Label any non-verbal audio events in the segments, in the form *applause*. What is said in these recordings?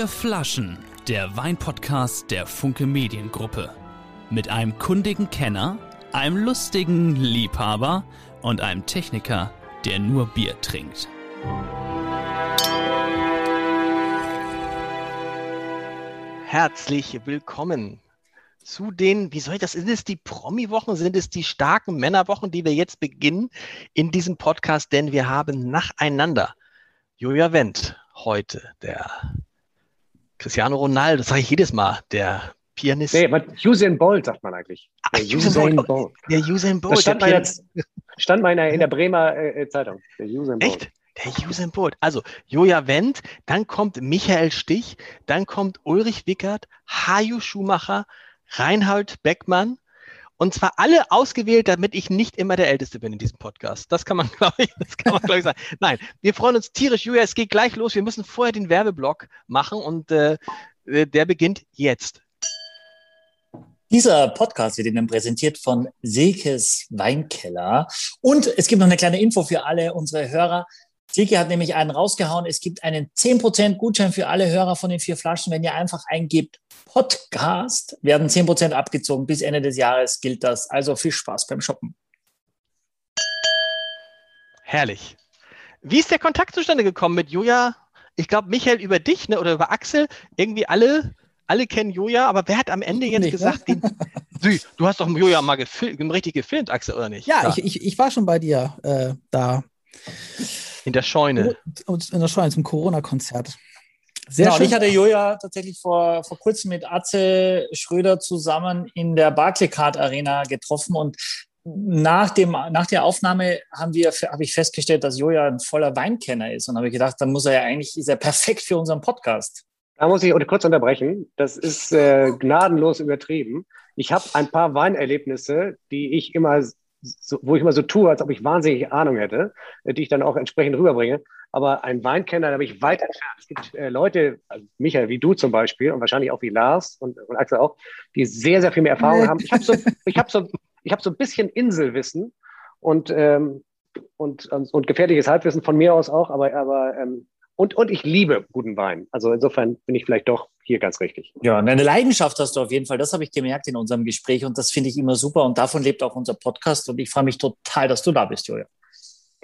Vier Flaschen, der Weinpodcast der Funke Mediengruppe. Mit einem kundigen Kenner, einem lustigen Liebhaber und einem Techniker, der nur Bier trinkt. Herzlich willkommen zu den, wie soll ich das, sind es die Promi-Wochen, sind es die starken Männerwochen, die wir jetzt beginnen in diesem Podcast, denn wir haben nacheinander Julia Wendt heute, der Cristiano Ronaldo, das sage ich jedes Mal, der Pianist. Nee, aber Usain Bolt sagt man eigentlich. Der Ach, Usain Bolt. Bolt. Der Usain Bolt. Das stand, mal jetzt, stand mal in der, in der Bremer äh, Zeitung. Der Usain Bolt. Echt? Der Usain Bolt. Also Joja Wendt, dann kommt Michael Stich, dann kommt Ulrich Wickert, Haju Schumacher, Reinhard Beckmann. Und zwar alle ausgewählt, damit ich nicht immer der Älteste bin in diesem Podcast. Das kann man, *laughs* glaube ich, das kann man, glaube ich, sagen. Nein, wir freuen uns tierisch, Julia. Es geht gleich los. Wir müssen vorher den Werbeblock machen und äh, der beginnt jetzt. Dieser Podcast wird Ihnen präsentiert von Silkes Weinkeller. Und es gibt noch eine kleine Info für alle unsere Hörer. Silke hat nämlich einen rausgehauen. Es gibt einen 10% Gutschein für alle Hörer von den vier Flaschen. Wenn ihr einfach eingebt Podcast, werden 10% abgezogen. Bis Ende des Jahres gilt das. Also viel Spaß beim Shoppen. Herrlich. Wie ist der Kontakt zustande gekommen mit Julia? Ich glaube, Michael über dich ne, oder über Axel. Irgendwie alle, alle kennen Julia, aber wer hat am Ende jetzt nicht, gesagt, ne? den, du hast doch Julia mal gefil richtig gefilmt, Axel, oder nicht? Ja, ja. Ich, ich, ich, war schon bei dir äh, da. In der Scheune. In der Scheune zum Corona-Konzert. Sehr genau, schön. ich hatte Joja tatsächlich vor, vor kurzem mit Atze Schröder zusammen in der Barclaycard Arena getroffen und nach, dem, nach der Aufnahme haben wir, habe ich festgestellt, dass Joja ein voller Weinkenner ist und habe gedacht, dann muss er ja eigentlich, ist er perfekt für unseren Podcast. Da muss ich kurz unterbrechen. Das ist äh, gnadenlos übertrieben. Ich habe ein paar Weinerlebnisse, die ich immer so, wo ich immer so tue, als ob ich wahnsinnig Ahnung hätte, äh, die ich dann auch entsprechend rüberbringe. Aber ein Weinkenner, da bin ich weit entfernt. Es gibt äh, Leute, also Michael, wie du zum Beispiel, und wahrscheinlich auch wie Lars und, und Axel auch, die sehr, sehr viel mehr Erfahrung haben. Ich habe so, hab so, hab so ein bisschen Inselwissen und, ähm, und, und, und gefährliches Halbwissen von mir aus auch, aber, aber ähm, und, und ich liebe guten Wein. Also insofern bin ich vielleicht doch hier ganz richtig. Ja, und eine Leidenschaft hast du auf jeden Fall. Das habe ich gemerkt in unserem Gespräch und das finde ich immer super. Und davon lebt auch unser Podcast. Und ich freue mich total, dass du da bist, Julia.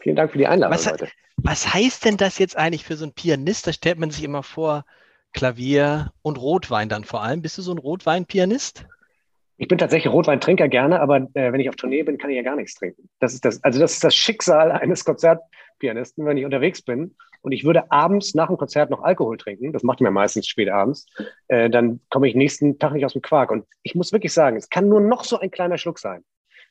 Vielen Dank für die Einladung was, heute. Was heißt denn das jetzt eigentlich für so einen Pianist? Da stellt man sich immer vor, Klavier und Rotwein dann vor allem. Bist du so ein Rotwein-Pianist? Ich bin tatsächlich Rotweintrinker gerne, aber äh, wenn ich auf Tournee bin, kann ich ja gar nichts trinken. Das ist das, also das ist das Schicksal eines Konzertpianisten, wenn ich unterwegs bin und ich würde abends nach dem Konzert noch Alkohol trinken, das macht mir meistens spät abends, äh, dann komme ich nächsten Tag nicht aus dem Quark. Und ich muss wirklich sagen, es kann nur noch so ein kleiner Schluck sein.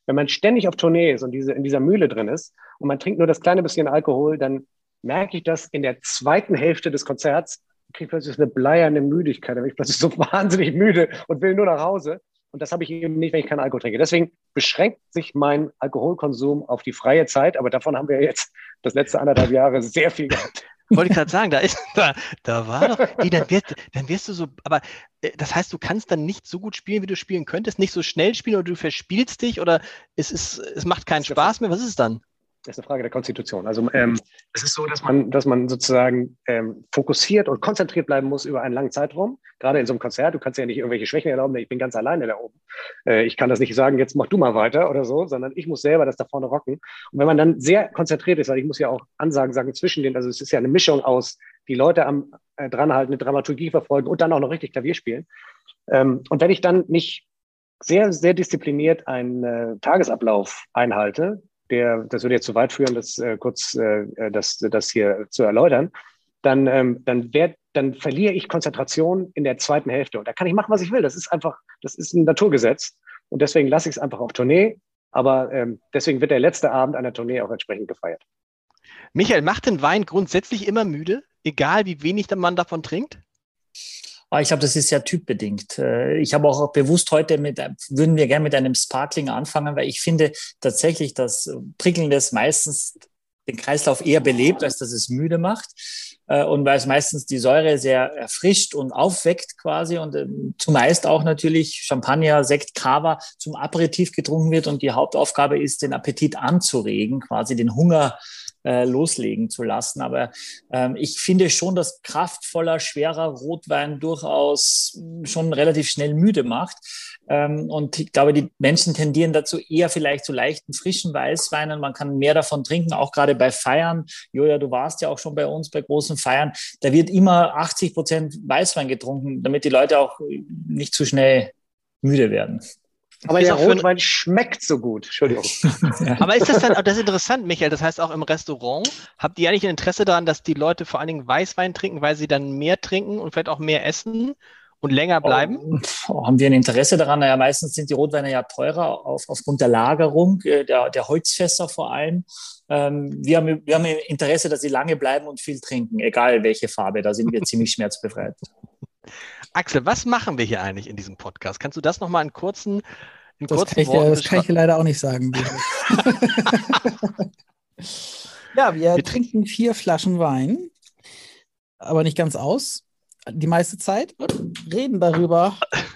Wenn man ständig auf Tournee ist und diese, in dieser Mühle drin ist und man trinkt nur das kleine bisschen Alkohol, dann merke ich das in der zweiten Hälfte des Konzerts, kriege plötzlich eine bleierne Müdigkeit, dann bin ich plötzlich so *laughs* wahnsinnig müde und will nur nach Hause. Und das habe ich eben nicht, wenn ich keinen Alkohol trinke. Deswegen beschränkt sich mein Alkoholkonsum auf die freie Zeit, aber davon haben wir jetzt das letzte anderthalb Jahre sehr viel gehabt. Wollte ich gerade sagen, da ist, da, da war doch, *laughs* nee, dann, wirst, dann wirst du so, aber äh, das heißt, du kannst dann nicht so gut spielen, wie du spielen könntest, nicht so schnell spielen oder du verspielst dich oder es ist, es macht keinen Spaß mehr. Was ist es dann? Das ist eine Frage der Konstitution. Also ähm, es ist so, dass man, dass man sozusagen ähm, fokussiert und konzentriert bleiben muss über einen langen Zeitraum. Gerade in so einem Konzert, du kannst ja nicht irgendwelche Schwächen erlauben, ich bin ganz alleine da oben. Äh, ich kann das nicht sagen, jetzt mach du mal weiter oder so, sondern ich muss selber das da vorne rocken. Und wenn man dann sehr konzentriert ist, weil ich muss ja auch Ansagen sagen zwischen den, also es ist ja eine Mischung aus die Leute am äh, dranhalten, eine Dramaturgie verfolgen und dann auch noch richtig Klavier spielen. Ähm, und wenn ich dann nicht sehr, sehr diszipliniert einen äh, Tagesablauf einhalte, der, das würde jetzt zu weit führen, das äh, kurz äh, das, das hier zu erläutern, dann, ähm, dann, werd, dann verliere ich Konzentration in der zweiten Hälfte. Und da kann ich machen, was ich will. Das ist einfach, das ist ein Naturgesetz. Und deswegen lasse ich es einfach auf Tournee. Aber ähm, deswegen wird der letzte Abend einer Tournee auch entsprechend gefeiert. Michael, macht den Wein grundsätzlich immer müde, egal wie wenig Mann davon trinkt? Ah, ich glaube, das ist ja typbedingt. Äh, ich habe auch bewusst heute mit, würden wir gerne mit einem Sparkling anfangen, weil ich finde tatsächlich, dass Prickelndes meistens den Kreislauf eher belebt, als dass es müde macht. Äh, und weil es meistens die Säure sehr erfrischt und aufweckt quasi und ähm, zumeist auch natürlich Champagner, Sekt, Cava zum Aperitif getrunken wird und die Hauptaufgabe ist, den Appetit anzuregen, quasi den Hunger äh, loslegen zu lassen. Aber ähm, ich finde schon, dass kraftvoller, schwerer Rotwein durchaus schon relativ schnell müde macht. Ähm, und ich glaube, die Menschen tendieren dazu eher vielleicht zu leichten, frischen Weißweinen. Man kann mehr davon trinken, auch gerade bei Feiern. Joja, du warst ja auch schon bei uns bei großen Feiern. Da wird immer 80 Prozent Weißwein getrunken, damit die Leute auch nicht zu schnell müde werden. Aber der Rotwein schmeckt so gut. Entschuldigung. *laughs* Aber ist das dann, das ist interessant, Michael, das heißt auch im Restaurant, habt ihr eigentlich ein Interesse daran, dass die Leute vor allen Dingen Weißwein trinken, weil sie dann mehr trinken und vielleicht auch mehr essen? und länger bleiben? Oh, haben wir ein Interesse daran? Naja, meistens sind die Rotweine ja teurer auf, aufgrund der Lagerung, äh, der, der Holzfässer vor allem. Ähm, wir, haben, wir haben Interesse, dass sie lange bleiben und viel trinken, egal welche Farbe. Da sind wir *laughs* ziemlich schmerzbefreit. Axel, was machen wir hier eigentlich in diesem Podcast? Kannst du das nochmal in kurzen, in das kurzen kann Worten Das kann ich dir leider auch nicht sagen. *laughs* ja, wir, wir trinken vier Flaschen Wein, aber nicht ganz aus die meiste Zeit und reden darüber. *laughs*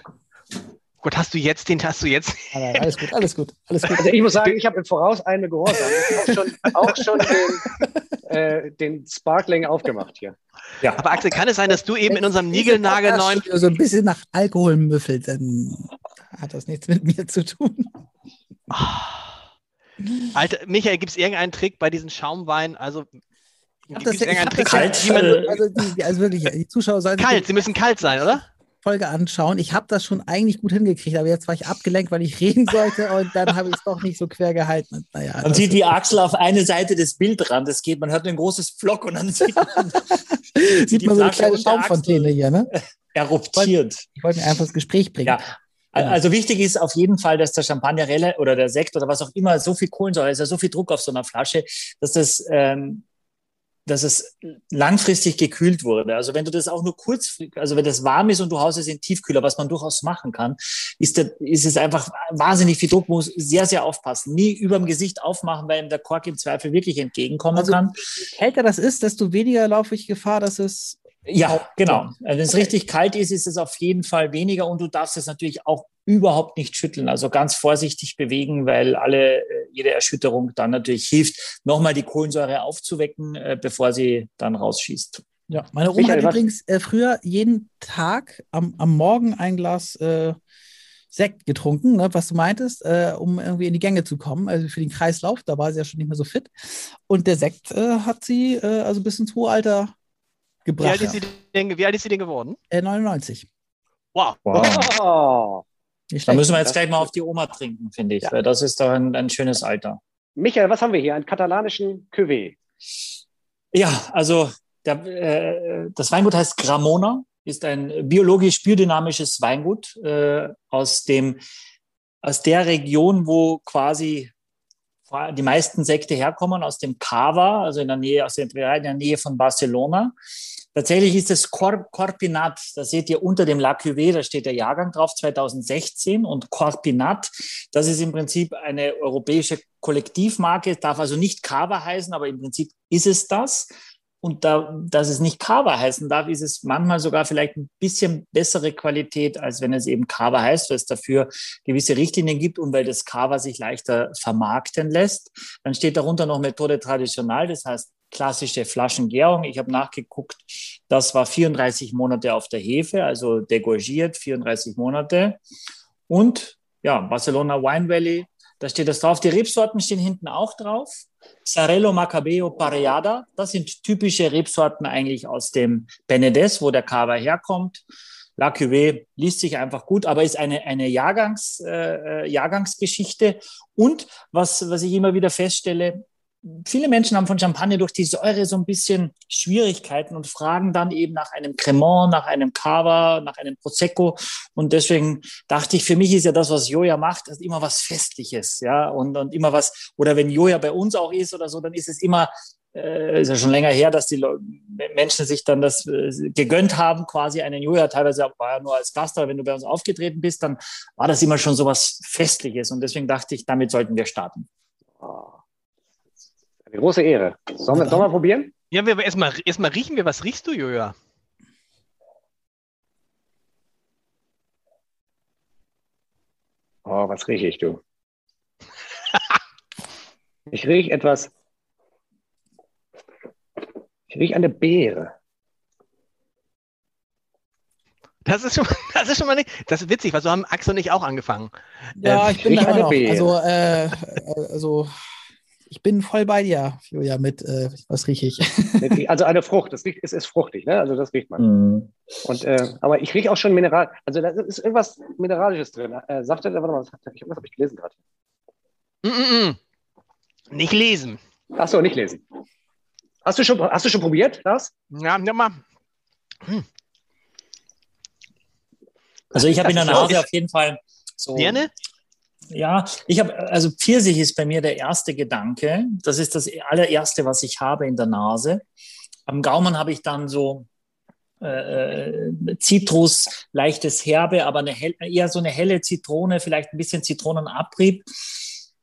Gut, hast du jetzt den, hast du jetzt. *laughs* Nein, alles gut, alles gut, alles gut. Also ich muss sagen, ich habe im Voraus eine Gehorsam. Ich habe auch schon, *laughs* auch schon den, äh, den Sparkling aufgemacht hier. Ja. Aber Axel, kann es sein, dass du eben in unserem Nigelnagelneuen. So ein bisschen nach Alkohol müffelt, dann hat das nichts mit mir zu tun. Alter, Michael, gibt es irgendeinen Trick bei diesen Schaumweinen? Also das, das, kalt, also, die, also wirklich, die Zuschauer sollen. Kalt, sie müssen kalt sein, oder? Folge anschauen. Ich habe das schon eigentlich gut hingekriegt, aber jetzt war ich abgelenkt, weil ich reden sollte und dann habe ich es doch nicht so quer gehalten. Naja, man sieht die Axel auf eine Seite des Bildrans geht, man hört ein großes Flock und dann *laughs* sieht man, sieht man so eine kleine Schaumfontäne hier, ne? Eruptiert. Ich wollte mir einfach das Gespräch bringen. Ja. Also wichtig ist auf jeden Fall, dass der Champagner oder der Sekt oder was auch immer so viel Kohlensäure ist, ja so viel Druck auf so einer Flasche, dass das ähm, dass es langfristig gekühlt wurde. Also wenn du das auch nur kurz, also wenn das warm ist und du haust es in Tiefkühler, was man durchaus machen kann, ist, der, ist es einfach wahnsinnig viel Druck, muss sehr, sehr aufpassen. Nie über dem Gesicht aufmachen, weil ihm der Kork im Zweifel wirklich entgegenkommen also, kann. Je kälter das ist, desto weniger laufe ich Gefahr, dass es ja, genau. Also wenn es richtig kalt ist, ist es auf jeden Fall weniger und du darfst es natürlich auch überhaupt nicht schütteln. Also ganz vorsichtig bewegen, weil alle, äh, jede Erschütterung dann natürlich hilft, nochmal die Kohlensäure aufzuwecken, äh, bevor sie dann rausschießt. Ja, meine Oma hat übrigens äh, früher jeden Tag am, am Morgen ein Glas äh, Sekt getrunken, ne, was du meintest, äh, um irgendwie in die Gänge zu kommen, also für den Kreislauf. Da war sie ja schon nicht mehr so fit. Und der Sekt äh, hat sie äh, also bis ins hohe Alter gebracht. Wie alt ist sie denn, wie alt ist sie denn geworden? Äh, 99. Wow. wow. Da müssen wir jetzt gleich mal auf die Oma trinken, finde ich. Ja. Das ist doch ein, ein, schönes Alter. Michael, was haben wir hier? Einen katalanischen Cuvée. Ja, also der, äh, das Weingut heißt Gramona, ist ein biologisch biodynamisches Weingut äh, aus, dem, aus der Region, wo quasi die meisten Sekte herkommen, aus dem Cava, also in der Nähe, aus der, in der Nähe von Barcelona. Tatsächlich ist es Cor Corpinat, da seht ihr unter dem La Cuvée, da steht der Jahrgang drauf, 2016 und Corpinat, das ist im Prinzip eine europäische Kollektivmarke, darf also nicht Cava heißen, aber im Prinzip ist es das. Und da, dass es nicht Kava heißen darf, ist es manchmal sogar vielleicht ein bisschen bessere Qualität, als wenn es eben Kava heißt, weil es dafür gewisse Richtlinien gibt und weil das Kava sich leichter vermarkten lässt. Dann steht darunter noch Methode traditional, das heißt klassische Flaschengärung. Ich habe nachgeguckt, das war 34 Monate auf der Hefe, also degorgiert, 34 Monate. Und ja, Barcelona Wine Valley, da steht das drauf. Die Rebsorten stehen hinten auch drauf. Sarello Macabeo Pareada, das sind typische Rebsorten eigentlich aus dem Benedes, wo der Cava herkommt. La Cuvée liest sich einfach gut, aber ist eine, eine Jahrgangs, äh, Jahrgangsgeschichte. Und was, was ich immer wieder feststelle, viele Menschen haben von Champagner durch die Säure so ein bisschen Schwierigkeiten und fragen dann eben nach einem Cremant, nach einem Cava, nach einem Prosecco. Und deswegen dachte ich, für mich ist ja das, was Joja macht, ist immer was Festliches, ja, und, und immer was, oder wenn Joja bei uns auch ist oder so, dann ist es immer, äh, ist ja schon länger her, dass die Leute, Menschen sich dann das äh, gegönnt haben, quasi einen Joja, teilweise war ja nur als Gast, aber wenn du bei uns aufgetreten bist, dann war das immer schon so was Festliches. Und deswegen dachte ich, damit sollten wir starten. Oh. Eine große Ehre. Sollen wir, sollen wir probieren? Ja, wir erstmal erst mal riechen wir. Was riechst du, Joja? Oh, was rieche ich, du? *laughs* ich rieche etwas Ich rieche eine Beere. Das ist schon, *laughs* das ist schon mal nicht, das ist witzig, weil so haben Axel und ich auch angefangen. Ja, Ähm, ich bin ich da immer eine noch. Beere. Also, äh, äh, also, ich bin voll bei dir, Julia, mit, äh, was rieche ich? *laughs* Also eine Frucht. Das riecht, es ist fruchtig, ne? Also das riecht man. Mhm. Und, äh, aber ich rieche auch schon Mineral. Also da ist irgendwas Mineralisches drin. Äh, sagt er, warte mal, was, was habe ich gelesen gerade? mm, mm. Nicht lesen. Achso, nicht lesen. Hast du schon, hast du schon probiert, Lars? Ja, nimm mal. Also ich habe in der Nase auf jeden Fall so. Birne? Ja, ich habe, also Pfirsich ist bei mir der erste Gedanke. Das ist das allererste, was ich habe in der Nase. Am Gaumen habe ich dann so äh, äh, Zitrus, leichtes Herbe, aber eine hell, eher so eine helle Zitrone, vielleicht ein bisschen Zitronenabrieb.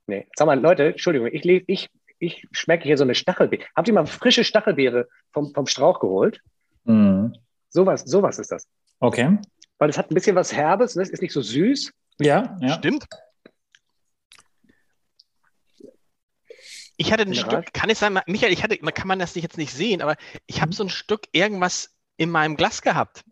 Nee. Sag mal, Leute, Entschuldigung, ich, ich, ich schmecke hier so eine Stachelbeere. Habt ihr mal frische Stachelbeere vom, vom Strauch geholt? Mhm. Sowas, sowas ist das. Okay. Weil es hat ein bisschen was Herbes, ne? es ist nicht so süß. Ja, ja. Stimmt. Ich hatte ein Mineral? Stück, kann es sein, Michael, ich hatte, man kann man das jetzt nicht sehen, aber ich Mhm. habe so ein Stück irgendwas in meinem Glas gehabt.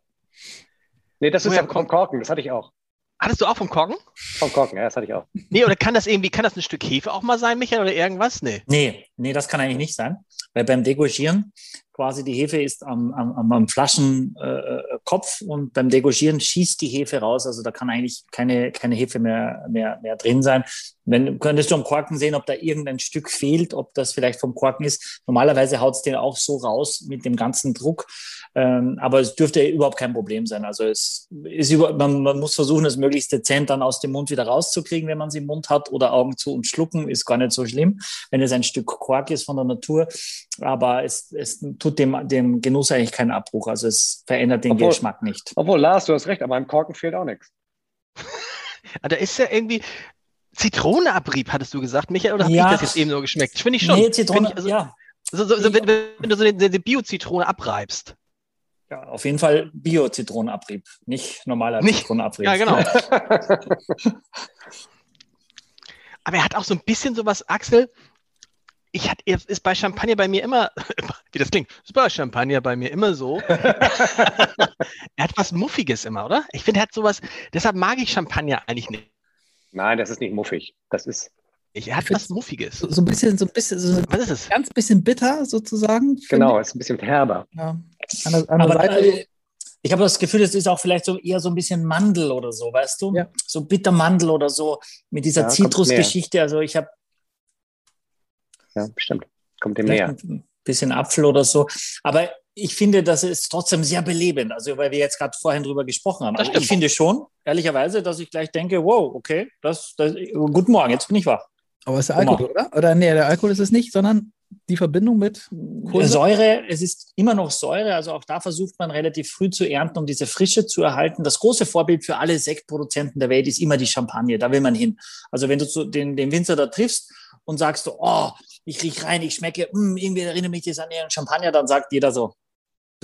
Nee, das ist Woher ja vom Korken, das hatte ich auch. Hattest du auch vom Korken? Vom Korken, ja, das hatte ich auch. Nee, oder kann das irgendwie, kann das ein Stück Hefe auch mal sein, Michael, oder irgendwas? Nee. Nee, nee, das kann eigentlich nicht sein. Weil beim Degorgieren quasi die Hefe ist am, am, am- Flaschenkopf äh, Kopf und beim Degorgieren schießt die Hefe raus. Also da kann eigentlich keine, keine Hefe mehr, mehr, mehr drin sein. Wenn, könntest du am Korken sehen, ob da irgendein Stück fehlt, ob das vielleicht vom Korken ist. Normalerweise haut es den auch so raus mit dem ganzen Druck. Ähm, aber es dürfte überhaupt kein Problem sein. Also es ist über, man, man muss versuchen, es möglichst dezent dann aus dem Mund wieder rauszukriegen, wenn man es im Mund hat oder Augen zu und schlucken, ist gar nicht so schlimm, wenn es ein Stück Quark ist von der Natur. Aber es, es tut dem, dem Genuss eigentlich keinen Abbruch. Also es verändert den Obwohl- Geschmack nicht. Obwohl, Lars, du hast recht, aber im Korken fehlt auch nichts. Ah, Da ist ja irgendwie Zitronenabrieb, hattest du gesagt, Michael, oder habe Ja. ich das jetzt eben so geschmeckt? Finde ich schon. Nee, Zitrone, ich, also, ja, so, so, so, wenn, wenn du so eine, eine Bio-Zitrone abreibst. Ja, auf jeden Fall Bio-Zitronenabrieb, nicht normaler Nicht- Zitronenabrieb. Ja, genau. *laughs* Aber er hat auch so ein bisschen sowas, Axel. Ich hatte, es ist bei Champagner bei mir immer, *laughs* wie das klingt, ist bei Champagner bei mir immer so. *laughs* er hat was Muffiges immer, oder? Ich finde, er hat sowas, deshalb mag ich Champagner eigentlich nicht. Nein, das ist nicht muffig. Das ist, Ich, er hat was Muffiges. So, so ein bisschen, so ein bisschen, so ein Was ist es? ganz bisschen bitter sozusagen. genau, ist ein bisschen herber. ich. Ja. An der, an der Aber Seite. äh, ich habe das Gefühl, es ist auch vielleicht so eher so ein bisschen Mandel oder so, weißt du? Ja. So Bittermandel oder so mit dieser Ja, Zitrusgeschichte. Also ich habe Ja, stimmt. Kommt dem näher. ein bisschen Apfel oder so. Aber ich finde, das ist trotzdem sehr belebend. Also, weil wir jetzt gerade vorhin drüber gesprochen haben. Das Also ich finde schon, ehrlicherweise, dass ich gleich denke, wow, okay, das, das, guten Morgen, jetzt bin ich wach. Aber ist der. Alkohol, oder? Oder nee, der Alkohol ist es nicht, sondern die Verbindung mit Kohlensäure. Säure, es ist immer noch Säure, also auch da versucht man relativ früh zu ernten, um diese Frische zu erhalten. Das große Vorbild für alle Sektproduzenten der Welt ist immer die Champagne, da will man hin. Also wenn du zu den, den Winzer da triffst und sagst, du, oh, ich riech rein, ich schmecke, mm, irgendwie erinnere mich das an ihren Champagner, dann sagt jeder so,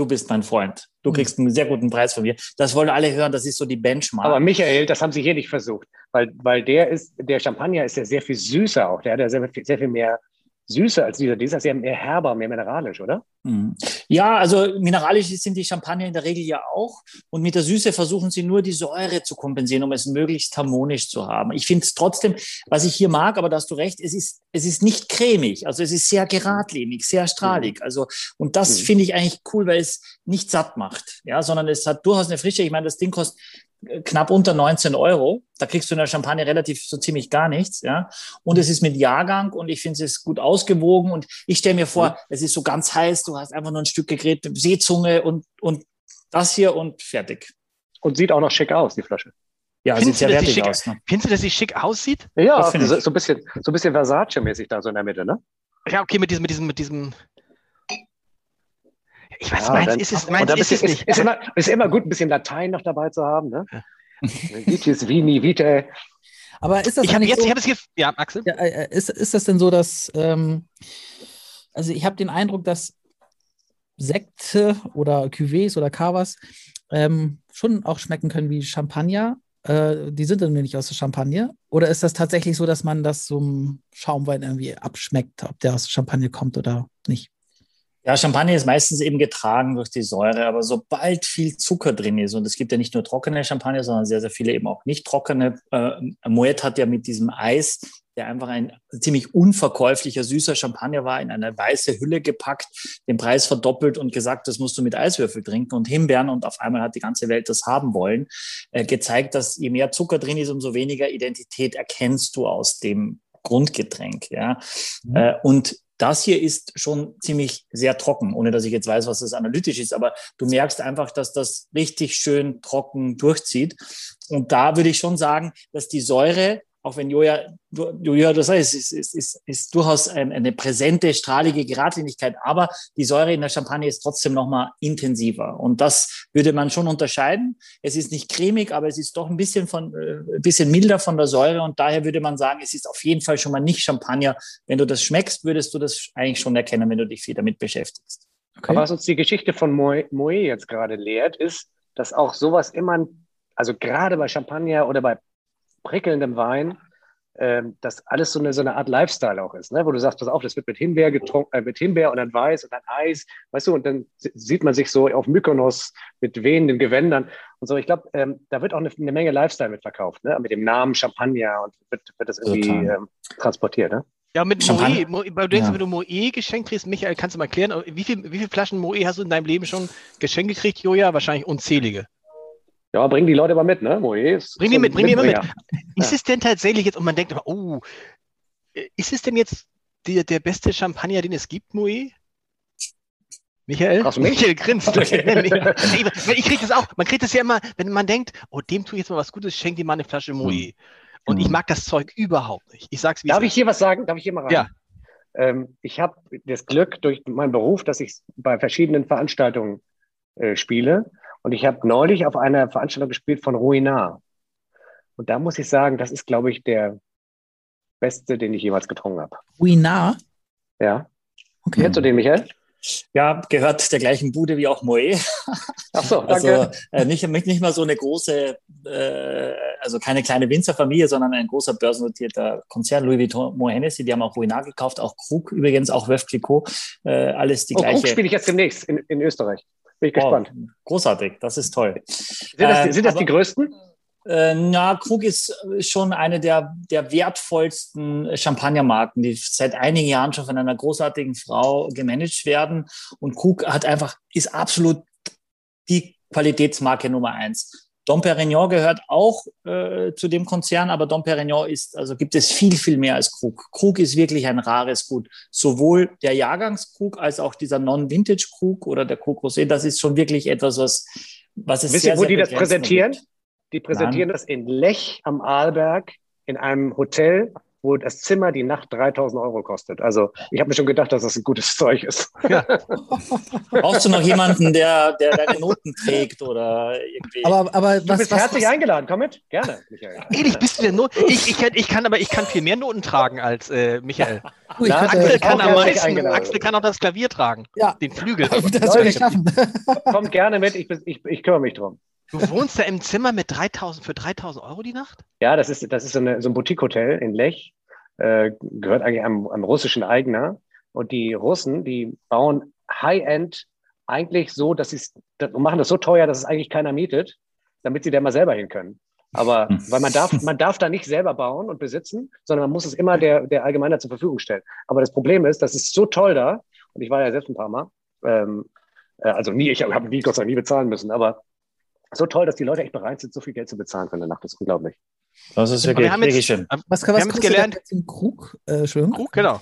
du bist mein Freund, du kriegst einen sehr guten Preis von mir. Das wollen alle hören, das ist so die Benchmark. Aber Michael, das haben sie hier nicht versucht, weil, weil der ist, der Champagner ist ja sehr viel süßer auch. Der hat ja sehr, viel- sehr viel mehr Süße als dieser. Dieser ist ja mehr herber, mehr mineralisch, oder? Mhm. Ja, also mineralisch sind die Champagner in der Regel ja auch. Und mit der Süße versuchen sie nur die Säure zu kompensieren, um es möglichst harmonisch zu haben. Ich finde es trotzdem, was ich hier mag, aber da hast du recht, es ist, es ist nicht cremig. Also es ist sehr geradlinig, sehr strahlig. Also, und das Mhm. finde ich eigentlich cool, weil es nicht satt macht. Ja, sondern es hat durchaus eine Frische. Ich meine, das Ding kostet äh, knapp unter 19 Euro. Da kriegst du in der Champagne relativ so ziemlich gar nichts, ja. Und es ist mit Jahrgang und ich finde es ist gut ausgewogen und ich stelle mir vor, es ist so ganz heiß, du hast einfach nur ein Stück gegräte Seezunge und, und das hier und fertig. Und sieht auch noch schick aus, die Flasche. Ja, Findest sieht sehr du, dass die wertig schick- aus. Ne? Findest du, dass sie schick aussieht? Ja, so, so ein bisschen, so ein bisschen Versace-mäßig da so in der Mitte, ne? Ja, okay, mit diesem, mit diesem, mit diesem. Ich weiß, Ja, meins dann- ist es, meins ist es ist, nicht. ist, immer, ist immer gut, ein bisschen Latein noch dabei zu haben, ne? Vitis, Vini, Vitae. Aber ist das Ich habe jetzt, so, ich habe es hier, ja, Axel. ja, äh, ist, ist das denn so, dass, ähm, also ich habe den Eindruck, dass Sekte oder Cuvées oder Cavas ähm, schon auch schmecken können wie Champagner. Äh, die sind dann nicht aus der Champagne. Oder ist das tatsächlich so, dass man das im Schaumwein irgendwie abschmeckt, ob der aus Champagne kommt oder nicht? Ja, Champagner ist meistens eben getragen durch die Säure, aber sobald viel Zucker drin ist, und es gibt ja nicht nur trockene Champagner, sondern sehr, sehr viele eben auch nicht trockene. Äh, Moet hat ja mit diesem Eis, der einfach ein ziemlich unverkäuflicher, süßer Champagner war, in eine weiße Hülle gepackt, den Preis verdoppelt und gesagt, das musst du mit Eiswürfel trinken und Himbeeren und auf einmal hat die ganze Welt das haben wollen, äh, gezeigt, dass je mehr Zucker drin ist, umso weniger Identität erkennst du aus dem Grundgetränk. Ja? Mhm. Äh, und das hier ist schon ziemlich sehr trocken, ohne dass ich jetzt weiß, was das analytisch ist, aber du merkst einfach, dass das richtig schön trocken durchzieht. Und da würde ich schon sagen, dass die Säure auch wenn Joja, Joja das heißt, ist, ist, ist, ist durchaus eine präsente, strahlige Geradlinigkeit, aber die Säure in der Champagne ist trotzdem nochmal intensiver. Und das würde man schon unterscheiden. Es ist nicht cremig, aber es ist doch ein bisschen von, äh, ein bisschen milder von der Säure und daher würde man sagen, es ist auf jeden Fall schon mal nicht Champagner. Wenn du das schmeckst, würdest du das eigentlich schon erkennen, wenn du dich viel damit beschäftigst. Okay. Aber was uns die Geschichte von Moe jetzt gerade lehrt, ist, dass auch sowas immer, also gerade bei Champagner oder bei prickelndem Wein, ähm, dass alles so eine, so eine Art Lifestyle auch ist, ne? wo du sagst, pass auf, das wird mit Himbeer getrunken, äh, mit Himbeer und dann Weiß und dann Eis, weißt du, und dann sieht man sich so auf Mykonos mit wehenden Gewändern und so. Ich glaube, ähm, da wird auch eine, eine, Menge Lifestyle mit verkauft, ne? mit dem Namen Champagner und wird, wird das irgendwie ähm, transportiert. Ne? Ja, mit Moe, Mo, du denkst, ja. wenn du Moe geschenkt kriegst, Michael, kannst du mal erklären, wie, viel, wie viele Flaschen Moe hast du in deinem Leben schon geschenkt gekriegt, Joja? Wahrscheinlich unzählige. Ja, bring die Leute mal mit, ne? Moe bring die mit, bring die mal mit. Ist es denn tatsächlich jetzt, und man denkt, oh, ist es denn jetzt der, der beste Champagner, den es gibt, Moe? Michael? Ach, Michael grinst. *laughs* ich kriege das auch. Man kriegt das ja immer, wenn man denkt, oh, dem tue ich jetzt mal was Gutes, schenk dir mal eine Flasche Moe. Hm. Und ich hm. mag das Zeug überhaupt nicht. Ich sag's wie Darf ich hier was sagen? Darf ich hier mal rein? Ja. Ähm, ich habe das Glück durch meinen Beruf, dass ich bei verschiedenen Veranstaltungen äh, spiele. Und ich habe neulich auf einer Veranstaltung gespielt von Ruinar. Und da muss ich sagen, das ist, glaube ich, der beste, den ich jemals getrunken habe. Ruinar? Ja. Okay. Kennst du den, Michael? Ja, gehört der gleichen Bude wie auch Moe. Ach so, also, danke. Also äh, nicht, nicht mal so eine große, äh, also keine kleine Winzerfamilie, sondern ein großer börsennotierter Konzern, Louis Vuitton, Moe Hennessy, die haben auch Ruinar gekauft, auch Krug übrigens, auch Veuve Clicquot, äh, alles die oh, gleiche. Krug spiele ich jetzt demnächst in, in Österreich. Bin ich gespannt. Oh, großartig, das ist toll. Sind das, ähm, sind das aber, die größten? Äh, na, Krug ist schon eine der, der wertvollsten Champagnermarken, die seit einigen Jahren schon von einer großartigen Frau gemanagt werden. Und Krug hat einfach, ist absolut die Qualitätsmarke Nummer eins. Dom Perignon gehört auch äh, zu dem Konzern, aber Dom Perignon ist, also gibt es viel, viel mehr als Krug. Krug ist wirklich ein rares Gut. Sowohl der Jahrgangskrug als auch dieser Non-Vintage-Krug oder der Krug Rosé, das ist schon wirklich etwas, was, was es Wisst ihr, wo die das präsentieren? Gibt. Die präsentieren Nein. das in Lech am Arlberg in einem Hotel wo das Zimmer die Nacht 3000 Euro kostet. Also ich habe mir schon gedacht, dass das ein gutes *laughs* Zeug ist. Ja. Brauchst du noch jemanden, der, der deine Noten trägt oder irgendwie? Aber, aber du was, bist was, herzlich was? eingeladen. Komm mit, gerne, Michael. Ehrlich, bist du der Not? Ich, ich, kann, ich kann aber ich kann viel mehr Noten tragen als äh, Michael. Oh, Na, Axel kann am meisten. Axel kann auch das Klavier tragen. Ja. Den Flügel. *laughs* Das würde ich schaffen. Komm gerne mit, ich, ich, ich kümmere mich drum. Du wohnst da im Zimmer mit 3000 für 3000 Euro die Nacht? Ja, das ist, das ist so, eine, so ein Boutique-Hotel in Lech. Äh, gehört eigentlich einem, einem russischen Eigner. Und die Russen, die bauen High-End eigentlich so, dass sie machen das so teuer, dass es eigentlich keiner mietet, damit sie da mal selber hin können. Aber *laughs* weil man darf, man darf da nicht selber bauen und besitzen, sondern man muss es immer der, der Allgemeinheit zur Verfügung stellen. Aber das Problem ist, das ist so toll da, und ich war ja selbst ein paar Mal, ähm, äh, also nie, ich habe nie, Gott sei Dank nie bezahlen müssen, aber so toll, dass die Leute echt bereit sind, so viel Geld zu bezahlen für eine Nacht. Das ist unglaublich. Das ist wirklich, wirklich schön. Was, was wir haben jetzt gelernt? Krug? Äh, Krug, genau.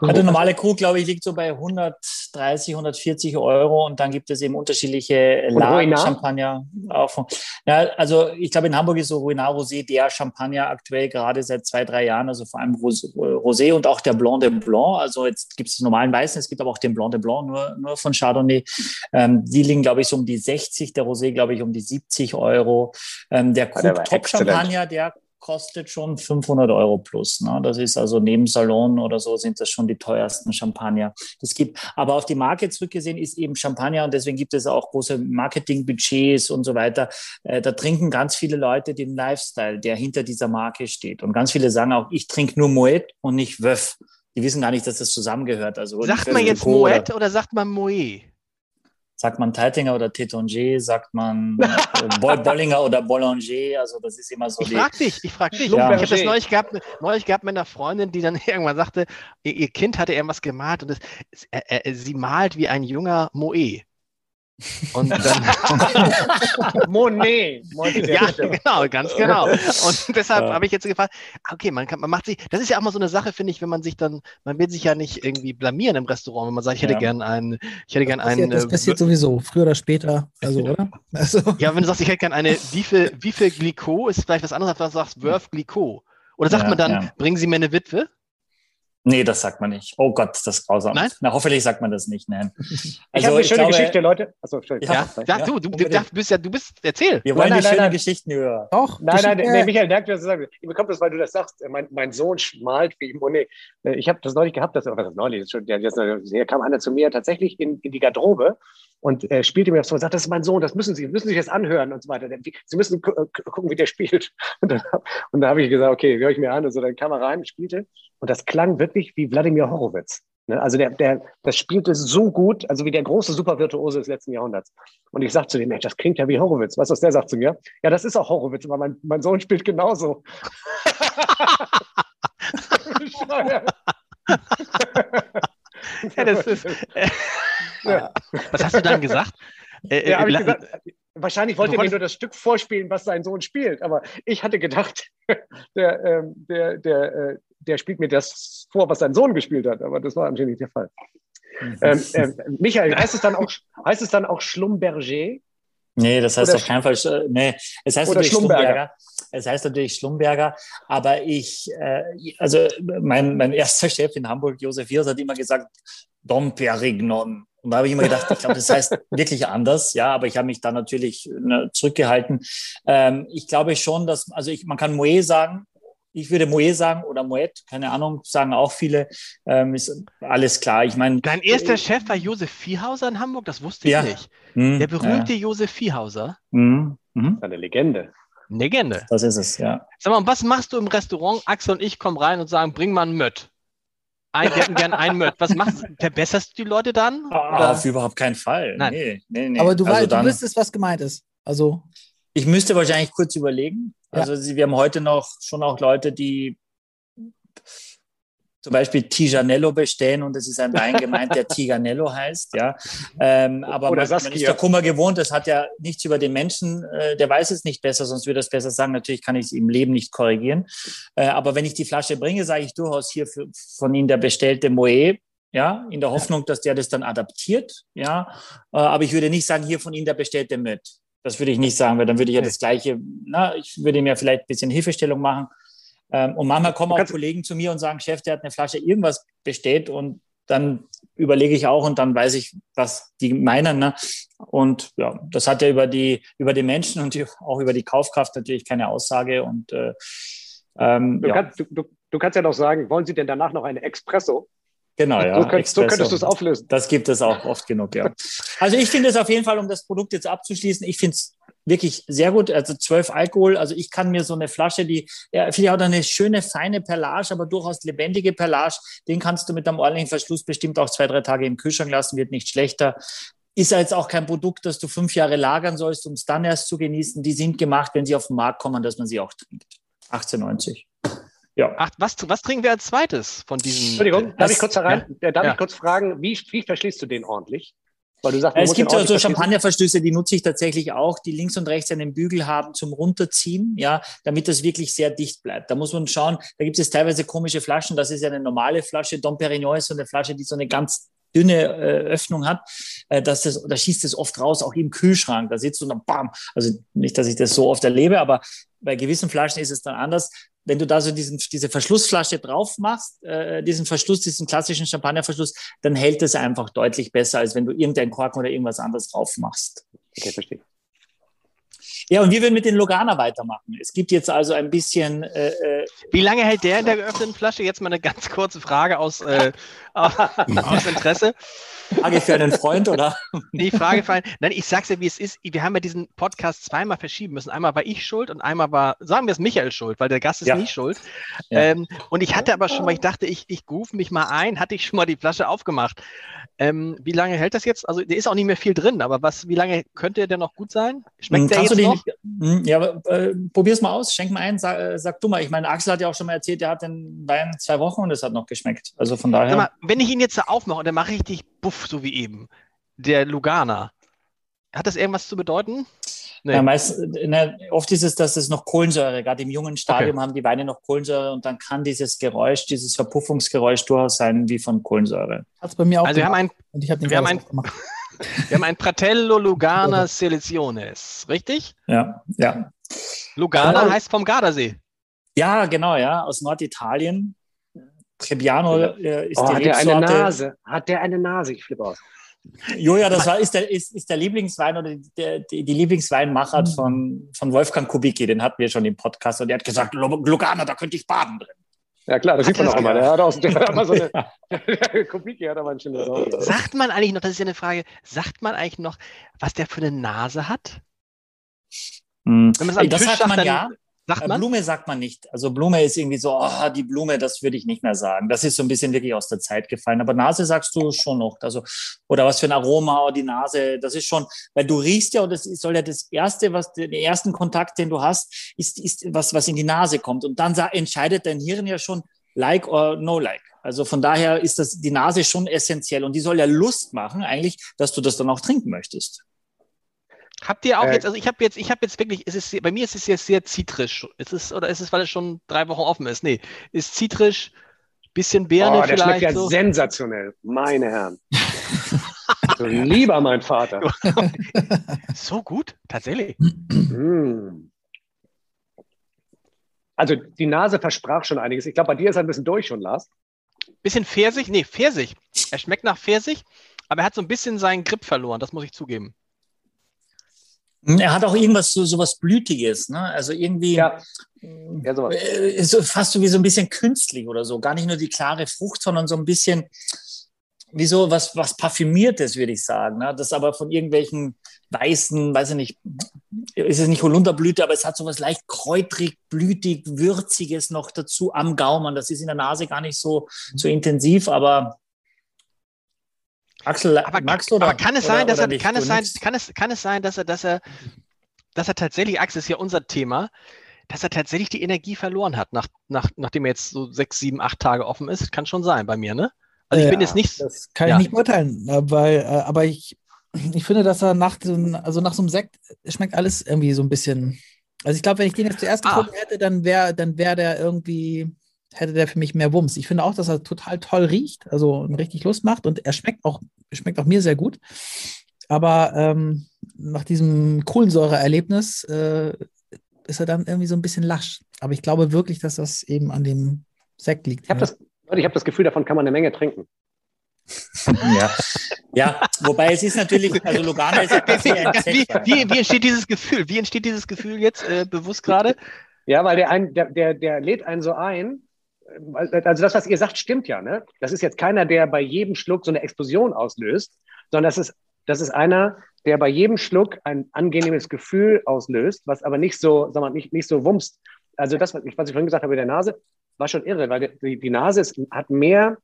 Also normale Krug, glaube ich, liegt so bei 130, 140 Euro und dann gibt es eben unterschiedliche Lagen Champagner. Auch ja, also ich glaube, in Hamburg ist so Ruinard Rosé der Champagner aktuell gerade seit zwei, drei Jahren, also vor allem Rosé und auch der Blanc de Blanc. Also jetzt gibt es den normalen Weißen, es gibt aber auch den Blanc de Blanc, nur, nur von Chardonnay. Ähm, die liegen, glaube ich, so um die 60, der Rosé, glaube ich, um die 70 Euro. Ähm, der Krug Top Champagner, der kostet schon 500 Euro plus. Ne? Das ist also neben Salon oder so sind das schon die teuersten Champagner. Das gibt, aber auf die Marke zurückgesehen ist eben Champagner und deswegen gibt es auch große Marketingbudgets und so weiter. Äh, da trinken ganz viele Leute den Lifestyle, der hinter dieser Marke steht. Und ganz viele sagen auch, ich trinke nur Moet und nicht Wöff. die wissen gar nicht, dass das zusammengehört. Also sagt man jetzt Moet oder, oder sagt man Moe? Sagt man Teitinger oder Tétanger, sagt man äh, *laughs* Bollinger oder Boulanger, also das ist immer so ich die... Frag dich, ich frag dich, ja. ich habe das neulich gehabt, neulich gehabt mit einer Freundin, die dann *laughs* irgendwann sagte, ihr, ihr Kind hatte irgendwas gemalt und das, äh, äh, sie malt wie ein junger Moe. Und dann *laughs* Monet. ja, genau, ganz genau. Und *laughs* deshalb ja. habe ich jetzt gefragt, okay, man, kann, man macht sich, das ist ja auch mal so eine Sache, finde ich, wenn man sich dann, man will sich ja nicht irgendwie blamieren im Restaurant, wenn man sagt, ich hätte ja. gern einen, ich hätte gern das passiert, einen. Das passiert sowieso, früher oder später, also, *laughs* oder? Also. Ja, wenn du sagst, ich hätte gern eine, wie viel, wie viel Glyko ist vielleicht was anderes, als du sagst, Wurf Glyko. Oder sagt ja, man dann, bringen Sie mir eine Witwe? Nee, das sagt man nicht. Oh Gott, das ist grausam. Nein? Na, hoffentlich sagt man das nicht. Nein. *laughs* Also, ich habe eine schöne glaube, Geschichte, Leute. Achso, ja, ja, du, du, du bist ja, du bist, erzähl. Wir wollen nein, die nein, schönen Geschichten hören. Doch. Nein, nein, nee, Michael, danke, dass du sagst. Ich bekomme das, weil du das sagst. Mein, mein Sohn malt wie Monet. Ich habe das neulich gehabt, das, was das neulich, schon, hier kam einer zu mir tatsächlich in, in die Garderobe und äh, spielte mir das vor und sagt, das ist mein Sohn, das müssen Sie, müssen sich jetzt anhören und so weiter. Sie müssen gucken, wie der spielt. *laughs* Und dann, und dann habe ich gesagt, okay, höre ich mir an. Und so, dann kam er rein, spielte und das klang wirklich wie Wladimir Horowitz. Ne? Also der, der, das spielte so gut, also wie der große Supervirtuose des letzten Jahrhunderts. Und ich sagte zu dem, Mensch, das klingt ja wie Horowitz. Weißt du, was der sagt zu mir? Ja, das ist auch Horowitz, aber mein, mein Sohn spielt genauso. *laughs* ja, das ist, äh, ja. Was hast du dann gesagt? Äh, ja, äh, ich gesagt, wahrscheinlich wollte er mir nur das Stück vorspielen, was sein Sohn spielt, aber ich hatte gedacht, *laughs* der, ähm, der, der, äh, der spielt mir das vor, was sein Sohn gespielt hat, aber das war anscheinend nicht der Fall. Mhm. Ähm, äh, Michael, heißt es dann auch, heißt es dann auch Schlumberger? Nee, das heißt Oder auf keinen Fall, äh, nee, es heißt natürlich Schlumberger. Schlumberger. Es heißt natürlich Schlumberger, aber ich, äh, also mein, mein erster *laughs* Chef in Hamburg, Josef Hirs, hat immer gesagt, Dom Perignon. Und da habe ich immer gedacht, ich glaube, das heißt *laughs* wirklich anders, ja, aber ich habe mich da natürlich ne, zurückgehalten. Ähm, ich glaube schon, dass, also ich, man kann Moe sagen, ich würde Moe sagen oder Moet, keine Ahnung, sagen auch viele. Ähm, ist alles klar. Ich meine. Dein erster Chef war Josef Viehhauser in Hamburg, das wusste ich ja. nicht. Hm, Der berühmte ja. Josef Viehhauser. Hm, hm. Eine Legende. Legende. Das ist es, ja. Sag mal, was machst du im Restaurant? Axel und ich kommen rein und sagen, bring mal einen Mött. Ein, wir hätten gern einen Mött. Was machst du? Verbesserst du die Leute dann? Ah, auf überhaupt keinen Fall. Nein. Nee, nee, nee. Aber du, also weißt, dann, du wüsstest, was gemeint ist. Also. Ich müsste wahrscheinlich kurz überlegen. Also ja. wir haben heute noch schon auch Leute, die zum Beispiel Tijanello bestellen und es ist ein Wein gemeint, der *laughs* Tiganello heißt, ja. Ähm, aber man, man, ist der Kummer gewohnt, das hat ja nichts über den Menschen, äh, der weiß es nicht besser, sonst würde er es besser sagen. Natürlich kann ich es im Leben nicht korrigieren. Äh, aber wenn ich die Flasche bringe, sage ich durchaus hier für, von Ihnen der bestellte Moe, ja, in der Hoffnung, dass der das dann adaptiert, ja. Äh, aber ich würde nicht sagen, hier von Ihnen der bestellte Möt. Das würde ich nicht sagen, weil dann würde ich ja das Gleiche, na, ich würde mir vielleicht ein bisschen Hilfestellung machen. Ähm, und manchmal kommen auch Kollegen zu mir und sagen, Chef, der hat eine Flasche irgendwas bestellt und dann überlege ich auch und dann weiß ich, was die meinen. Ne? Und ja, das hat ja über die, über die Menschen und die, auch über die Kaufkraft natürlich keine Aussage. Und äh, ähm, du, ja. kannst, du, du, du, kannst ja noch sagen, wollen Sie denn danach noch eine Espresso? Genau, ja. So, könnt, so könntest du es auflösen. Das gibt es auch oft genug, ja. Also ich finde es auf jeden Fall, um das Produkt jetzt abzuschließen, ich finde es wirklich sehr gut. Also zwölf Alkohol. Also ich kann mir so eine Flasche, die ja, vielleicht hat eine schöne, feine Perlage, aber durchaus lebendige Perlage, den kannst du mit einem ordentlichen Verschluss bestimmt auch zwei, drei Tage im Kühlschrank lassen, wird nicht schlechter. Ist ja jetzt auch kein Produkt, das du fünf Jahre lagern sollst, um es dann erst zu genießen. Die sind gemacht, wenn sie auf den Markt kommen, dass man sie auch trinkt. 1890. Ja. Ach, was, was trinken wir als zweites von diesen? Entschuldigung, darf ich kurz herein? Ja. Darf ja. ich kurz fragen, wie, wie verschließt du den ordentlich? Weil du sagst, es gibt ja so Champagnerverstöße, die nutze ich tatsächlich auch, die links und rechts einen Bügel haben zum Runterziehen, ja, damit das wirklich sehr dicht bleibt. Da muss man schauen, da gibt es teilweise komische Flaschen, das ist ja eine normale Flasche. Dom Perignon ist so eine Flasche, die so eine ganz dünne äh, Öffnung hat, äh, dass das, da schießt es oft raus, auch im Kühlschrank. Da sitzt du dann bam. Also nicht, dass ich das so oft erlebe, aber bei gewissen Flaschen ist es dann anders wenn du da so diesen, diese Verschlussflasche drauf machst, äh, diesen Verschluss, diesen klassischen Champagnerverschluss, dann hält es einfach deutlich besser, als wenn du irgendeinen Korken oder irgendwas anderes drauf machst. Okay, verstehe. Ja, und wir würden mit den Lugana weitermachen. Es gibt jetzt also ein bisschen. Äh, äh Wie lange hält der in der geöffneten Flasche? Jetzt mal eine ganz kurze Frage aus, äh, *laughs* aus Interesse. Frage für einen Freund, oder? Nee, Frage für einen. Nein, ich sag's ja, wie es ist. Wir haben ja diesen Podcast zweimal verschieben müssen. Einmal war ich schuld und einmal war, sagen wir es, Michael schuld, weil der Gast ist ja. nie schuld. Ja. Ähm, und ich hatte aber schon mal, ich dachte, ich, ich rufe mich mal ein, hatte ich schon mal die Flasche aufgemacht. Ähm, wie lange hält das jetzt? Also, der ist auch nicht mehr viel drin, aber was, wie lange könnte der noch gut sein? Schmeckt der jetzt noch? Hm, ja, äh, probier's mal aus, schenk mal ein, sag, äh, sag, du mal. Ich meine, Axel hat ja auch schon mal erzählt, der hat den Wein zwei Wochen und es hat noch geschmeckt. Also von daher. Mal, wenn ich ihn jetzt aufmache, dann mache ich richtig buff, so wie eben. Der Lugana. Hat das irgendwas zu bedeuten? Nee. Ja, meist, ne, oft ist es, dass es noch Kohlensäure, gerade im jungen Stadium okay. haben die Weine noch Kohlensäure und dann kann dieses Geräusch, dieses Verpuffungsgeräusch durchaus sein wie von Kohlensäure. Hat's bei mir auch. Also wir haben ein, und ich hab den wir, haben ein *laughs* wir haben ein Pratello Lugana *laughs* Seleciones, richtig? Ja, ja. Lugana heißt vom Gardasee. Ja, genau, ja, aus Norditalien. Trebbiano äh, ist oh, die hat der eine Nase? Hat der eine Nase? Ich flippe aus. Joja, das war, ist, der, ist, ist der Lieblingswein oder der, die, die Lieblingsweinmachart mhm. von, von Wolfgang Kubicki, den hatten wir schon im Podcast und der hat gesagt, Lugana, da könnte ich baden drin. Ja klar, das sieht man auch immer. Der hat auch, der hat immer so eine, ja. *laughs* *laughs* Kubicki hat aber ein schönes Auge. Sagt man eigentlich noch, das ist ja eine Frage, sagt man eigentlich noch, was der für eine Nase hat? Hm. Wenn man das sagt man ja. Sagt man? Blume sagt man nicht. Also Blume ist irgendwie so, oh, die Blume, das würde ich nicht mehr sagen. Das ist so ein bisschen wirklich aus der Zeit gefallen. Aber Nase sagst du schon noch. Also, oder was für ein Aroma, die Nase, das ist schon, weil du riechst ja, und das soll ja das erste, was, den ersten Kontakt, den du hast, ist, ist was, was in die Nase kommt. Und dann entscheidet dein Hirn ja schon, like or no like. Also von daher ist das, die Nase schon essentiell. Und die soll ja Lust machen, eigentlich, dass du das dann auch trinken möchtest. Habt ihr auch äh, jetzt, also ich habe jetzt, ich habe jetzt wirklich, es ist, bei mir ist es jetzt sehr zitrisch. Ist es, oder ist es, weil es schon drei Wochen offen ist? Nee, ist zitrisch, bisschen Birne oh, der vielleicht. Schmeckt ja so. sensationell, meine Herren. so, lieber mein Vater. *laughs* so gut, tatsächlich. Mm. Also die Nase versprach schon einiges. Ich glaube, bei dir ist er ein bisschen durch schon, Lars. Bisschen Pfirsich? Nee, Pfirsich. Er schmeckt nach Pfirsich, aber er hat so ein bisschen seinen Grip verloren, das muss ich zugeben. Hm, er hat auch irgendwas so, so was Blütiges, ne? Also irgendwie ja. Ja, sowas. Äh, so fast so wie so ein bisschen künstlich oder so. Gar nicht nur die klare Frucht, sondern so ein bisschen wie so was, was Parfümiertes, würde ich sagen. Ne? Das aber von irgendwelchen weißen, weiß ich nicht, ist es nicht Holunderblüte, aber es hat so was leicht kräutrig, blütig, würziges noch dazu am Gaumen. Das ist in der Nase gar nicht so, so intensiv, aber Axel, aber, magst du oder, aber kann es sein, dass er, kann es sein, kann es, kann es sein, dass er, dass er, dass er tatsächlich, Axel ist ja unser Thema, dass er tatsächlich die Energie verloren hat, nach, nach, nachdem er jetzt so sechs, sieben, acht Tage offen ist. Kann schon sein bei mir, ne? Also ich ja, bin jetzt nicht. Das kann ja. ich nicht beurteilen, weil, äh, aber ich, ich finde, dass er nach, also nach so einem Sekt schmeckt alles irgendwie so ein bisschen. Also ich glaube, wenn ich den jetzt zuerst ah. getrunken hätte, dann wäre dann wär der irgendwie hätte der für mich mehr Wumms. Ich finde auch, dass er total toll riecht, also richtig Lust macht und er schmeckt auch, schmeckt auch mir sehr gut. Aber ähm, nach diesem Kohlensäure-Erlebnis äh, ist er dann irgendwie so ein bisschen lasch. Aber ich glaube wirklich, dass das eben an dem Sekt liegt. Ich habe das, hab das Gefühl, davon kann man eine Menge trinken. *laughs* ja. ja, wobei es ist natürlich, also Lugano ist ja wie, wie, wie, entsteht dieses Gefühl? Wie entsteht dieses Gefühl jetzt äh, bewusst gerade? Ja, weil der, ein, der, der, der lädt einen so ein, also das, was ihr sagt, stimmt ja. Ne? Das ist jetzt keiner, der bei jedem Schluck so eine Explosion auslöst, sondern das ist, das ist einer, der bei jedem Schluck ein angenehmes Gefühl auslöst, was aber nicht so, sag mal, nicht, nicht so wumst. Also das, was ich, was ich vorhin gesagt habe mit der Nase, war schon irre, weil die, die Nase ist, hat mehr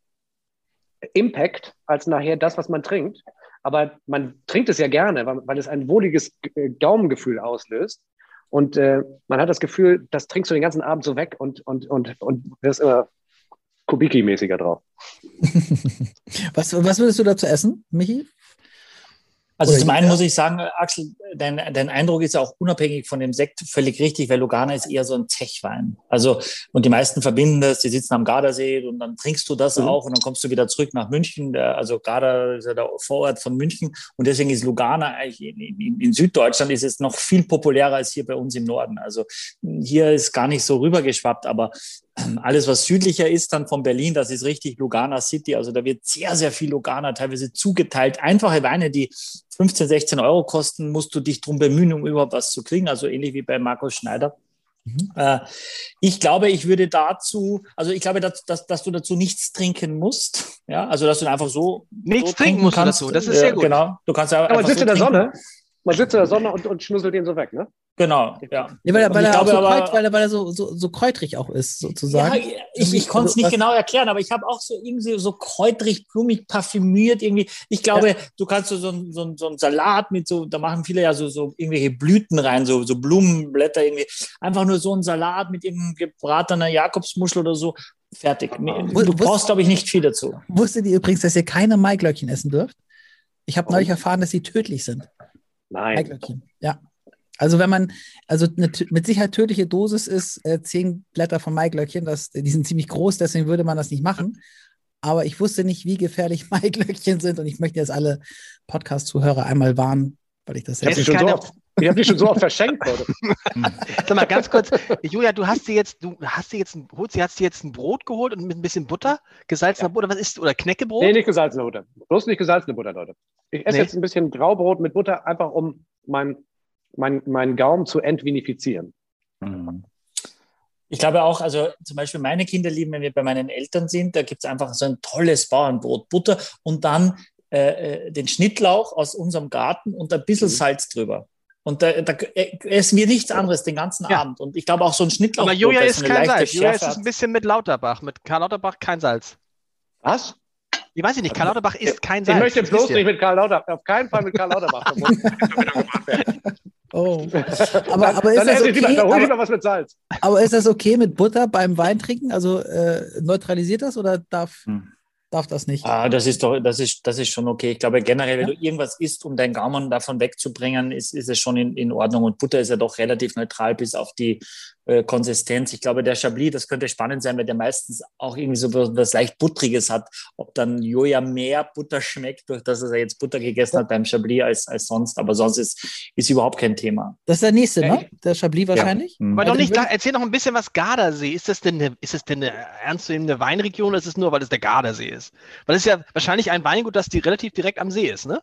Impact als nachher das, was man trinkt. Aber man trinkt es ja gerne, weil, weil es ein wohliges Gaumengefühl auslöst. Und äh, man hat das Gefühl, das trinkst du den ganzen Abend so weg und, und, und, und wirst immer Kubiki-mäßiger drauf. *laughs* was, was würdest du dazu essen, Michi? Also Oder zum einen muss ich sagen, Axel, dein, dein Eindruck ist ja auch unabhängig von dem Sekt völlig richtig, weil Lugana ist eher so ein Zechwein. Also, und die meisten verbinden das, die sitzen am Gardasee und dann trinkst du das mhm. auch und dann kommst du wieder zurück nach München. Also Garda ist ja der Vorort von München und deswegen ist Lugana eigentlich in, in, in, Süddeutschland ist es noch viel populärer als hier bei uns im Norden. Also hier ist gar nicht so rübergeschwappt, aber *clears throat* alles, was südlicher ist, dann von Berlin, das ist richtig Lugana City. Also da wird sehr, sehr viel Lugana teilweise zugeteilt. Einfache Weine, die 15, 16 Euro kosten, musst du dich drum bemühen, um überhaupt was zu kriegen. Also ähnlich wie bei Markus Schneider. Mhm. Äh, ich glaube, ich würde dazu, also ich glaube, dass, dass, dass, du dazu nichts trinken musst. Ja, also dass du einfach so. Nichts so trinken musst kannst. dazu, das ist sehr gut. Genau, du kannst ja. Aber sitzt so in der Sonne. Man sitzt in der Sonne und, und schnusselt den so weg, ne? Genau, ja. ja weil, er, weil, er glaube, so aber, weil, er, weil er so, so, so kräutrig auch ist, sozusagen. Ja, ich, ich konnte es nicht genau erklären, aber ich habe auch so irgendwie so kräutrig, blumig, parfümiert irgendwie. Ich glaube, ja. du kannst so, so, so, so einen Salat mit so, da machen viele ja so, so irgendwelche Blüten rein, so, so Blumenblätter irgendwie. Einfach nur so einen Salat mit irgendeinem gebratener Jakobsmuschel oder so. Fertig. Du brauchst, glaube ich, nicht viel dazu. Wusstet ihr übrigens, dass ihr keine Maiglöckchen essen dürft? Ich habe neulich erfahren, dass sie tödlich sind. Nein. Ja. Also wenn man, also eine mit Sicherheit tödliche Dosis ist äh, zehn Blätter von Maiglöckchen, das, die sind ziemlich groß, deswegen würde man das nicht machen. Aber ich wusste nicht, wie gefährlich *laughs* Maiglöckchen sind und ich möchte jetzt alle Podcast-Zuhörer einmal warnen, weil ich das jetzt ich habe die, hab die schon so oft verschenkt. *laughs* Sag mal ganz kurz, Julia, du hast dir jetzt, du hast dir jetzt, ein, holst, hast dir jetzt ein Brot geholt und mit ein bisschen Butter, gesalzener ja. Butter, was ist, oder Knäckebrot? Nee, nicht gesalzene Butter. Bloß nicht gesalzene Butter, Leute. Ich esse nee. jetzt ein bisschen Graubrot mit Butter, einfach um mein, mein, meinen Gaumen zu entvinifizieren. Mhm. Ich glaube auch, also zum Beispiel meine Kinder lieben, wenn wir bei meinen Eltern sind, da gibt es einfach so ein tolles Bauernbrot, Butter und dann äh, äh den Schnittlauch aus unserem Garten und ein bisschen mhm. Salz drüber. Und da, da essen wir nichts anderes den ganzen ja. Abend. Und ich glaube auch so ein Schnittlauch. Aber Julia ist kein Salz. Julia ist ein bisschen mit Lauterbach. Mit Karl Lauterbach kein Salz. Was? Ich weiß nicht, Karl Lauterbach ist kein Salz. Ich möchte bloß nicht mit Karl Lauterbach, auf keinen Fall mit Karl Lauterbach *laughs* Oh. Aber, aber ist das okay? Lieber, aber, mit Salz. aber ist das okay mit Butter beim Weintrinken? Also äh, neutralisiert das oder darf. Hm darf das nicht. Ah, das ist doch, das ist, das ist schon okay. Ich glaube generell, wenn ja. du irgendwas isst, um deinen Gaumen davon wegzubringen, ist, ist es schon in, in Ordnung. Und Butter ist ja doch relativ neutral bis auf die äh, Konsistenz. Ich glaube, der Chablis, das könnte spannend sein, weil der meistens auch irgendwie so was leicht Buttriges hat. Ob dann Joja mehr Butter schmeckt, durch das er jetzt Butter gegessen hat beim Chablis als, als sonst. Aber sonst ist, ist überhaupt kein Thema. Das ist der nächste, ne? Der Chablis wahrscheinlich. Ja. Mhm. Aber doch nicht, erzähl noch ein bisschen was Gardasee. Ist das denn eine, ist das denn eine ernstzunehmende Weinregion oder ist es nur, weil es der Gardasee ist? Weil es ist ja wahrscheinlich ein Weingut, das die relativ direkt am See ist, ne?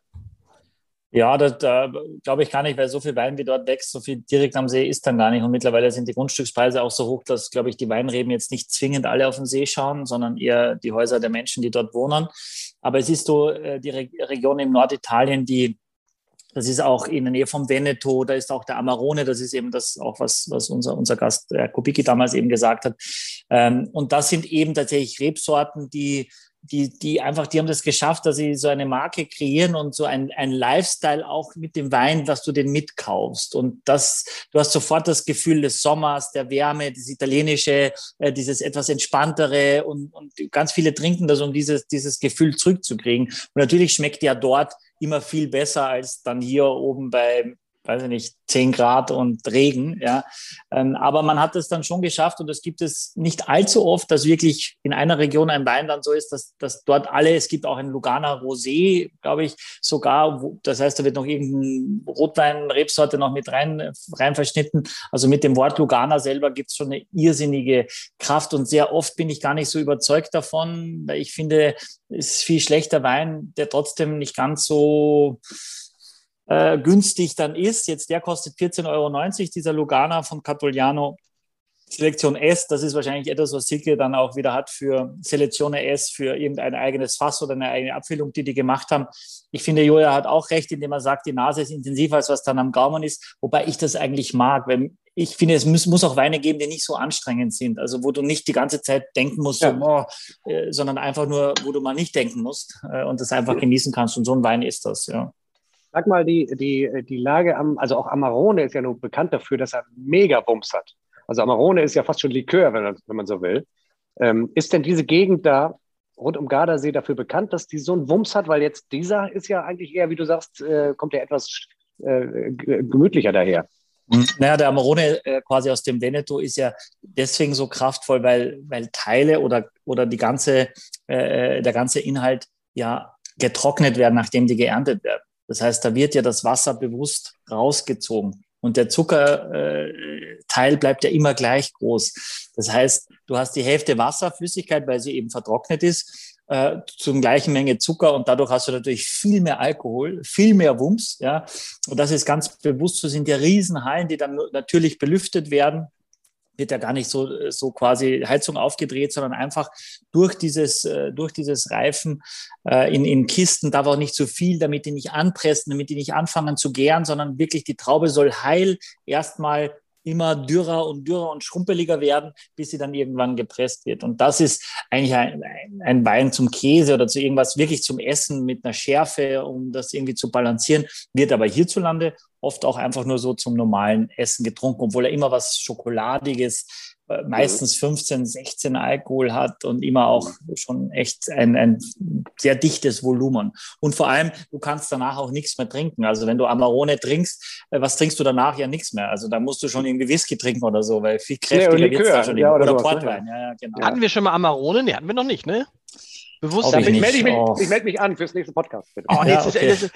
Ja, das da glaube ich gar nicht, weil so viel Wein wie dort wächst, so viel direkt am See ist dann gar nicht. Und mittlerweile sind die Grundstückspreise auch so hoch, dass, glaube ich, die Weinreben jetzt nicht zwingend alle auf den See schauen, sondern eher die Häuser der Menschen, die dort wohnen. Aber es ist so äh, die Re Region im Norditalien, die das ist auch in der Nähe vom Veneto, da ist auch der Amarone, das ist eben das auch, was, was unser, unser Gast Herr Kubicki damals eben gesagt hat. Ähm, und das sind eben tatsächlich Rebsorten, die die, die einfach, die haben das geschafft, dass sie so eine Marke kreieren und so ein, ein Lifestyle auch mit dem Wein, dass du den mitkaufst. Und das, du hast sofort das Gefühl des Sommers, der Wärme, das italienische, äh, dieses etwas entspanntere und, und ganz viele trinken das, um dieses, dieses Gefühl zurückzukriegen. Und natürlich schmeckt ja dort immer viel besser als dann hier oben bei, weiß ich nicht, 10 Grad und Regen. Ja. Ähm, aber man hat es dann schon geschafft und es gibt es nicht allzu oft, dass wirklich in einer Region ein Wein dann so ist, dass, dass dort alle, es gibt auch ein Lugana Rosé, glaube ich, sogar, wo, das heißt, da wird noch irgendein Rotwein-Rebsorte noch mit rein, rein verschnitten. Also mit dem Wort Lugana selber gibt es schon eine irrsinnige Kraft und sehr oft bin ich gar nicht so überzeugt davon, weil ich finde, es ist viel schlechter Wein, der trotzdem nicht ganz so äh, günstig dann ist. Jetzt der kostet 14,90 Euro, dieser Lugana von Catuliano. Selektion S, das ist wahrscheinlich etwas, was Silke dann auch wieder hat für Selektion S, für irgendein eigenes Fass oder eine eigene Abfüllung, die die gemacht haben. Ich finde, Joja hat auch recht, indem er sagt, die Nase ist intensiver, als was dann am Gaumen ist, wobei ich das eigentlich mag, weil ich finde, es muss, muss auch Weine geben, die nicht so anstrengend sind, also wo du nicht die ganze Zeit denken musst, ja. so, oh, äh, sondern einfach nur, wo du mal nicht denken musst äh, und das einfach genießen kannst und so ein Wein ist das, ja. Sag mal, die, die, die Lage am, also auch Amarone ist ja nur bekannt dafür, dass er mega Bums hat. Also Amarone ist ja fast schon Likör, wenn man, wenn man so will. Ähm, ist denn diese Gegend da rund um Gardasee dafür bekannt, dass die so einen Wumms hat? Weil jetzt dieser ist ja eigentlich eher, wie du sagst, äh, kommt ja etwas äh, gemütlicher daher. Naja, der Amarone äh, quasi aus dem Veneto ist ja deswegen so kraftvoll, weil, weil Teile oder, oder die ganze, äh, der ganze Inhalt ja getrocknet werden, nachdem die geerntet werden. Das heißt, da wird ja das Wasser bewusst rausgezogen. Und der Zuckerteil äh, bleibt ja immer gleich groß. Das heißt, du hast die Hälfte Wasserflüssigkeit, weil sie eben vertrocknet ist. äh, zum gleichen Menge Zucker und dadurch hast du natürlich viel mehr Alkohol, viel mehr Wumms. Ja, und das ist ganz bewusst. So sind ja Riesenhallen, die dann natürlich belüftet werden wird ja gar nicht so, so quasi Heizung aufgedreht, sondern einfach durch dieses, äh, durch dieses Reifen äh, in, in Kisten darf auch nicht zu so viel, damit die nicht anpressen, damit die nicht anfangen zu gären, sondern wirklich die Traube soll heil erstmal immer dürrer und dürrer und schrumpeliger werden, bis sie dann irgendwann gepresst wird. Und das ist eigentlich ein, ein Wein zum Käse oder zu irgendwas wirklich zum Essen mit einer Schärfe, um das irgendwie zu balancieren, wird aber hierzulande oft auch einfach nur so zum normalen Essen getrunken, obwohl er immer was Schokoladiges, meistens 15, 16 Alkohol hat und immer auch schon echt ein, ein sehr dichtes Volumen. Und vor allem, du kannst danach auch nichts mehr trinken. Also wenn du Amarone trinkst, äh, was trinkst du danach? Ja, nichts mehr. Also da musst du schon irgendwie Whisky trinken oder so, weil viel kräftiger nee, wird es da schon. Ja, oder, oder sowas, ne? Portwein. Ja, ja, genau. Hatten wir schon mal Amarone? Nee, hatten wir noch nicht, ne? Bewusst. Ich ich melde mich, Oh. ich melde mich an fürs nächste Podcast. Bitte. Oh, nee, Ja, das ist, okay. das ist,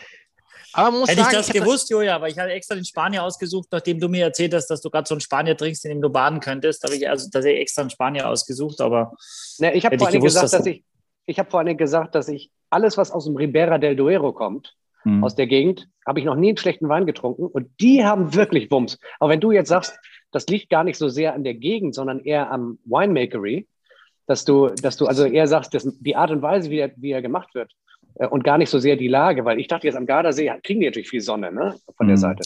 aber man muss Hätte ich sagen, das ich gewusst, Julia, aber ich hatte extra den Spanier ausgesucht, nachdem du mir erzählt hast, dass du gerade so einen Spanier trinkst, in dem du baden könntest, habe ich also tatsächlich extra einen Spanier ausgesucht, aber Ne, ich habe vor ich allen Dingen gewusst, gesagt, dass dass ich, ich habe vor Dingen gesagt, dass ich alles, was aus dem Ribera del Duero kommt, hm. aus der Gegend, habe ich noch nie einen schlechten Wein getrunken und die haben wirklich Wumms. Aber wenn du jetzt sagst, das liegt gar nicht so sehr an der Gegend, sondern eher am Winemakery, dass du, dass du also eher sagst, dass die Art und Weise, wie er, wie er gemacht wird äh, und gar nicht so sehr die Lage, weil ich dachte jetzt am Gardasee kriegen die natürlich viel Sonne ne, von der Mhm. Seite.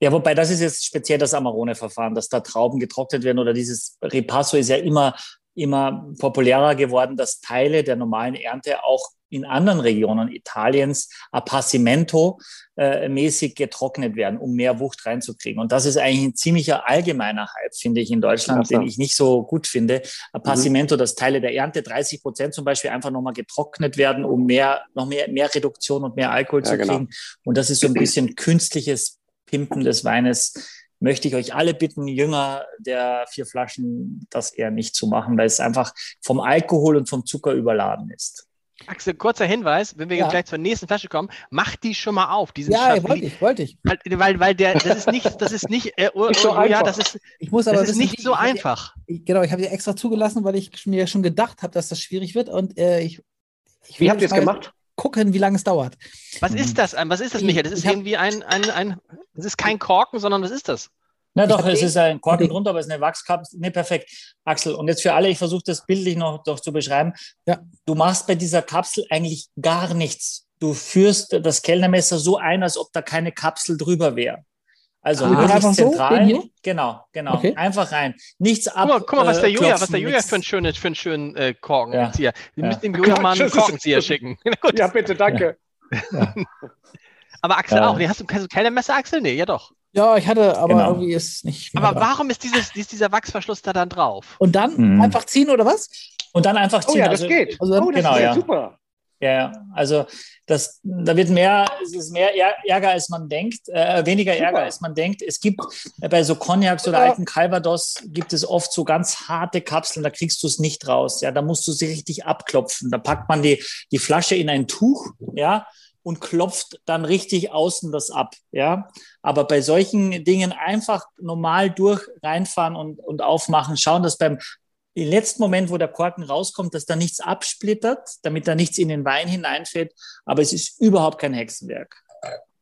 Ja, wobei das ist jetzt speziell das Amarone-Verfahren, dass da Trauben getrocknet werden oder dieses Ripasso ist ja immer, immer populärer geworden, dass Teile der normalen Ernte auch in anderen Regionen Italiens Appassimento äh, mäßig getrocknet werden, um mehr Wucht reinzukriegen. Und das ist eigentlich ein ziemlicher allgemeiner Hype, finde ich, in Deutschland, den ich nicht so gut finde. Appassimento, dass Teile der Ernte, 30 Prozent zum Beispiel, einfach nochmal getrocknet werden, um mehr, noch mehr, mehr Reduktion und mehr Alkohol Ja, zu genau. kriegen. Und das ist so ein bisschen künstliches Pimpen des Weines. Möchte ich euch alle bitten, Jünger der vier Flaschen, das eher nicht zu machen, weil es einfach vom Alkohol und vom Zucker überladen ist. Axel, kurzer Hinweis, wenn wir Ja. jetzt gleich zur nächsten Flasche kommen, mach die schon mal auf. Die sind Ja, scharf- wollte ich, wollte ich. Weil, weil, weil der, das ist nicht, das ist nicht, äh, oh, Nicht so oh, ja, einfach. das ist, Ich muss aber das ist wissen, nicht wie- so ich einfach. Ich, genau, ich habe die extra zugelassen, weil ich mir schon gedacht habe, dass das schwierig wird und äh, ich, ich Wie will habt ihr es gemacht? Gucken, wie lange es dauert. Was Mhm. ist das? Was ist das, Ich- Michael? Das ist irgendwie ein, ein, ein, das ist kein Korken, sondern was ist das? Na Ich doch, es ist ein Korken drunter, aber es ist eine Wachskapsel. Ne, perfekt. Axel, und jetzt für alle, ich versuche das bildlich noch, noch zu beschreiben. Ja. Du machst bei dieser Kapsel eigentlich gar nichts. Du führst das Kellnermesser so ein, als ob da keine Kapsel drüber wäre. Also Ah, einfach so, zentral. hier? Genau, genau. Okay. Einfach rein. Nichts ab. Guck mal, guck mal was der äh, Julia, was der Julia für einen schönen, für einen schönen äh, Korkenzieher. Wir Ja. müssen dem Julia mal einen Korkenzieher schicken. *laughs* *laughs* Ja, bitte, danke. Aber Axel Ja. auch. Nee, hast du hast du keine Messer, Axel? Nee, ja doch. Ja, ich hatte, aber Genau. irgendwie ist nicht. mehr Aber dran. warum ist, dieses, ist dieser Wachsverschluss da dann drauf? Und dann Mhm. einfach ziehen oder was? Und dann einfach Oh ziehen. ja, das also, geht. also- oh, das genau, ist ja super. Ja, ja. also das, da wird mehr, es ist mehr Är- Ärger, als man denkt, äh, weniger Super. Ärger, als man denkt. Es gibt äh, bei so Cognacs oder Ja. alten Calvados gibt es oft so ganz harte Kapseln, da kriegst du es nicht raus. Ja, da musst du sie richtig abklopfen. Da packt man die, die Flasche in ein Tuch, ja, und klopft dann richtig außen das ab, ja. Aber bei solchen Dingen einfach normal durch reinfahren und, und aufmachen, schauen, dass beim im letzten Moment, wo der Korken rauskommt, dass da nichts absplittert, damit da nichts in den Wein hineinfällt. Aber es ist überhaupt kein Hexenwerk.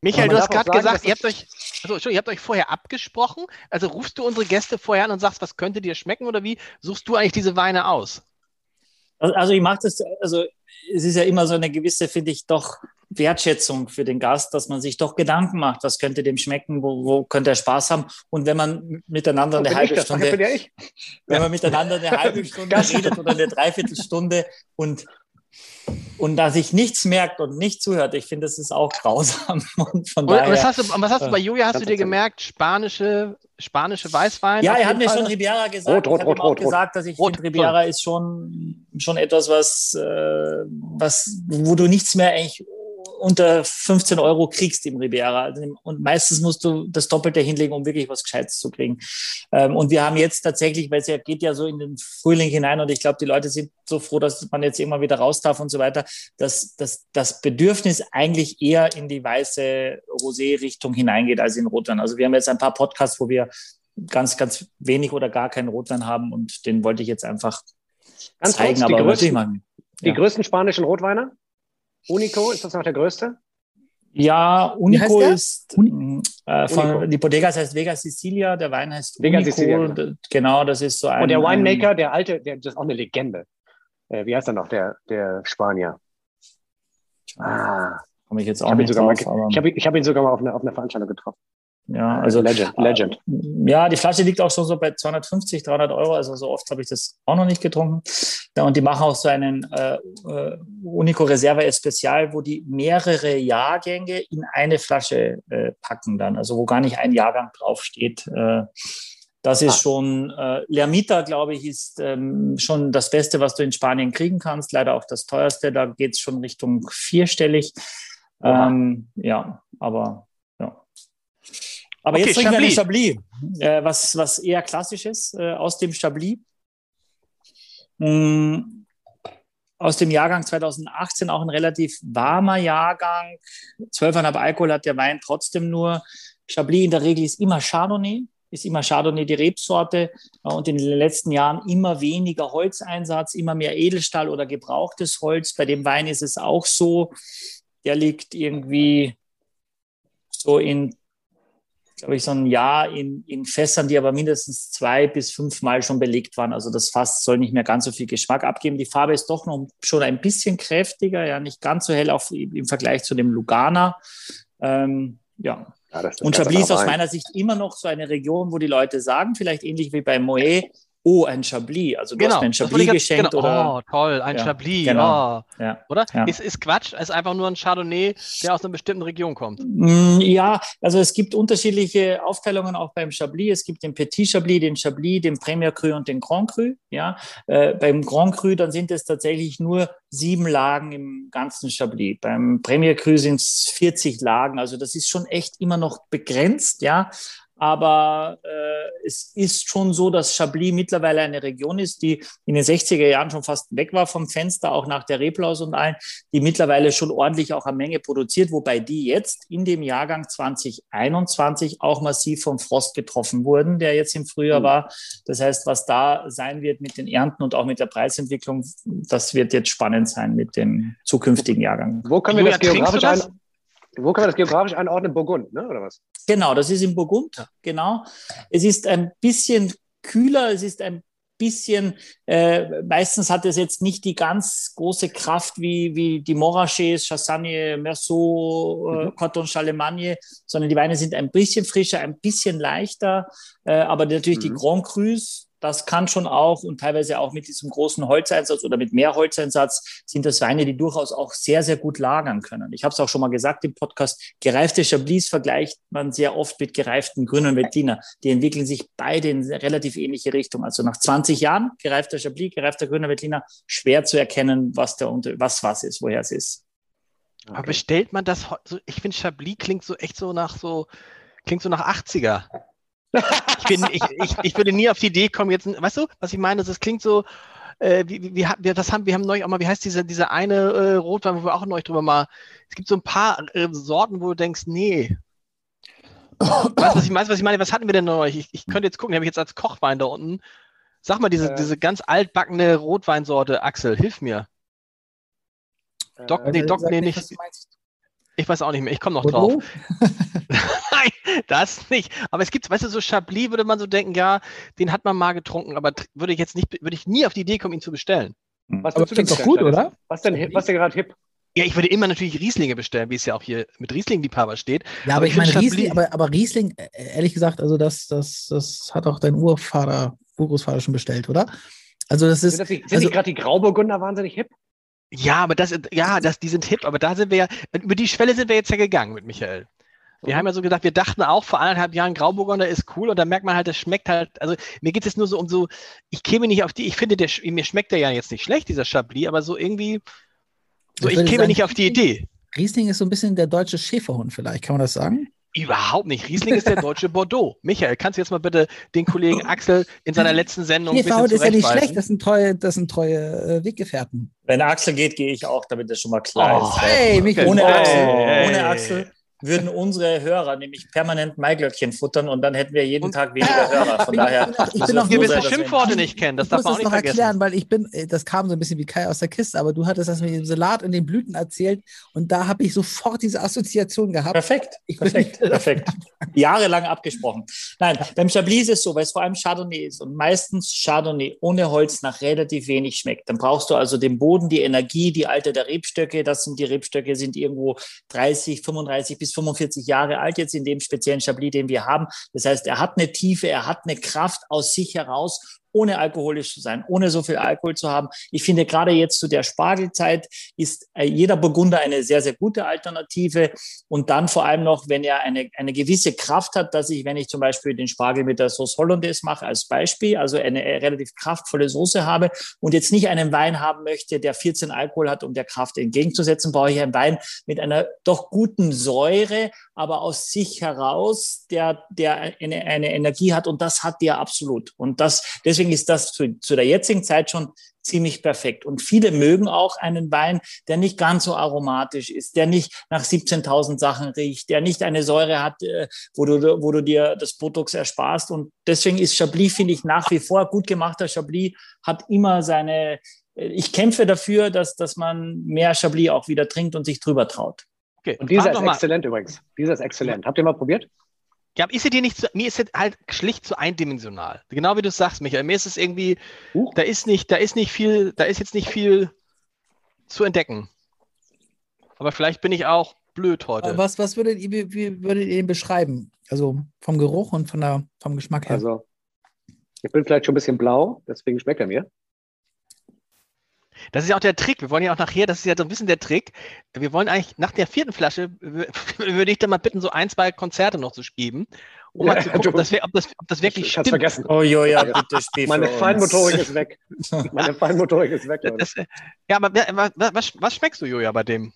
Michael, du hast gerade gesagt, ihr habt euch, also, ihr habt euch vorher abgesprochen. Also rufst du unsere Gäste vorher an und sagst, was könnte dir schmecken oder wie suchst du eigentlich diese Weine aus? Also also ich mache das, also es ist ja immer so eine gewisse, finde ich, doch Wertschätzung für den Gast, dass man sich doch Gedanken macht, was könnte dem schmecken, wo, wo könnte er Spaß haben. Und wenn man miteinander eine halbe Stunde ja ich. wenn man miteinander eine halbe *laughs* Stunde redet oder eine Dreiviertelstunde und, und da sich nichts merkt und nicht zuhört, ich finde, das ist auch grausam. *laughs* Und von Und, und was daher, hast du, was hast du bei Julia, hast du dir gemerkt, spanische, spanische Weißwein? ja, er hat mir Fall? schon Ribiera gesagt. Rot, rot, ich habe rot, ihm auch rot, rot. gesagt, dass ich Rot, finde, Ribiera ist schon, schon etwas, was, äh, was, wo du nichts mehr eigentlich unter 15 Euro kriegst im im- Und meistens musst du das Doppelte hinlegen, um wirklich was Gescheites zu kriegen. Ähm, Und wir haben jetzt tatsächlich, weil es ja geht ja so in den Frühling hinein und ich glaube, die Leute sind so froh, dass man jetzt immer wieder raus darf und so weiter, dass, dass das Bedürfnis eigentlich eher in die weiße Rosé-Richtung hineingeht als in Rotwein. Also wir haben jetzt ein paar Podcasts, wo wir ganz, ganz wenig oder gar keinen Rotwein haben und den wollte ich jetzt einfach Ganz zeigen, kurz, die aber größten. Die Ja. größten spanischen Rotweine? Unico, ist das noch der größte? Ja, Unico ist Uni- äh, von, Unico. die Bodega heißt Vega Sicilia, der Wein heißt Vega Unico. Sicilia, genau. Genau, das ist so ein. Und der Winemaker, der alte, der, das ist auch eine Legende. Äh, wie heißt er noch, der, der Spanier? Ah, Komme ich jetzt ich auch habe ihn, nicht sogar mal drauf, aber, ich hab, ihn- ich hab ihn sogar mal auf einer auf einer Veranstaltung getroffen. ja, also Legend, Legend. Ja, die Flasche liegt auch schon so bei 250, 300 Euro. Also so oft habe ich das auch noch nicht getrunken. Ja, und die machen auch so einen äh, äh, Unico Reserva Especial, wo die mehrere Jahrgänge in eine Flasche äh, packen dann. Also wo gar nicht ein Jahrgang draufsteht. Äh, das ist Ah. schon, äh, Lermita, glaube ich, ist ähm, schon das Beste, was du in Spanien kriegen kannst. Leider auch das teuerste. Da geht es schon Richtung vierstellig. Ähm, ja, aber ja. Aber Okay, jetzt trinken wir einen Chablis. Äh, was, was eher klassisches äh, aus dem Chablis. Mm, aus dem Jahrgang 2018 auch ein relativ warmer Jahrgang. 12,5 Alkohol hat der Wein trotzdem nur. Chablis in der Regel ist immer Chardonnay, ist immer Chardonnay die Rebsorte äh, und in den letzten Jahren immer weniger Holzeinsatz, immer mehr Edelstahl oder gebrauchtes Holz. Bei dem Wein ist es auch so. Der liegt irgendwie so in glaube ich, so ein Jahr in, in Fässern, die aber mindestens zwei bis fünfmal schon belegt waren. Also das Fass soll nicht mehr ganz so viel Geschmack abgeben. Die Farbe ist doch noch schon ein bisschen kräftiger, ja, nicht ganz so hell auch im Vergleich zu dem Lugana. Ähm, ja. Ja, Und Chablis ist aus meiner Sicht immer noch so eine Region, wo die Leute sagen, vielleicht ähnlich wie bei Moet, oh, ein Chablis. Also du hast mir ein Chablis geschenkt genau. oder Oh, toll, ein Ja, Chablis. genau. Oh. ja. Oder? Ja. Ist, ist Quatsch, ist einfach nur ein Chardonnay, der aus einer bestimmten Region kommt. Mm, Ja, also es gibt unterschiedliche Aufteilungen auch beim Chablis. Es gibt den Petit Chablis, den Chablis, den Premier Cru und den Grand Cru. Ja, äh, beim Grand Cru dann sind es tatsächlich nur sieben Lagen im ganzen Chablis. Beim Premier Cru sind es 40 Lagen. Also das ist schon echt immer noch begrenzt. Ja, aber äh, es ist schon so, dass Chablis mittlerweile eine Region ist, die in den 60er Jahren schon fast weg war vom Fenster, auch nach der Reblaus und allen, die mittlerweile schon ordentlich auch an Menge produziert, wobei die jetzt in dem Jahrgang 2021 auch massiv vom Frost getroffen wurden, der jetzt im Frühjahr Mhm. war. Das heißt, was da sein wird mit den Ernten und auch mit der Preisentwicklung, das wird jetzt spannend sein mit dem zukünftigen Jahrgang. Wo können wir Julia, das geografisch ein, wo können wir das geografisch einordnen? Burgund, ne? oder was? Genau, das ist in Burgund, genau. Es ist ein bisschen kühler, es ist ein bisschen, äh, meistens hat es jetzt nicht die ganz große Kraft wie, wie die Morachés, Chassagne, Merceau, äh, Mhm. Coton Charlemagne, sondern die Weine sind ein bisschen frischer, ein bisschen leichter, äh, aber natürlich die Mhm. Grand Crus, das kann schon auch und teilweise auch mit diesem großen Holzeinsatz oder mit mehr Holzeinsatz sind das Weine, die durchaus auch sehr, sehr gut lagern können. Ich habe es auch schon mal gesagt im Podcast, gereifte Chablis vergleicht man sehr oft mit gereiften grünen Veltliner. Die entwickeln sich beide in eine relativ ähnliche Richtung. Also nach 20 Jahren gereifter Chablis, gereifter grüner Veltliner, schwer zu erkennen, was, der, Unter- was was ist, woher es ist. Aber bestellt man das, ich finde Chablis klingt so echt so nach so, klingt so nach 80er. Ich, bin, ich, ich, ich würde nie auf die Idee kommen, jetzt, weißt du, was ich meine? Das klingt so, äh, wie, wie, wie, das haben, wir haben neulich auch mal, wie heißt diese, diese eine äh, Rotwein, wo wir auch neulich drüber mal, es gibt so ein paar äh, Sorten, wo du denkst, nee. Weißt du, was ich meine? Was ich meine? Was hatten wir denn neulich? Ich, ich könnte jetzt gucken, die habe ich jetzt als Kochwein da unten. Sag mal, diese, Äh. diese ganz altbackene Rotweinsorte, Axel, hilf mir. Doc, Äh, nee, Doc, nee, nicht, nicht. was du meinst. Ich weiß auch nicht mehr, ich komme noch drauf. Bordeaux? *laughs* Nein, das nicht. Aber es gibt, weißt du, so Chablis würde man so denken, ja, den hat man mal getrunken, aber würde ich jetzt nicht, würde ich nie auf die Idee kommen, ihn zu bestellen. was Aber würdest du denn klingt doch gut, oder? Was denn, was denn gerade hip? Ja, ich würde immer natürlich Rieslinge bestellen, wie es ja auch hier mit Riesling-Liebhaber steht. Ja, aber, Aber ich ich meine, Riesling, Chablis- aber, aber Riesling, äh, ehrlich gesagt, also das, das, das hat auch dein Urvater, Urgroßvater schon bestellt, oder? Also das ist, Sind, das nicht, also- nicht gerade die Grauburgunder wahnsinnig hip? Ja, aber das, ja, das, die sind hip, aber da sind wir ja, über die Schwelle sind wir jetzt ja gegangen mit Michael. Wir Mhm. haben ja so gedacht, wir dachten auch vor anderthalb Jahren, Grauburgunder ist cool und dann merkt man halt, das schmeckt halt, also mir geht es jetzt nur so um so, ich käme nicht auf die, ich finde, der, mir schmeckt der ja jetzt nicht schlecht, dieser Chablis, aber so irgendwie, so Ich ich käme sagen, nicht auf die Idee. Riesling ist so ein bisschen der deutsche Schäferhund vielleicht, kann man das sagen? Überhaupt nicht. Riesling ist der *laughs* deutsche Bordeaux. Michael, kannst du jetzt mal bitte den Kollegen Axel in seiner letzten Sendung ein bisschen ist ja nicht schlecht, das sind treue, das sind treue äh, Weggefährten. Wenn Axel geht, gehe ich auch, damit das schon mal klar Oh, ist. Hey, Michael. Ohne Axel, hey. ohne Axel würden unsere Hörer nämlich permanent Maiglöckchen futtern und dann hätten wir jeden und, Tag weniger *laughs* Hörer. Von daher, ich bin auch gewisse Schimpfworte nicht kennen. Das darf man auch nicht noch vergessen. erklären, weil ich bin, äh, das kam so ein bisschen wie Kai aus der Kiste, aber du hattest das mit dem Salat und den Blüten erzählt und da habe ich sofort diese Assoziation gehabt. Perfekt, perfekt, *laughs* perfekt. Jahrelang abgesprochen. Nein, beim Chablis ist es so, weil es vor allem Chardonnay ist und meistens Chardonnay ohne Holz nach relativ wenig schmeckt. Dann brauchst du also den Boden, die Energie, die Alte der Rebstöcke. Das sind die Rebstöcke, sind irgendwo 30, 35 bis 45 Jahre alt jetzt in dem speziellen Chablis, den wir haben. Das heißt, er hat eine Tiefe, er hat eine Kraft aus sich heraus ohne alkoholisch zu sein, ohne so viel Alkohol zu haben. Ich finde, gerade jetzt zu der Spargelzeit ist äh, jeder Burgunder eine sehr, sehr gute Alternative. Und dann vor allem noch, wenn er eine, eine gewisse Kraft hat, dass ich, wenn ich zum Beispiel den Spargel mit der Sauce Hollandaise mache, als Beispiel, also eine relativ kraftvolle Soße habe und jetzt nicht einen Wein haben möchte, der 14 Alkohol hat, um der Kraft entgegenzusetzen, brauche ich einen Wein mit einer doch guten Säure, aber aus sich heraus, der, der eine, eine Energie hat. Und das hat der absolut. Und das, deswegen deswegen ist das zu, zu der jetzigen Zeit schon ziemlich perfekt. Und viele mögen auch einen Wein, der nicht ganz so aromatisch ist, der nicht nach 17.000 Sachen riecht, der nicht eine Säure hat, äh, wo du, wo du dir das Botox ersparst. Und deswegen ist Chablis, finde ich, nach wie vor gut gemachter Chablis, hat immer seine, äh, ich kämpfe dafür, dass, dass man mehr Chablis auch wieder trinkt und sich drüber traut. Okay. Und dieser ist exzellent übrigens. Dieser ist exzellent. Habt ihr mal probiert? Ja, ist dir nicht, zu, mir ist es halt schlicht zu eindimensional. Genau wie du sagst, Michael. Mir ist es irgendwie, uh. da ist nicht, da ist nicht viel, da ist jetzt nicht viel zu entdecken. Aber vielleicht bin ich auch blöd heute. Was, was würdet ihr, wie würdet ihr ihn beschreiben? Also vom Geruch und von der, vom Geschmack her? Also, ich bin vielleicht schon ein bisschen blau, deswegen schmeckt er mir. Das ist ja auch der Trick. Wir wollen ja auch nachher, das ist ja so ein bisschen der Trick. Wir wollen eigentlich nach der vierten Flasche, *laughs* würde ich dann mal bitten, so ein, zwei Konzerte noch zu geben, um ja, mal zu gucken, ob das, ob das, ob das wirklich ich, stimmt. Vergessen. Oh, jo, ja, bitte spiel Meine Feinmotorik ist weg. *laughs* Meine Feinmotorik ist weg. Das, ja, aber was, was schmeckst du, Julia, bei dem?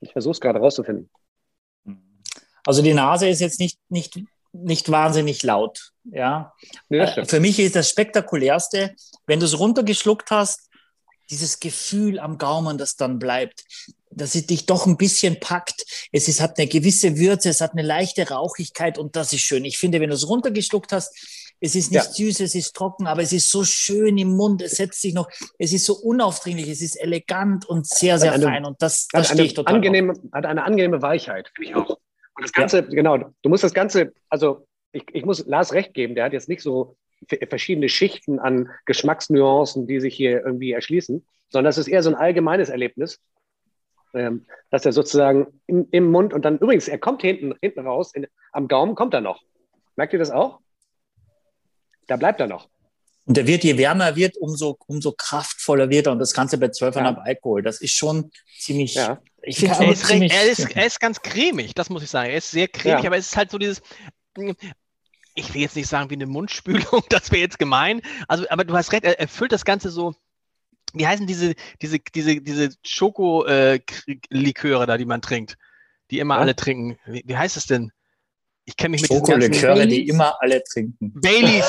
Ich versuche es gerade rauszufinden. Also die Nase ist jetzt nicht, nicht nicht wahnsinnig laut. Ja. ja äh, für mich ist das spektakulärste, wenn du es runtergeschluckt hast, dieses Gefühl am Gaumen, das dann bleibt, dass es dich doch ein bisschen packt. Es ist, hat eine gewisse Würze, es hat eine leichte Rauchigkeit und das ist schön. Ich finde, wenn du es runtergeschluckt hast, es ist nicht ja. süß, es ist trocken, aber es ist so schön im Mund, es setzt sich noch, es ist so unaufdringlich, es ist elegant und sehr, sehr fein und das, das stehe ich total angenehme, Hat eine angenehme Weichheit, finde ich auch. Und das Ganze, ja. genau, du musst das Ganze, also ich, ich muss Lars recht geben, der hat jetzt nicht so verschiedene Schichten an Geschmacksnuancen, die sich hier irgendwie erschließen, sondern das ist eher so ein allgemeines Erlebnis, ähm, dass er sozusagen im, im, Mund und dann übrigens, er kommt hinten, hinten raus, in, am Gaumen kommt er noch. Merkt ihr das auch? Da bleibt er noch. Und der wird, je wärmer er wird, umso, umso kraftvoller wird er. Und das Ganze bei 12,5 ja. Alkohol. Das ist schon ziemlich, ja. Ich finde er, ist, er, ist, er ist ganz cremig, das muss ich sagen. Er ist sehr cremig, ja. aber es ist halt so dieses. Ich will jetzt nicht sagen wie eine Mundspülung, *laughs* das wäre jetzt gemein. Also, aber du hast recht, er erfüllt das Ganze so. Wie heißen diese, diese, diese, diese Schokoliköre da, die man trinkt? Die immer ja. alle trinken. Wie, wie heißt es denn? Ich kenne mich mit Schokoliköre, die immer alle trinken. Baileys.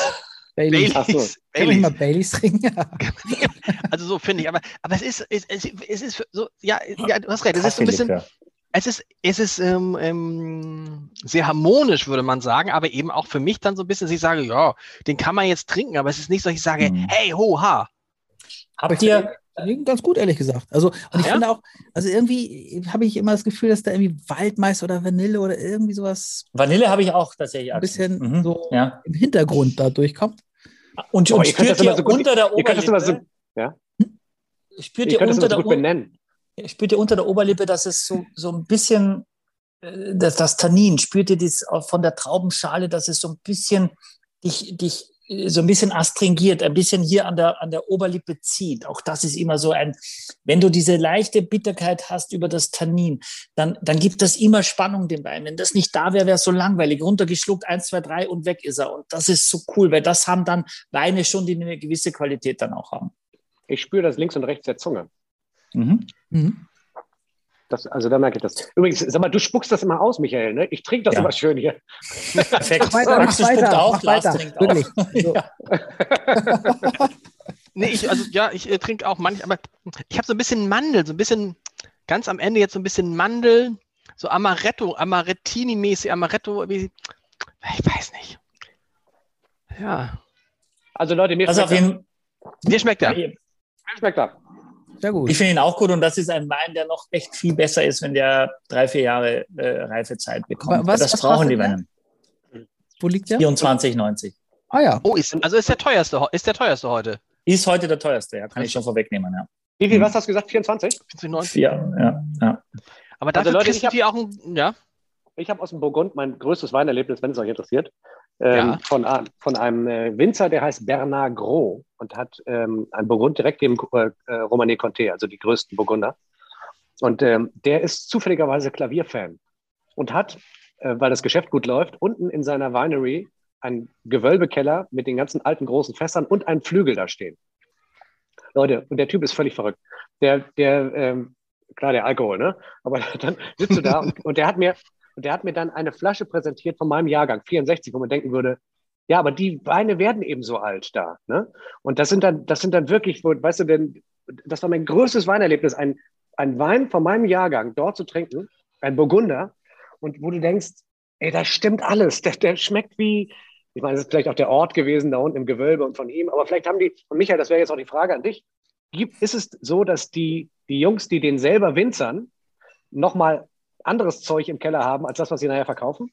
Baileys. Baileys. So. Kann ich mal Baileys trinken? *laughs* also so finde ich, aber, aber es ist, es, es, es ist so, ja, ja, du hast recht, es ist so ein bisschen, es ist, es ist ähm, ähm, sehr harmonisch, würde man sagen, aber eben auch für mich dann so ein bisschen, dass ich sage, ja, den kann man jetzt trinken, aber es ist nicht so, dass ich sage, hm. hey, ho, ha. Habt ihr, ganz gut, ehrlich gesagt. Also, und ich ja? finde auch, also irgendwie habe ich immer das Gefühl, dass da irgendwie Waldmeister oder Vanille oder irgendwie sowas. Vanille habe ich auch tatsächlich. Ein bisschen mhm. so ja. im Hintergrund da durchkommt. Und, und spürt ihr so unter der Oberlippe, so, ja? spürt ihr unter der so benennen. Spürt ihr unter der Oberlippe, dass es so, so ein bisschen, äh, das, das Tannin, spürt ihr das von der Traubenschale, dass es so ein bisschen dich, dich so ein bisschen astringiert, ein bisschen hier an der, an der Oberlippe zieht. Auch das ist immer so ein, wenn du diese leichte Bitterkeit hast über das Tannin, dann, dann gibt das immer Spannung dem Wein. Wenn das nicht da wäre, wäre es so langweilig. Runtergeschluckt, eins, zwei, drei und weg ist er. Und das ist so cool, weil das haben dann Weine schon, die eine gewisse Qualität dann auch haben. Ich spüre das links und rechts der Zunge. Mhm. Mhm. Das, also da merke ich das. Übrigens, sag mal, du spuckst das immer aus, Michael, ne? Ich trinke das ja. immer schön hier. Perfekt. Mach weiter, mach weiter, auch, mach weiter. Wirklich. *laughs* So. *laughs* nee, ich, also ja, ich äh, trinke auch manchmal, aber ich habe so ein bisschen Mandel, so ein bisschen, ganz am Ende jetzt so ein bisschen Mandel, so Amaretto, Amarettini-mäßig, Amaretto, wie, ich weiß nicht. Ja. Also Leute, mir Also auf schmeckt jeden Dir schmeckt er. er. Mir schmeckt er. Sehr gut. Ich finde ihn auch gut und das ist ein Wein, der noch echt viel besser ist, wenn der drei, vier Jahre äh, Reifezeit bekommt. Was- das was brauchen die Weine. Wo liegt der? 24,90. Ah ja. Oh, ist, also ist der teuerste, ist der teuerste heute. Ist heute der teuerste, ja, kann ich schon vorwegnehmen, ja. Wie viel, Hm. was hast du gesagt? 24? 94. Vier, ja, ja. Aber dafür Leute, kriegst ich hab- die auch ein, ja. Ich habe aus dem Burgund mein größtes Weinerlebnis, wenn es euch interessiert, Ja. von, a- von einem äh, Winzer, der heißt Bernard Gros und hat ähm, ein Burgund direkt neben äh, äh, Romane Conté, also die größten Burgunder. Und ähm, der ist zufälligerweise Klavierfan und hat, äh, weil das Geschäft gut läuft, unten in seiner Winery einen Gewölbekeller mit den ganzen alten großen Fässern und einen Flügel da stehen. Leute, und der Typ ist völlig verrückt. Der, der, ähm, klar, der Alkohol, ne? Aber *laughs* dann sitzt du da *laughs* und, und der hat mir, und der hat mir dann eine Flasche präsentiert von meinem Jahrgang, 64, wo man denken würde, ja, aber die Weine werden eben so alt da. Ne? Und das sind dann, das sind dann wirklich, weißt du, denn, das war mein größtes Weinerlebnis, ein, ein Wein von meinem Jahrgang dort zu trinken, ein Burgunder, und wo du denkst, ey, das stimmt alles. Der, der schmeckt wie, ich meine, es ist vielleicht auch der Ort gewesen da unten im Gewölbe und von ihm, aber vielleicht haben die, und Michael, das wäre jetzt auch die Frage an dich, gibt, ist es so, dass die, die Jungs, die den selber winzern, nochmal anderes Zeug im Keller haben, als das, was sie nachher verkaufen?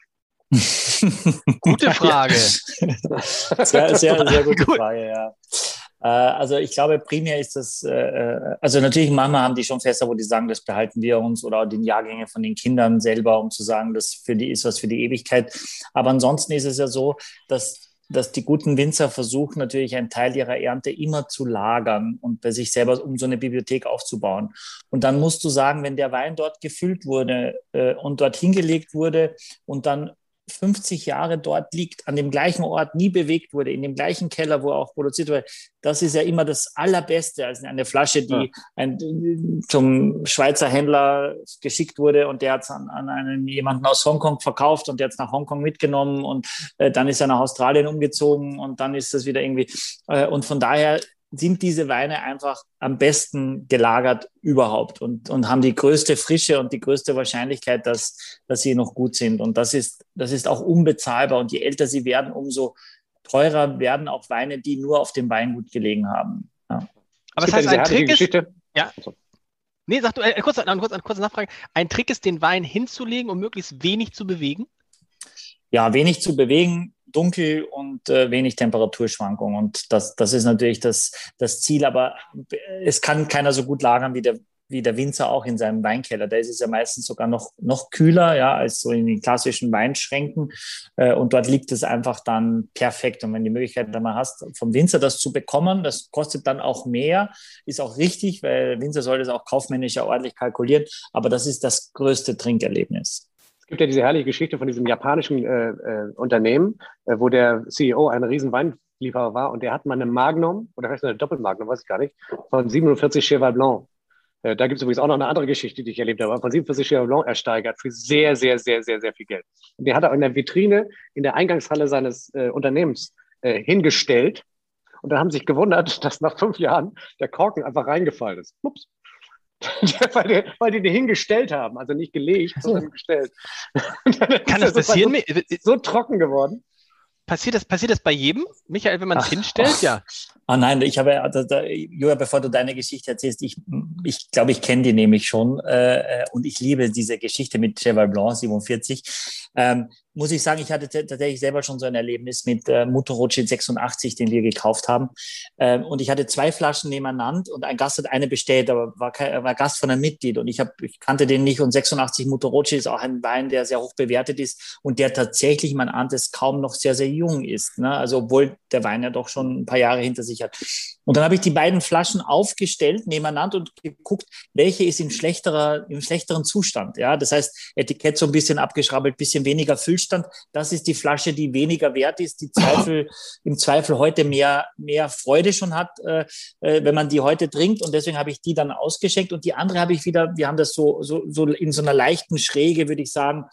*laughs* Gute Frage. *laughs* Sehr, sehr, sehr gute Gut. Frage, ja. Äh, Also ich glaube, primär ist das, äh, äh, also natürlich manchmal haben die schon Fässer, wo die sagen, das behalten wir uns oder die Jahrgänge von den Kindern selber, um zu sagen, das für die ist was für die Ewigkeit. Aber ansonsten ist es ja so, dass dass die guten Winzer versuchen natürlich einen Teil ihrer Ernte immer zu lagern und bei sich selber, um so eine Bibliothek aufzubauen. Und dann musst du sagen, wenn der Wein dort gefüllt wurde äh, und dort hingelegt wurde und dann 50 Jahre dort liegt, an dem gleichen Ort nie bewegt wurde, in dem gleichen Keller, wo er auch produziert wurde, das ist ja immer das Allerbeste, als eine Flasche, die Ja. ein, zum Schweizer Händler geschickt wurde und der hat es an, an einen jemanden aus Hongkong verkauft und der hat es nach Hongkong mitgenommen und äh, dann ist er nach Australien umgezogen und dann ist das wieder irgendwie äh, und von daher sind diese Weine einfach am besten gelagert überhaupt und, und haben die größte Frische und die größte Wahrscheinlichkeit, dass, dass sie noch gut sind. Und das ist, das ist auch unbezahlbar. Und je älter sie werden, umso teurer werden auch Weine, die nur auf dem Weingut gelegen haben. Ja. Aber Es das heißt, ein Trick ist. Ja. nee, sag du, äh, kurz, äh, kurz, eine kurze Nachfrage. Ein Trick ist, den Wein hinzulegen, um möglichst wenig zu bewegen. ja, wenig zu bewegen, dunkel und äh, wenig Temperaturschwankungen. Und das, das ist natürlich das, das Ziel. Aber es kann keiner so gut lagern wie der, wie der Winzer auch in seinem Weinkeller. Da ist es ja meistens sogar noch, noch kühler, ja, als so in den klassischen Weinschränken. Äh, und dort liegt es einfach dann perfekt. Und wenn die Möglichkeit dann mal hast, vom Winzer das zu bekommen, das kostet dann auch mehr, ist auch richtig, weil der Winzer soll das auch kaufmännisch ja ordentlich kalkulieren. Aber das ist das größte Trinkerlebnis. Gibt ja diese herrliche Geschichte von diesem japanischen äh, äh, Unternehmen, äh, wo der CEO ein riesen Weinlieferer war und der hat mal eine Magnum oder vielleicht eine Doppelmagnum, weiß ich gar nicht, von 47 Cheval Blanc. Äh, da gibt es übrigens auch noch eine andere Geschichte, die ich erlebt habe, von 47 Cheval Blanc ersteigert für sehr, sehr, sehr, sehr, sehr viel Geld. Und den hat er in der Vitrine in der Eingangshalle seines äh, Unternehmens äh, hingestellt. Und dann haben sich gewundert, *laughs* dass nach fünf Jahren der Korken einfach reingefallen ist. Ups. *laughs* weil, die, weil die den hingestellt haben, also nicht gelegt, sondern gestellt. *laughs* Kann das passieren? So, so trocken geworden. Passiert das, passiert das bei jedem? Michael, wenn man es hinstellt? Ja. Ah nein, ich habe, da, da, Julia, bevor du deine Geschichte erzählst, ich, ich glaube, ich kenne die nämlich schon äh, und ich liebe diese Geschichte mit Cheval Blanc 47. Ähm, muss ich sagen, ich hatte tatsächlich selber schon so ein Erlebnis mit äh, Mutter Rothschild 86, den wir gekauft haben. Ähm, und ich hatte zwei Flaschen nebeneinander und ein Gast hat eine bestellt, aber war, kein, war Gast von einem Mitglied und ich, hab, ich kannte den nicht. Und 86 Mutter Rothschild ist auch ein Wein, der sehr hoch bewertet ist und der tatsächlich, man ahnt es kaum noch sehr, sehr jung ist. Ne? Also obwohl der Wein ja doch schon ein paar Jahre hinter sich hat. Und dann habe ich die beiden Flaschen aufgestellt nebeneinander und geguckt, welche ist in schlechterer, im schlechteren Zustand. Ja, das heißt, Etikett so ein bisschen abgeschrabbelt, bisschen weniger Füllstand. Das ist die Flasche, die weniger wert ist, die Zweifel, *laughs* im Zweifel heute mehr, mehr Freude schon hat, äh, äh, wenn man die heute trinkt. Und deswegen habe ich die dann ausgeschenkt und die andere habe ich wieder, wir haben das so, so, so in so einer leichten Schräge, würde ich sagen,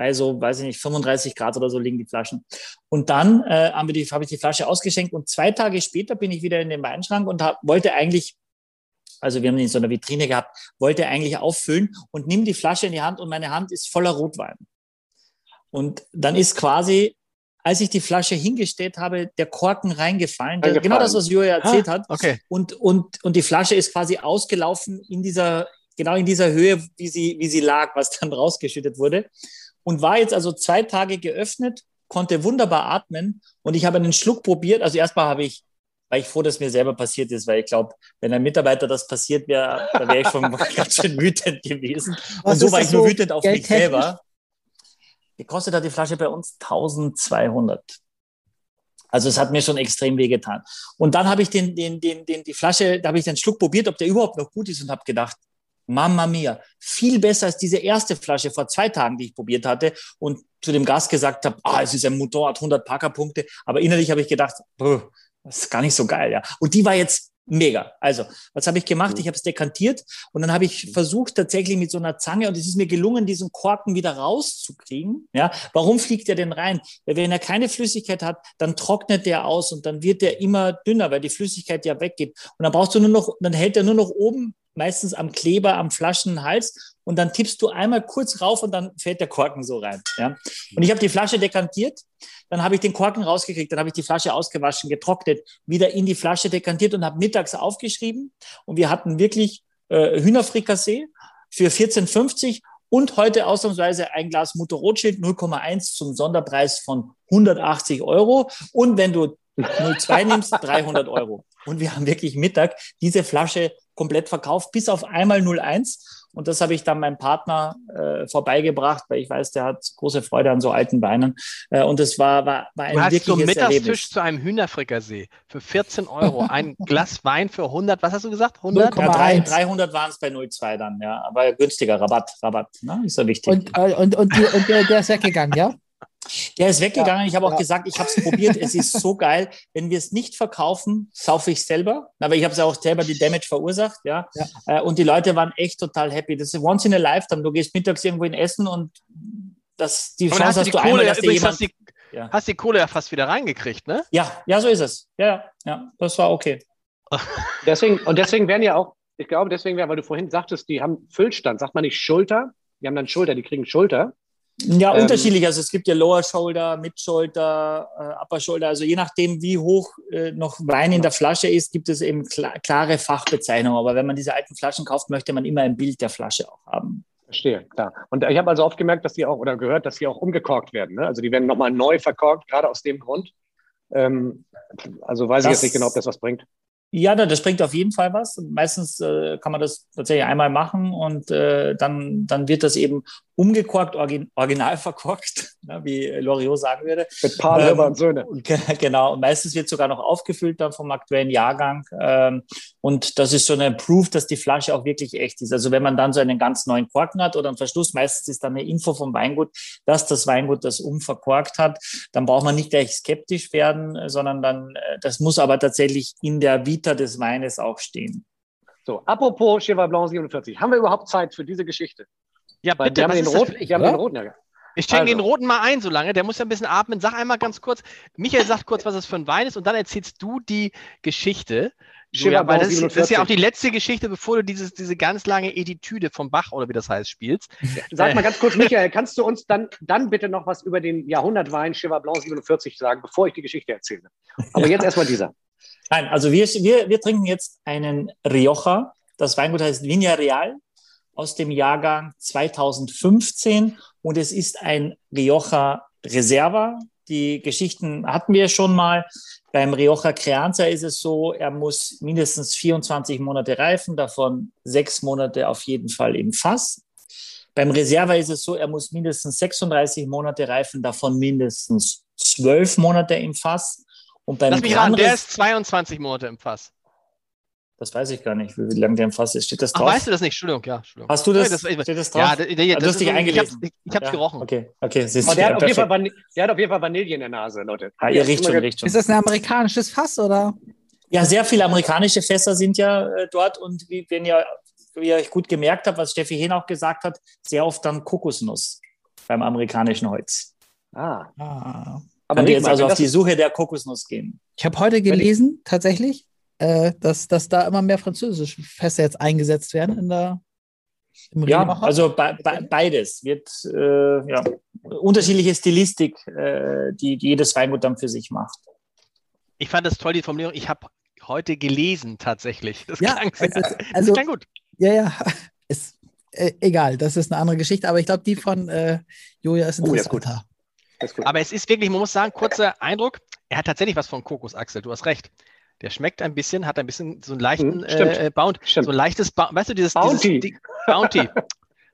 bei so, weiß ich nicht, 35 Grad oder so liegen die Flaschen. Und dann äh, habe ich die Flasche ausgeschenkt und zwei Tage später bin ich wieder in den Weinschrank und hab, wollte eigentlich also wir haben ihn in so einer Vitrine gehabt, wollte eigentlich auffüllen und nimm die Flasche in die Hand und meine Hand ist voller Rotwein. Und dann ist quasi, als ich die Flasche hingestellt habe, der Korken reingefallen. reingefallen. Genau das, was Julia erzählt ah, hat. Okay. Und, und, und die Flasche ist quasi ausgelaufen in dieser, genau in dieser Höhe, wie sie, wie sie lag, was dann *laughs* rausgeschüttet wurde. Und war jetzt also zwei Tage geöffnet, konnte wunderbar atmen und ich habe einen Schluck probiert. Also erstmal habe ich war ich froh, dass mir selber passiert ist, weil ich glaube, wenn einem Mitarbeiter das passiert wäre, da wäre ich schon *laughs* ganz schön wütend gewesen. Was und so war ich nur wütend auf mich selber. Gekostet hat die Flasche bei uns 1200. Also es hat mir schon extrem wehgetan. Und dann habe ich den, den, den, den, die Flasche, da habe ich den Schluck probiert, ob der überhaupt noch gut ist und habe gedacht, Mama mia, viel besser als diese erste Flasche vor zwei Tagen, die ich probiert hatte und zu dem Gast gesagt habe, ah, es ist ein Motorrad, 100 Parkerpunkte. Aber innerlich habe ich gedacht, das ist gar nicht so geil, ja. Und die war jetzt mega. Also, was habe ich gemacht? Ich habe es dekantiert und dann habe ich versucht, tatsächlich mit so einer Zange, und es ist mir gelungen, diesen Korken wieder rauszukriegen. Ja, warum fliegt er denn rein? Weil wenn er keine Flüssigkeit hat, dann trocknet der aus und dann wird der immer dünner, weil die Flüssigkeit ja weggeht. Und dann brauchst du nur noch, dann hält er nur noch oben meistens am Kleber, am Flaschenhals und dann tippst du einmal kurz rauf und dann fällt der Korken so rein. Ja? Und ich habe die Flasche dekantiert, dann habe ich den Korken rausgekriegt, dann habe ich die Flasche ausgewaschen, getrocknet, wieder in die Flasche dekantiert und habe mittags aufgeschrieben und wir hatten wirklich äh, Hühnerfrikassee für 14,50 und heute ausnahmsweise ein Glas Mutter Rothschild 0,1 zum Sonderpreis von 180 Euro. Und wenn du 0,2 nimmst, 300 Euro. Und wir haben wirklich Mittag diese Flasche komplett verkauft, bis auf einmal 01. Und das habe ich dann meinem Partner äh, vorbeigebracht, weil ich weiß, der hat große Freude an so alten Weinen. Äh, und es war, war, war ein du hast wirkliches so Mittagstisch Erlebnis. zu einem Hühnerfrikassee für 14 Euro, ein *laughs* Glas Wein für 100, was hast du gesagt? 100? Ja, 3, 300 waren es bei 02 dann, ja. Aber günstiger, Rabatt, Rabatt, ne? ist ja wichtig. Und, äh, und, und, die, und der, der ist weggegangen, ja? Der ist weggegangen. Ja, ich habe auch ja. gesagt, ich habe es probiert. Es ist so *laughs* geil. Wenn wir es nicht verkaufen, saufe ich selber. Aber ich habe es auch selber die Damage verursacht. Ja? ja. Äh, und die Leute waren echt total happy. Das ist once in a lifetime. Du gehst mittags irgendwo in Essen und das, die Chance hast, hast du, Kohle, einmal, dass dir jemand... Hast die, ja. hast die Kohle ja fast wieder reingekriegt, ne? Ja, ja, so ist es. Ja, ja, das war okay. *laughs* deswegen, und deswegen werden ja auch, ich glaube, deswegen wäre, weil du vorhin sagtest, die haben Füllstand, sagt man nicht Schulter, die haben dann Schulter, die kriegen Schulter. Ja, ähm, unterschiedlich. Also es gibt ja Lower Shoulder, Mid Shoulder, äh, Upper Shoulder. Also je nachdem, wie hoch äh, noch Wein in der Flasche ist, gibt es eben klar, klare Fachbezeichnungen. Aber wenn man diese alten Flaschen kauft, möchte man immer ein Bild der Flasche auch haben. Verstehe, klar. Und ich habe also oft gemerkt, dass die auch oder gehört, dass die auch umgekorkt werden. Ne? Also die werden nochmal neu verkorkt, gerade aus dem Grund. Ähm, also weiß das, ich jetzt nicht genau, ob das was bringt. Ja, das bringt auf jeden Fall was. Meistens äh, kann man das tatsächlich einmal machen und äh, dann, dann wird das eben umgekorkt, origin, original verkorkt, *laughs* ne, wie Loriot sagen würde. Mit Paar, ähm, und Söhne. *laughs* Genau. Und meistens wird sogar noch aufgefüllt dann vom aktuellen Jahrgang. Ähm, und das ist schon ein Proof, dass die Flasche auch wirklich echt ist. Also wenn man dann so einen ganz neuen Korken hat oder einen Verschluss, meistens ist dann eine Info vom Weingut, dass das Weingut das umverkorkt hat, dann braucht man nicht gleich skeptisch werden, sondern dann, äh, das muss aber tatsächlich in der Vita Vita des Weines auch stehen. So, apropos Cheval Blanc 47, haben wir überhaupt Zeit für diese Geschichte? Ja, Weil bitte. Wir haben, den, Rot, wir haben den roten ja. Ich schenke also. den roten mal ein, so lange. Der muss ja ein bisschen atmen. Sag einmal ganz kurz. Michael sagt kurz, was es für ein Wein ist, und dann erzählst du die Geschichte. Julia, weil das, das, ist ja auch die letzte Geschichte, bevor du dieses, diese ganz lange Editüde vom Bach oder wie das heißt spielst. *laughs* Sag mal ganz kurz, Michael, kannst du uns dann, dann bitte noch was über den Jahrhundertwein Cheval Blanc 47 sagen, bevor ich die Geschichte erzähle? Aber jetzt erstmal dieser. Nein, also wir, wir, wir trinken jetzt einen Rioja. Das Weingut heißt Viña Real aus dem Jahrgang 2015 und es ist ein Rioja Reserva. Die Geschichten hatten wir schon mal. Beim Rioja Crianza ist es so, er muss mindestens 24 Monate reifen, davon sechs Monate auf jeden Fall im Fass. Beim Reserva ist es so, er muss mindestens 36 Monate reifen, davon mindestens zwölf Monate im Fass. Und beim Lass mich ran, der ist 22 Monate im Fass. Das weiß ich gar nicht, wie, wie lange der im Fass ist. Steht das drauf? Ach, weißt du das nicht? Entschuldigung, ja. Entschuldigung. Hast du das? das steht das drauf? Ja, das, das, das ist eingelesen. Ich hab's, ich hab's ja, gerochen. Okay, okay. Aber der, hat auf jeden Fall der hat auf jeden Fall Vanille in der Nase, Leute. Ah, ihr riecht schon, riecht schon. Ist das ein amerikanisches Fass, oder? Ja, sehr viele amerikanische Fässer sind ja äh, dort und wie, wenn ihr, wie ihr euch gut gemerkt habt, was Steffi Hehn auch gesagt hat, sehr oft dann Kokosnuss beim amerikanischen Holz. Ah. ah. Aber ihr jetzt also auf die Suche der Kokosnuss gehen. Ich habe heute gelesen, tatsächlich, äh, dass, dass da immer mehr französische Fässer jetzt eingesetzt werden in der im Ja, also be be beides wird äh, ja, unterschiedliche Stilistik, äh, die, die jedes Weingut dann für sich macht. Ich fand das toll, die Formulierung. Ich habe heute gelesen tatsächlich. Das ja, klang, sehr, *laughs* also, also, klang gut. Ja, ja. *laughs* Ist, äh, egal, das ist eine andere Geschichte, aber ich glaube, die von äh, Joja ist interessanter. Oh, ist aber es ist wirklich, man muss sagen, kurzer Eindruck, er hat tatsächlich was von Kokosachsel, du hast recht. Der schmeckt ein bisschen, hat ein bisschen so einen leichten mhm, äh, Bounty, so ein leichtes, ba weißt du, dieses Bounty. Dieses, die, Bounty. *laughs*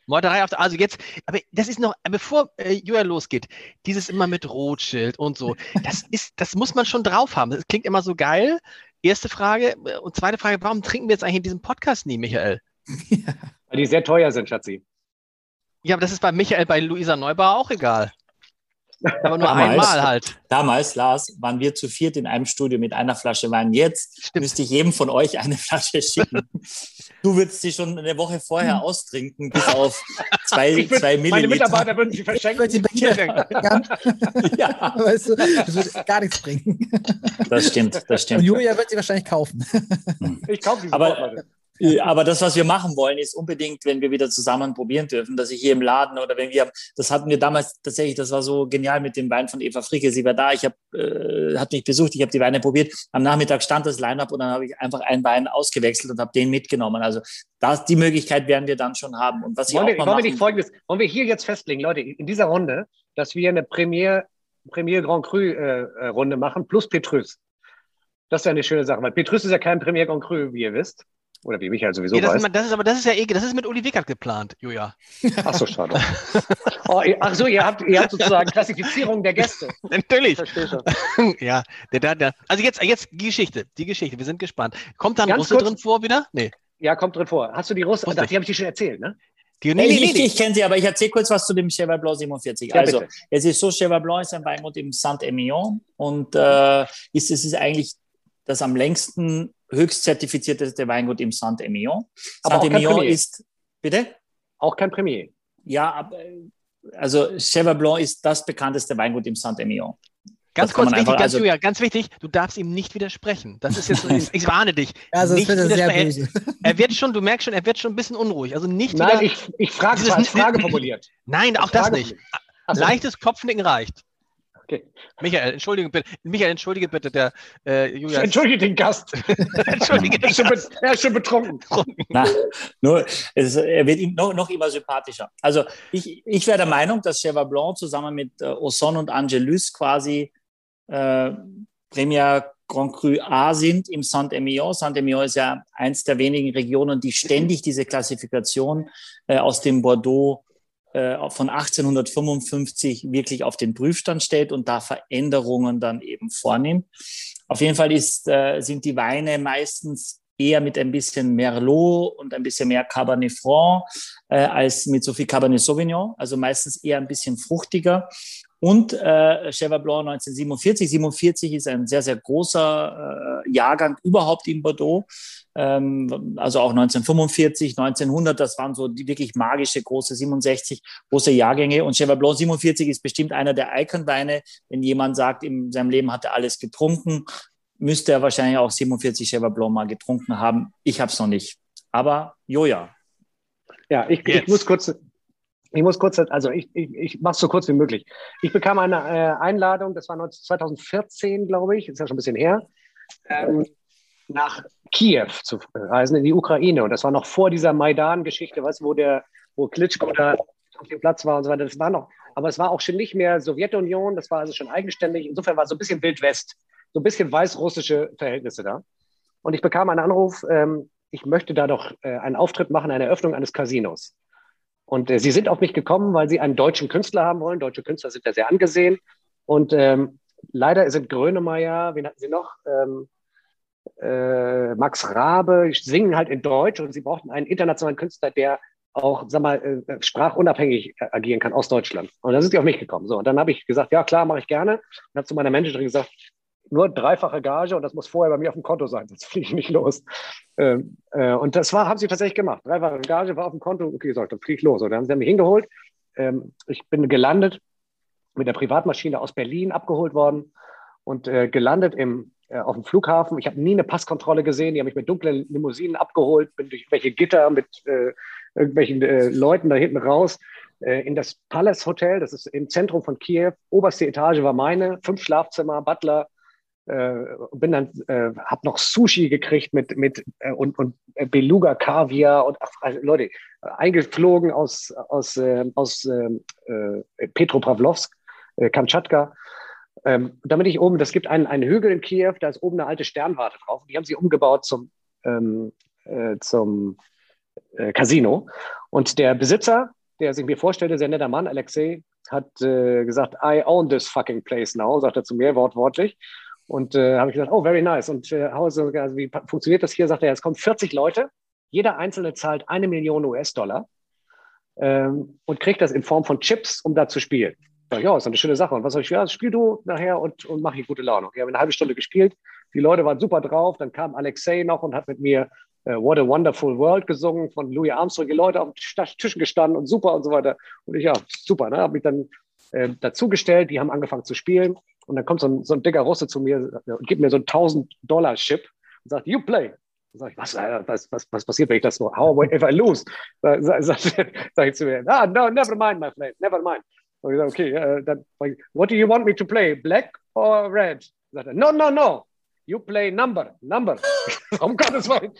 Meuterei auf der, also jetzt, aber das ist noch, bevor äh, Julia losgeht, dieses immer mit Rotschild und so, das *laughs* ist, das muss man schon drauf haben. Das klingt immer so geil. Erste Frage und zweite Frage, warum trinken wir jetzt eigentlich in diesem Podcast nie, Michael? Ja. *laughs* Weil die sehr teuer sind, Schatzi. Ja, aber das ist bei Michael, bei Luisa Neubauer auch egal. Aber nur *laughs* damals, einmal halt. Damals, Lars, waren wir zu viert in einem Studio mit einer Flasche Wein. Jetzt Stimmt. müsste ich jedem von euch eine Flasche schicken. *laughs* du würdest sie schon eine Woche vorher austrinken, bis auf *laughs* zwei, würd, zwei Milliliter. Meine Mitarbeiter würden sie verschenken. Sie ja. Weißt du, das würde gar nichts bringen. Das stimmt, das stimmt. Und Julia wird sie wahrscheinlich kaufen. Ich kaufe sie Aber, aber das, was wir machen wollen, ist unbedingt, wenn wir wieder zusammen probieren dürfen, dass ich hier im Laden oder wenn wir, das hatten wir damals tatsächlich, das war so genial mit dem Wein von Eva Fricke. Sie war da, ich habe, äh, hat mich besucht, ich habe die Weine probiert. Am Nachmittag stand das Line-up und dann habe ich einfach einen Wein ausgewechselt und habe den mitgenommen. Also das, die Möglichkeit werden wir dann schon haben. Und was wollen, ich wir, wollen wir nicht folgendes, wollen wir hier jetzt festlegen, Leute, in dieser Runde, dass wir eine Premier, Premier Grand Cru äh, äh Runde machen plus Petrus. Das wäre eine schöne Sache, weil Petrus ist ja kein Premier Grand Cru, wie ihr wisst. Oder wie Michael sowieso ja, das weiß. Ist, das ist aber das ist ja eh, das ist mit Uli Wickert geplant, Julia. Ach so, schade. *laughs* oh, ach so, ihr habt, ihr habt sozusagen Klassifizierung der Gäste. *laughs* Natürlich. *laughs* ja, der, der, der, also jetzt, jetzt die Geschichte, die Geschichte, wir sind gespannt. Kommt da ein Russe drin vor wieder? Nee. Ja, kommt drin vor. Hast du die Russe? Die habe ich dir schon erzählt, ne? Die, nee, nee, nee, ich, ich kenne sie, aber ich erzähle kurz was zu dem Cheval Blanc 47. Ja, also, bitte. es ist so, Cheval Blanc ist ein Weingut im Saint-Emilion und äh, ist, es ist eigentlich das am längsten höchst zertifizierteste Weingut im Saint-Emilion. Saint-Emilion ist, bitte? Auch kein Premier. Ja, also Cheval Blanc ist das bekannteste Weingut im Saint-Emilion. Ganz kurz wichtig, ganz, also, Julia, ganz wichtig, du darfst ihm nicht widersprechen. Das ist jetzt, *laughs* ich warne dich. Also nicht wird er sehr böse. Er wird schon, du merkst schon, er wird schon ein bisschen unruhig. Also nicht Nein, ich, ich frage es als Frage formuliert. Nein, auch das nicht. Leichtes Kopfnicken reicht. Okay. Michael, entschuldige bitte. Michael, entschuldige bitte, der äh, Julian. Entschuldige den Gast. *laughs* entschuldige den Gast. Er ist schon betrunken. Na, nur, es, er wird ihm noch, noch immer sympathischer. Also ich, ich wäre der Meinung, dass Cheval Blanc zusammen mit äh, Osson und Angelus quasi äh, Premier Grand Cru A sind im Saint-Emilion. Saint-Emilion ist ja eins der wenigen Regionen, die ständig diese Klassifikation äh, aus dem Bordeaux von 1855 wirklich auf den Prüfstand stellt und da Veränderungen dann eben vornimmt. Auf jeden Fall ist, äh, sind die Weine meistens eher mit ein bisschen Merlot und ein bisschen mehr Cabernet Franc äh, als mit so viel Cabernet Sauvignon, also meistens eher ein bisschen fruchtiger. Und äh, Cheval Blanc 1947. 47 ist ein sehr, sehr großer äh, Jahrgang überhaupt in Bordeaux. Ähm, also auch 1945, 1900, das waren so die wirklich magische große 67 große Jahrgänge. Und Cheval Blanc 47 ist bestimmt einer der Icon-Weine. Wenn jemand sagt, in seinem Leben hat er alles getrunken, müsste er wahrscheinlich auch 47 Cheval Blanc mal getrunken haben. Ich habe es noch nicht. Aber Joja. Ja, ich, ich muss kurz, ich muss kurz, also ich, ich, ich mache es so kurz wie möglich. Ich bekam eine äh, Einladung, das war 2014, glaube ich, ist ja schon ein bisschen her, ähm, nach Kiew zu reisen, in die Ukraine. Und das war noch vor dieser Maidan-Geschichte, wo wo Klitschko da auf dem Platz war und so weiter. Das war noch, aber es war auch schon nicht mehr Sowjetunion, das war also schon eigenständig. Insofern war so ein bisschen Wildwest, so ein bisschen weißrussische Verhältnisse da. Und ich bekam einen Anruf, ähm, ich möchte da doch äh, einen Auftritt machen, eine Eröffnung eines Casinos. Und äh, sie sind auf mich gekommen, weil sie einen deutschen Künstler haben wollen. Deutsche Künstler sind ja sehr angesehen. Und ähm, leider sind Grönemeyer, wen hatten sie noch? Ähm, äh, Max Rabe singen halt in Deutsch und sie brauchten einen internationalen Künstler, der auch, sag mal, äh, sprachunabhängig agieren kann aus Deutschland. Und dann sind sie auf mich gekommen. So, und dann habe ich gesagt, ja klar, mache ich gerne. Und habe zu meiner Managerin gesagt, nur dreifache Gage und das muss vorher bei mir auf dem Konto sein, sonst fliege ich nicht los. Ähm, äh, und das war, haben sie tatsächlich gemacht. Dreifache Gage war auf dem Konto, okay, gesagt, dann fliege ich los. Und dann haben sie mich hingeholt. Ähm, ich bin gelandet mit der Privatmaschine aus Berlin abgeholt worden und äh, gelandet im äh, auf dem Flughafen. Ich habe nie eine Passkontrolle gesehen. Die haben mich mit dunklen Limousinen abgeholt, bin durch welche Gitter mit äh, irgendwelchen äh, Leuten da hinten raus äh, in das Palace Hotel. Das ist im Zentrum von Kiew. Oberste Etage war meine, fünf Schlafzimmer, Butler. Äh, bin dann, äh, habe noch Sushi gekriegt mit, mit äh, und, und Beluga Kaviar und also Leute, eingeflogen aus, aus, äh, aus äh, Petropavlovsk, äh, Kamtschatka. Ähm, bin ich oben, das gibt einen, einen Hügel in Kiew, da ist oben eine alte Sternwarte drauf. Die haben sie umgebaut zum, ähm, äh, zum äh, Casino. Und der Besitzer, der sich mir vorstellte, sehr netter Mann, Alexei, hat äh, gesagt, I own this fucking place now, sagt er zu mir wortwörtlich. Und äh, habe ich gesagt, oh, very nice. Und äh, also, wie funktioniert das hier? Sagt er, es kommen 40 Leute, jeder Einzelne zahlt eine Million US-Dollar ähm, und kriegt das in Form von Chips, um da zu spielen. Ja, ist eine schöne Sache. Und was soll ich? Ja, spiel du nachher und, und mach ich gute Laune. Ich habe eine halbe Stunde gespielt. Die Leute waren super drauf. Dann kam Alexei noch und hat mit mir uh, What a Wonderful World gesungen von Louis Armstrong. Die Leute auf den Tischen gestanden und super und so weiter. Und ich, ja, super. Ne? Habe mich dann äh, dazugestellt. Die haben angefangen zu spielen. Und dann kommt so ein, so ein dicker Russe zu mir und gibt mir so einen 1000-Dollar-Chip und sagt, you play. Dann sag ich, was, was, was, was passiert, wenn ich das so, how if I lose? Sag, sag, *laughs* sag ich zu mir, ah, no, never mind, my friend, never mind. Und ich sage, okay, uh, dann, what do you want me to play, black or red? Sagt er, no, no, no, you play number, number. um Gottes Willen.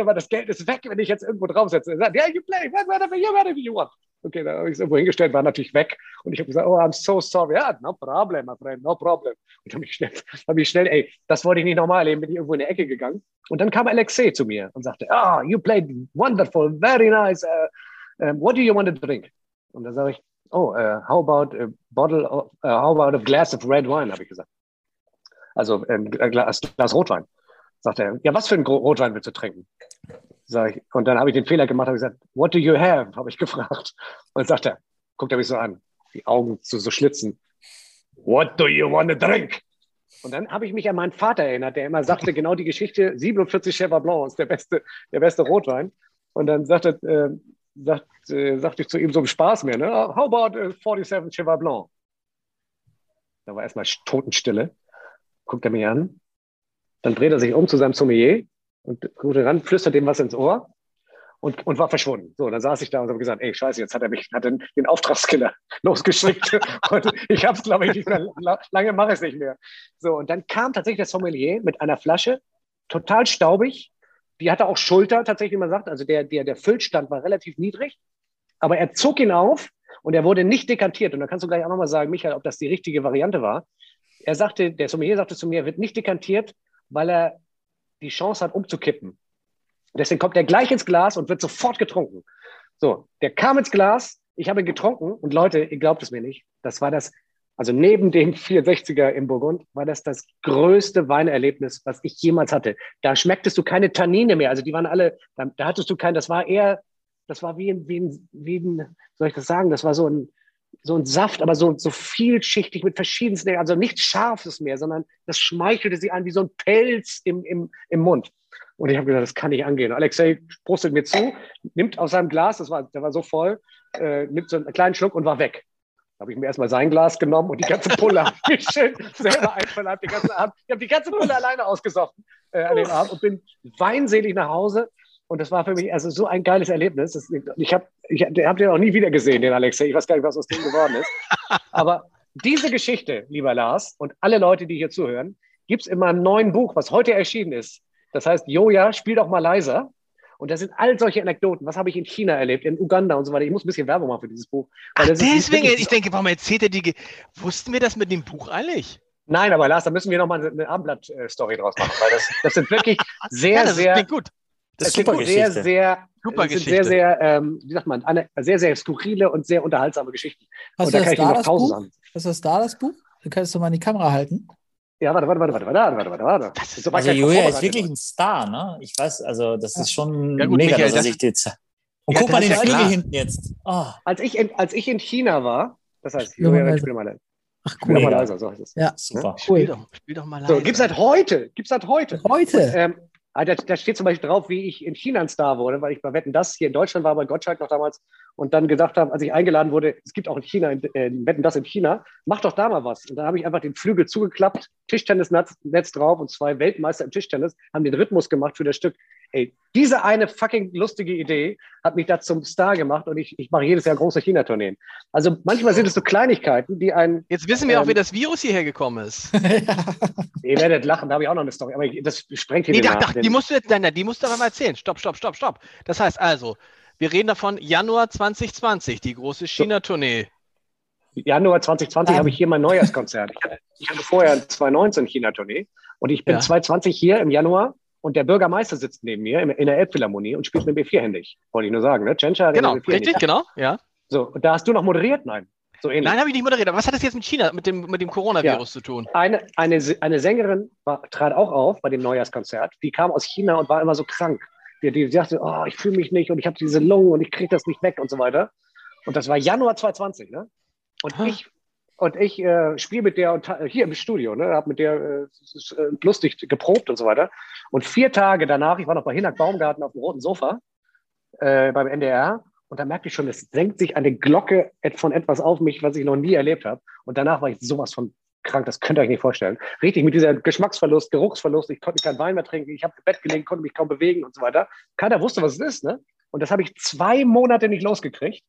Aber das Geld ist weg, wenn ich jetzt irgendwo draufsetze. Er sagt, yeah, you play, whatever you want. Okay, da habe ich es irgendwo hingestellt, war natürlich weg. Und ich habe gesagt, oh, I'm so sorry. Ja, no problem, my friend, no problem. Und habe ich schnell, *laughs* habe ich schnell, ey, das wollte ich nicht nochmal erleben, bin ich irgendwo in die Ecke gegangen. Und dann kam Alexei zu mir und sagte, ah, oh, you played wonderful, very nice. Uh, um, what do you want to drink? Und dann sage ich, oh, uh, how about a bottle of, uh, how about a glass of red wine, habe ich gesagt. Also ein Glas, Glas Rotwein. Sagt er, ja, was für ein Rotwein willst du trinken? Sag ich, und dann habe ich den Fehler gemacht, habe gesagt, what do you have? Habe ich *laughs* gefragt. Und sagt er, guckt er mich so an, die Augen zu so schlitzen. What do you want to drink? Und dann habe ich mich an meinen Vater erinnert, der immer sagte, *laughs* genau die Geschichte, 47 Cheval Blanc ist der beste, der beste Rotwein. Und dann sagte, äh, sagt, äh, sagte ich zu ihm so im Spaß mehr, ne? How about uh, 47 Cheval Blanc? Da war erstmal Totenstille. Guckt er mich an. Dann dreht er sich um zu seinem Sommelier und guckt ran, flüstert dem was ins Ohr und, und war verschwunden. So, dann saß ich da und habe gesagt, ey, scheiße, jetzt hat er mich, hat den, den Auftragskiller *laughs* losgeschickt *laughs* und ich habe es, glaube ich, *laughs* nicht mehr, lange mache ich es nicht mehr. So, und dann kam tatsächlich der Sommelier mit einer Flasche, total staubig, die hatte auch Schulter, tatsächlich, wie man sagt, also der, der, der Füllstand war relativ niedrig, aber er zog ihn auf und er wurde nicht dekantiert. Und da kannst du gleich auch nochmal sagen, Michael, ob das die richtige Variante war. Er sagte, der Sommelier sagte zu mir, er wird nicht dekantiert, weil er die Chance hat, umzukippen. Deswegen kommt er gleich ins Glas und wird sofort getrunken. So, der kam ins Glas, ich habe ihn getrunken und Leute, ihr glaubt es mir nicht, das war das, also neben dem *laughs* 460er im Burgund, war das das größte Weinerlebnis, was ich jemals hatte. Da schmecktest du keine Tannine mehr, also die waren alle, da, da hattest du kein, das war eher, das war wie ein, wie ein, wie ein, soll ich das sagen, das war so ein, so ein Saft, aber so, so vielschichtig mit verschiedensten, also nichts Scharfes mehr, sondern das schmeichelte sie an wie so ein Pelz im, im, im Mund. Und ich habe gedacht, das kann nicht angehen. Alexei prostet mir zu, nimmt aus seinem Glas, das war, der war so voll, äh, nimmt so einen kleinen Schluck und war weg. Da habe ich mir erstmal sein Glas genommen und die ganze Pulle *laughs* ich schön selber einverleibt, den ganzen Abend. Ich habe die ganze Pulle alleine ausgesoffen äh, an dem Abend und bin weinselig nach Hause und das war für mich also so ein geiles Erlebnis. Das, ich habe ich hab den auch nie wieder gesehen, den Alexei. Ich weiß gar nicht, was aus dem geworden ist. *laughs* Aber diese Geschichte, lieber Lars und alle Leute, die hier zuhören, gibt es in meinem neuen Buch, was heute erschienen ist. Das heißt, Joja, spiel doch mal leiser. Und das sind all solche Anekdoten. Was habe ich in China erlebt, in Uganda und so weiter. Ich muss ein bisschen Werbung machen für dieses Buch. Ach, deswegen, ich denke, warum erzählt er die. Wussten wir das mit dem Buch eigentlich? Nein, aber Lars, da müssen wir nochmal eine Abendblatt-Story draus machen, weil das, das sind wirklich *laughs* sehr, ja, das sehr. gut. Das ist super sehr, sehr, super Geschichte. sehr, sehr, ähm, wie sagt man, eine sehr, sehr skurrile und sehr unterhaltsame Geschichten. Hast und da kann ich da noch tausend sagen. Was ist da das Buch? Du kannst du mal in die Kamera halten. Ja, warte, warte, warte, warte, warte, warte, warte, warte. Das ist also Julia ist wirklich ein Star, ne? Ich weiß, also das ist schon ja, gut, mega, Michael, dass er sich jetzt. Und ja, guck mal den Flügel klar. hinten jetzt. Oh. Als, ich in, als ich in China war, das heißt, Julia, spiel mal Ach, cool. Spiel mal leiser, so heißt es. Ja, super. Cool. Spiel doch, spiel doch mal leiser. So, gibt's seit heute. Gibt's seit heute. Heute. Und, ähm, Ah, da, da, steht zum Beispiel drauf, wie ich in China ein Star wurde, weil ich bei Wetten das hier in Deutschland war, bei Gottschalk noch damals und dann gesagt habe, als ich eingeladen wurde, es gibt auch in China, in, in Wetten das in China, mach doch da mal was. Und dann habe ich einfach den Flügel zugeklappt, Tischtennisnetz drauf und zwei Weltmeister im Tischtennis haben den Rhythmus gemacht für das Stück. Ey, diese eine fucking lustige Idee hat mich da zum Star gemacht und ich, ich mache jedes Jahr große China-Tourneen. Also manchmal sind es so Kleinigkeiten, die einen. Jetzt wissen wir ähm, auch, wie das Virus hierher gekommen ist. *laughs* Ihr werdet lachen, da habe ich auch noch eine Story, aber das sprengt hier nee, ach, ach, die musst du jetzt, nein, nein, die musst du aber mal erzählen. Stopp, stopp, stopp, stopp. Das heißt also, wir reden davon Januar 2020, die große China-Tournee. Januar 2020 habe ich hier mein Neujahrskonzert. Ich hatte, ich hatte vorher 2019 China-Tournee und ich bin ja. 2020 hier im Januar und der Bürgermeister sitzt neben mir in der Elbphilharmonie und spielt mit mir vierhändig. Wollte ich nur sagen, ne? Tschentscher, genau, richtig, genau, ja. So, und da hast du noch moderiert? Nein. So ähnlich. Nein, habe ich nicht moderiert. Aber was hat das jetzt mit China, mit dem, mit dem Coronavirus ja. zu tun? Eine, eine, eine Sängerin war, trat auch auf bei dem Neujahrskonzert. Die kam aus China und war immer so krank. Die, die sagte, oh, ich fühle mich nicht und ich habe diese Lungen und ich kriege das nicht weg und so weiter. Und das war Januar 2020, ne? Und huh. ich und ich äh, spiele mit der und, hier im Studio, ne, habe mit der äh, äh, lustig geprobt und so weiter. Und vier Tage danach, ich war noch bei Hinak Baumgarten auf dem roten Sofa äh, beim NDR und da merkte ich schon, es senkt sich eine Glocke von etwas auf mich, was ich noch nie erlebt habe. Und danach war ich sowas von krank, das könnt ihr euch nicht vorstellen. Richtig mit dieser Geschmacksverlust, Geruchsverlust, ich konnte keinen Wein mehr trinken, ich habe im Bett gelegen, konnte mich kaum bewegen und so weiter. Keiner wusste, was es ist, ne? Und das habe ich zwei Monate nicht losgekriegt,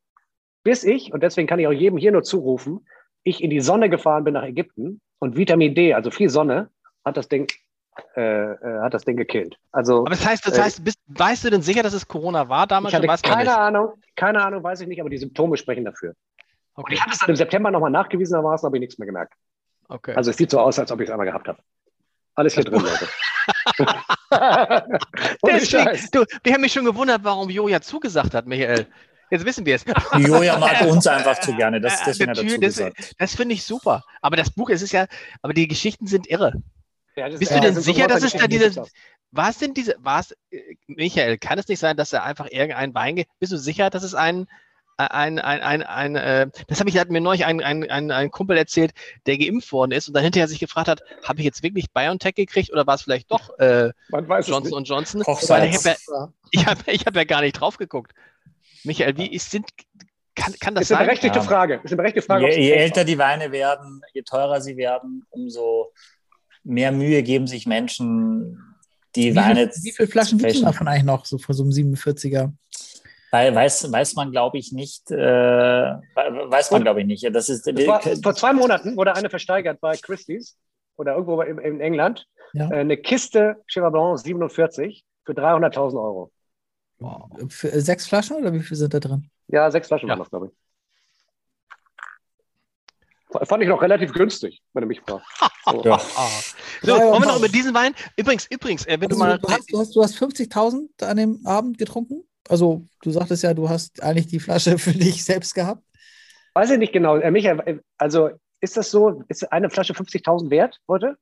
bis ich, und deswegen kann ich auch jedem hier nur zurufen, ich in die Sonne gefahren bin nach Ägypten und Vitamin D, also viel Sonne, hat das Ding, äh, äh, hat das Ding gekillt. Also, aber das heißt, das äh, heißt bist, weißt du denn sicher, dass es Corona war damals? Ich hatte keine Ahnung, keine Ahnung, weiß ich nicht, aber die Symptome sprechen dafür. Okay. Und ich hatte es dann im September nochmal nachgewiesen, aber habe ich nichts mehr gemerkt. Okay. Also es sieht so aus, als ob ich es einmal gehabt habe. Alles hier drin, Leute. *laughs* *laughs* Deswegen, du, wir haben mich schon gewundert, warum Joja zugesagt hat, Michael. Jetzt wissen wir es. *laughs* Joja mag uns einfach zu gerne. Das, deswegen hat er das, das finde ich super. Aber das Buch, es ist ja, aber die Geschichten sind irre. Ja, Bist du denn sicher, dass es da diese. War es denn diese. War es, äh, Michael, kann es nicht sein, dass er einfach irgendein Wein. Bist du sicher, dass es ein. Ein, ein, ein, ein, äh, das habe ich hat mir neulich ein, ein, ein, ein Kumpel erzählt, der geimpft worden ist und dann hinterher sich gefragt hat, habe ich jetzt wirklich BioNTech gekriegt oder war es vielleicht doch äh, Johnson und Johnson? Weil ich habe ja, ich hab, ich hab ja gar nicht drauf geguckt. Michael, wie ist, sind, kann, kann das ist sein? Eine berechtigte ja. Frage. Ist eine berechtigte Frage. Je, je älter die Weine werden, je teurer sie werden, umso mehr Mühe geben sich Menschen, die wie Weine. Viel, wie viele Flaschen gibt es davon eigentlich noch, so vor so einem 47er? Weil, weiß, weiß man, glaube ich, nicht. Äh, weiß man, glaube ich, nicht. Das ist, das war, vor zwei Monaten wurde eine versteigert bei Christie's oder irgendwo in, in England. Ja. Äh, eine Kiste Cheval Blanc 47 für 300.000 Euro. Wow. Äh, sechs Flaschen oder wie viel sind da drin? Ja, sechs Flaschen ja. waren das, glaube ich. Fand ich noch relativ günstig, wenn du mich fragst. So. ja. so, wollen wir noch über diesen Wein? Übrigens, übrigens, äh, wenn also, du mal. Du hast, du hast, du hast 50.000 an dem Abend getrunken? Also, du sagtest ja, du hast eigentlich die Flasche *laughs* für dich selbst gehabt. Weiß ich nicht genau. Äh, Michael, also ist das so? Ist eine Flasche 50.000 wert heute?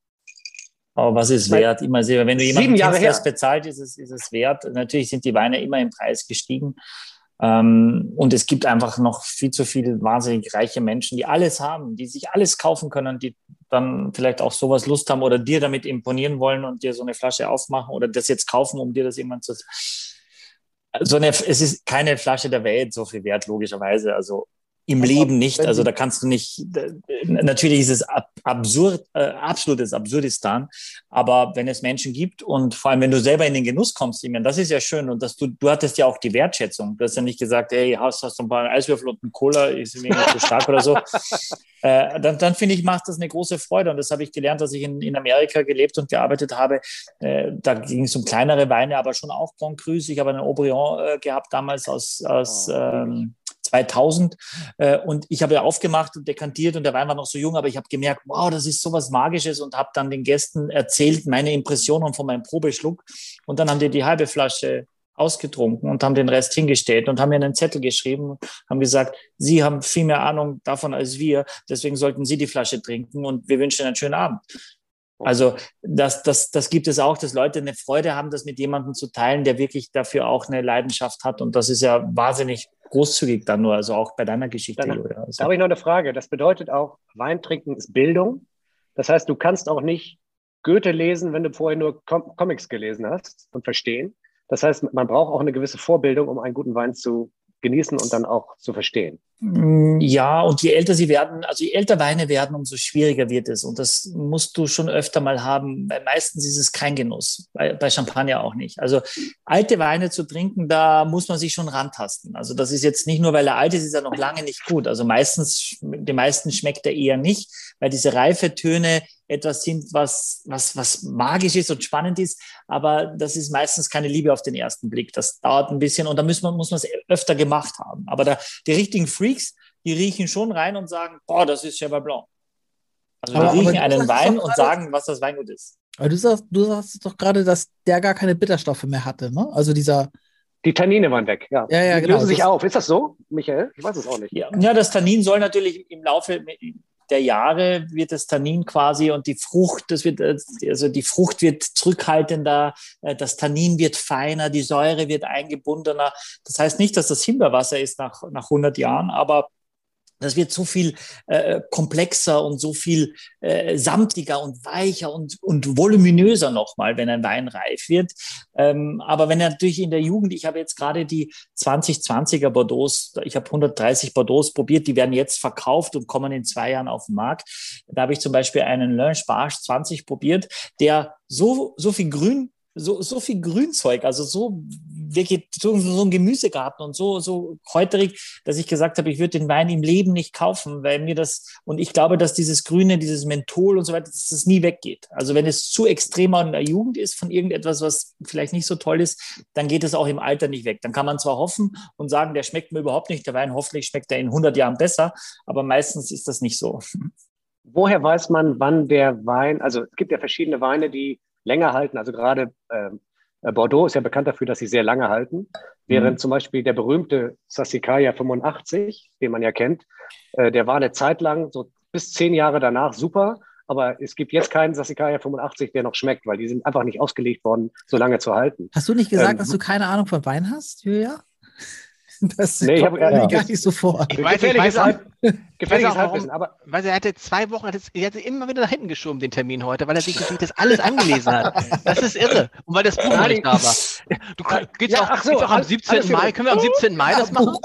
Aber was ist wert? Immer sehr, wenn du jemanden kennst, der es bezahlt, ist es, ist es wert. Natürlich sind die Weine immer im Preis gestiegen. Ähm, und es gibt einfach noch viel zu viele wahnsinnig reiche Menschen, die alles haben, die sich alles kaufen können, die dann vielleicht auch sowas Lust haben oder dir damit imponieren wollen und dir so eine Flasche aufmachen oder das jetzt kaufen, um dir das irgendwann zu. So eine, es ist keine Flasche der Welt so viel wert, logischerweise. Also im also, Leben nicht. Also da kannst du nicht, natürlich ist es absurd, äh, absolutes Absurdistan, aber wenn es Menschen gibt und vor allem, wenn du selber in den Genuss kommst, ich meine, das ist ja schön und dass du, du hattest ja auch die Wertschätzung. Du hast ja nicht gesagt, hey, hast, hast du ein paar Eiswürfel und einen Cola, ist mir nicht zu stark oder so. *laughs* Äh, dann, dann finde ich, macht das eine große Freude und das habe ich gelernt, dass ich in, in Amerika gelebt und gearbeitet habe. Äh, da ging es um kleinere Weine, aber schon auch Grand Cru. Ich habe einen Aubryon äh, gehabt damals aus, aus oh, ähm, 2000. Äh, und ich habe ja aufgemacht und dekantiert und der Wein war noch so jung, aber ich habe gemerkt, wow, das ist so was Magisches und habe dann den Gästen erzählt, meine Impressionen von meinem Probeschluck. Und dann haben die die halbe Flasche ausgetrunken und haben den Rest hingestellt und haben mir einen Zettel geschrieben, haben gesagt, Sie haben viel mehr Ahnung davon als wir, deswegen sollten Sie die Flasche trinken und wir wünschen einen schönen Abend. Also das, das, das gibt es auch, dass Leute eine Freude haben, das mit jemandem zu teilen, der wirklich dafür auch eine Leidenschaft hat. Und das ist ja wahnsinnig großzügig dann nur, also auch bei deiner Geschichte. Dann, also. Da habe ich noch eine Frage. Das bedeutet auch, Wein trinken ist Bildung. Das heißt, du kannst auch nicht Goethe lesen, wenn du vorher nur Com Comics gelesen hast und verstehen. Das heißt, man braucht auch eine gewisse Vorbildung, um einen guten Wein zu genießen und dann auch zu verstehen. Mm, ja, und je älter sie werden, also je älter Weine werden, umso schwieriger wird es. Und das musst du schon öfter mal haben, weil meistens ist es kein Genuss, bei, bei Champagner auch nicht. Also alte Weine zu trinken, da muss man sich schon rantasten. Also das ist jetzt nicht nur, weil er alt ist, ist er noch lange nicht gut. Also meistens, den meisten schmeckt er eher nicht, weil diese reife Töne etwas sind, was, was, was magisch ist und spannend ist. Aber das ist meistens keine Liebe auf den ersten Blick. Das dauert ein bisschen und da muss man, muss man es öfter gemacht haben. Aber da, die richtigen Freaks, die riechen schon rein und sagen, boah, das ist Cheval Blanc. Also Aber- die riechen aber einen Wein und sagen, was das Weingut ist. Aber du sagst, du sagst doch gerade, dass der gar keine Bitterstoffe mehr hatte, ne? Also dieser, Die Tannine waren weg, ja. Ja, ja, die genau. lösen sich auf. Ist das so, Michael? Ich weiß es auch nicht. Ja, ja, das Tannin soll natürlich im Laufe der Jahre wird das Tannin quasi und die Frucht, das wird, äh, also die Frucht wird zurückhaltender, äh, das Tannin wird feiner, die Säure wird eingebundener. Das heißt nicht, dass das Himbeerwasser ist nach, nach 100 Jahren, aber das wird so viel äh, komplexer und so viel äh, samtiger und weicher und, und voluminöser nochmal, wenn ein Wein reif wird. Ähm, aber wenn er natürlich in der Jugend, ich habe jetzt gerade die 2020er Bordeaux, ich habe 130 Bordeaux probiert, die werden jetzt verkauft und kommen in zwei Jahren auf den Markt. Da habe ich zum Beispiel einen Lange Barge 20 probiert, der so, so viel Grün so, so viel Grünzeug, also so wirklich so, so ein Gemüsegarten und so, so kräuterig, dass ich gesagt habe, ich würde den Wein im Leben nicht kaufen, weil mir das, und ich glaube, dass dieses Grüne, dieses Menthol und so weiter, dass das nie weggeht. Also wenn es zu extremer in der Jugend ist von irgendetwas, was vielleicht nicht so toll ist, dann geht es auch im Alter nicht weg. Dann kann man zwar hoffen und sagen, der schmeckt mir überhaupt nicht, der Wein, hoffentlich schmeckt er in 100 Jahren besser, aber meistens ist das nicht so. Woher weiß man, wann der Wein, also es gibt ja verschiedene Weine, die länger halten. Also gerade ähm, äh, Bordeaux ist ja bekannt dafür, dass sie sehr lange halten. Während Mhm. zum Beispiel der berühmte Sassicaia 85, den man ja kennt, äh, der war eine Zeit lang, so bis zehn Jahre danach, super. Aber es gibt jetzt keinen Sassicaia 85, der noch schmeckt, weil die sind einfach nicht ausgelegt worden, so lange zu halten. hast du nicht gesagt, Ähm, dass du keine Ahnung von Wein hast, Julia? *laughs* Das Nee, ich hab- ja. gar nicht so vor. Ich weiß, ich gefährliches weiß auch, gefährliches auch, Halbwissen. Aber weil er hatte zwei Wochen, hat es- er hatte immer wieder nach hinten geschoben, den Termin heute, weil er sich das alles angelesen hat. Das ist irre. Und weil das Buch noch nicht da war. Du geht's Ja, auch, ach so, geht's auch am alles- 17. alles für- Mai. Können wir am 17. Mai das machen?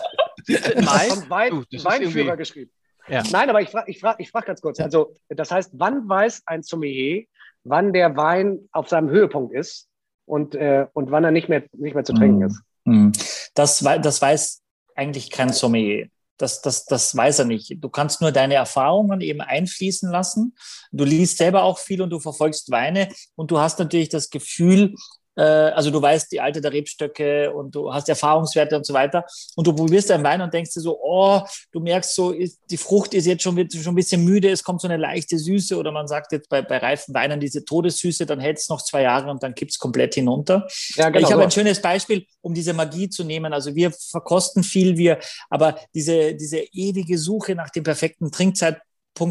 17. Mai? Wein, Du, das Weinführer irgendwie- geschrieben. Ja. Nein, aber ich frage ich frag, ich frag ganz kurz. Also, das heißt, wann weiß ein Sommelier, wann der Wein auf seinem Höhepunkt ist und, äh, und wann er nicht mehr, nicht mehr zu trinken Mhm. ist? Hm. Das, das weiß eigentlich kein Sommelier. Das, das, das weiß er nicht. Du kannst nur deine Erfahrungen eben einfließen lassen. Du liest selber auch viel und du verfolgst Weine und du hast natürlich das Gefühl, also du weißt die Alte der Rebstöcke und du hast Erfahrungswerte und so weiter und du probierst einen Wein und denkst dir so, oh, du merkst so, ist, die Frucht ist jetzt schon, schon ein bisschen müde, es kommt so eine leichte Süße oder man sagt jetzt bei, bei reifen Weinen diese Todessüße, dann hält es noch zwei Jahre und dann kippt es komplett hinunter. Ja, ich habe ein schönes Beispiel, um diese Magie zu nehmen. Also wir verkosten viel, wir, aber diese, diese ewige Suche nach dem perfekten Trinkzeitpunkt,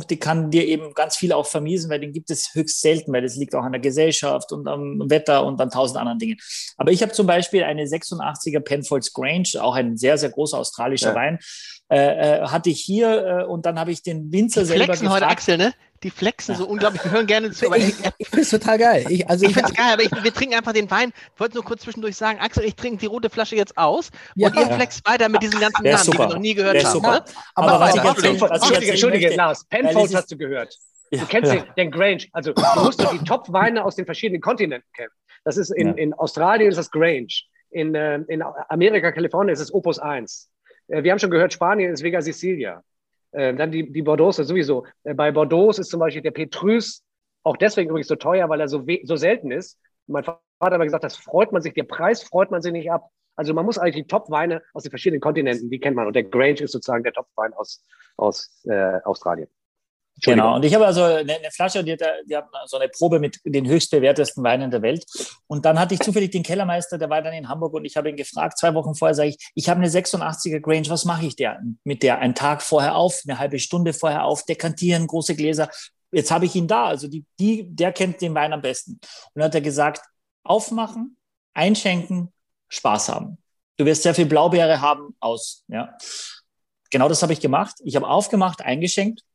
die kann dir eben ganz viel auch vermiesen, weil den gibt es höchst selten, weil das liegt auch an der Gesellschaft und am Wetter und an tausend anderen Dingen. Aber ich habe zum Beispiel eine 86er Penfolds Grange, auch ein sehr, sehr großer australischer Ja. Wein, äh, äh, hatte ich hier äh, und dann habe ich den Winzer Die selber flexen heute, gefragt. Axel, ne? Die flexen so unglaublich. Wir hören gerne zu. Aber ich, Ich finde es total geil. Ich, also ich ich, finde es geil, aber ich, wir trinken einfach den Wein. Ich wollte nur kurz zwischendurch sagen, Axel, ich trinke die rote Flasche jetzt aus Ja. und ihr Ja. flext weiter mit diesen ganzen Namen, die wir super. noch nie gehört haben. super. ne? Aber, Aber was ich weiter. erzählen, was Entschuldige, Entschuldige, Lars, Penfolds hast du gehört. Ja, Du kennst ja. den, den Grange. Also du musst doch die Top-Weine aus den verschiedenen Kontinenten kennen. Das ist in, Ja. in Australien ist das Grange. In, äh, in Amerika, Kalifornien ist es Opus 1. Äh, wir haben schon gehört, Spanien ist Vega Sicilia. Äh, dann die, die Bordeaux sowieso. Äh, bei Bordeaux ist zum Beispiel der Petrus auch deswegen übrigens so teuer, weil er so, so selten ist. Mein Vater hat aber gesagt, das freut man sich, der Preis freut man sich nicht ab. Also man muss eigentlich die Top-Weine aus den verschiedenen Kontinenten, die kennt man. Und der Grange ist sozusagen der Top-Wein aus, aus äh, Australien. Genau, und ich habe also eine, eine Flasche, die hat, die hat so eine Probe mit den höchstbewertesten Weinen der Welt. Und dann hatte ich zufällig den Kellermeister, der war dann in Hamburg und ich habe ihn gefragt, zwei Wochen vorher sage ich, ich habe eine 86er Grange, was mache ich der mit der? Einen Tag vorher auf, eine halbe Stunde vorher auf, dekantieren, große Gläser. Jetzt habe ich ihn da, also die, die, der kennt den Wein am besten. Und dann hat er gesagt, aufmachen, einschenken, Spaß haben. Du wirst sehr viel Blaubeere haben, aus. Ja. Genau das habe ich gemacht. Ich habe aufgemacht, eingeschenkt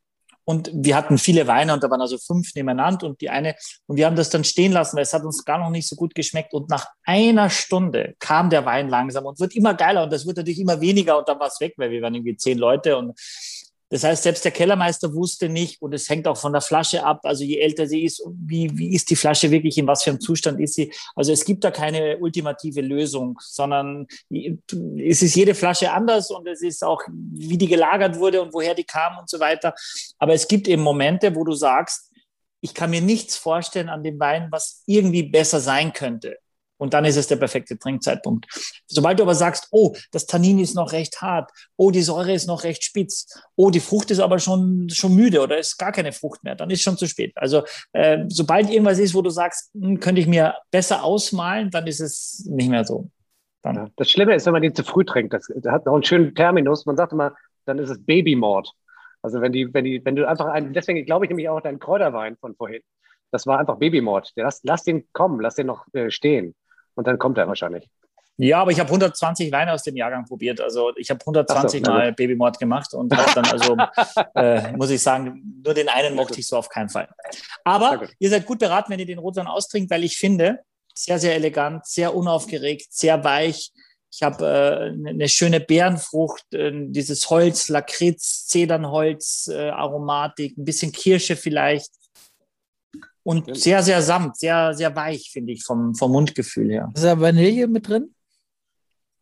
Und wir hatten viele Weine und da waren also fünf nebeneinander und die eine, und wir haben das dann stehen lassen, weil es hat uns gar noch nicht so gut geschmeckt. Und nach einer Stunde kam der Wein langsam und wird immer geiler und das wird natürlich immer weniger und dann war es weg, weil wir waren irgendwie zehn Leute und das heißt, selbst der Kellermeister wusste nicht, und es hängt auch von der Flasche ab, also je älter sie ist, wie, wie ist die Flasche wirklich, in was für einem Zustand ist sie. Also es gibt da keine ultimative Lösung, sondern es ist jede Flasche anders und es ist auch, wie die gelagert wurde und woher die kam und so weiter. Aber es gibt eben Momente, wo du sagst, ich kann mir nichts vorstellen an dem Wein, was irgendwie besser sein könnte. Und dann ist es der perfekte Trinkzeitpunkt. Sobald du aber sagst, oh, das Tannin ist noch recht hart, oh, die Säure ist noch recht spitz, oh, die Frucht ist aber schon, schon müde oder ist gar keine Frucht mehr, dann ist schon zu spät. Also äh, sobald irgendwas ist, wo du sagst, hm, könnte ich mir besser ausmalen, dann ist es nicht mehr so. Ja, das Schlimme ist, wenn man den zu früh trinkt. Das, das hat noch einen schönen Terminus. Man sagt immer, dann ist es Babymord. Also wenn die, wenn die, wenn du einfach einen, deswegen glaube ich nämlich auch deinen Kräuterwein von vorhin. Das war einfach Babymord. Lass, lass den kommen, lass den noch äh, stehen und dann kommt er wahrscheinlich. Ja, aber ich habe 120 Weine aus dem Jahrgang probiert. Also ich habe 120 so, Mal Babymord gemacht und habe dann also, *laughs* äh, muss ich sagen, nur den einen mochte ich so auf keinen Fall. Aber ihr seid gut beraten, wenn ihr den Rotwein austrinkt, weil ich finde, sehr, sehr elegant, sehr unaufgeregt, sehr weich. Ich habe äh, eine schöne Beerenfrucht, äh, dieses Holz, Lakritz, Zedernholz, äh, Aromatik, ein bisschen Kirsche vielleicht. Und sehr, sehr samt, sehr, sehr weich, finde ich, vom, vom Mundgefühl her. Ist da Vanille mit drin?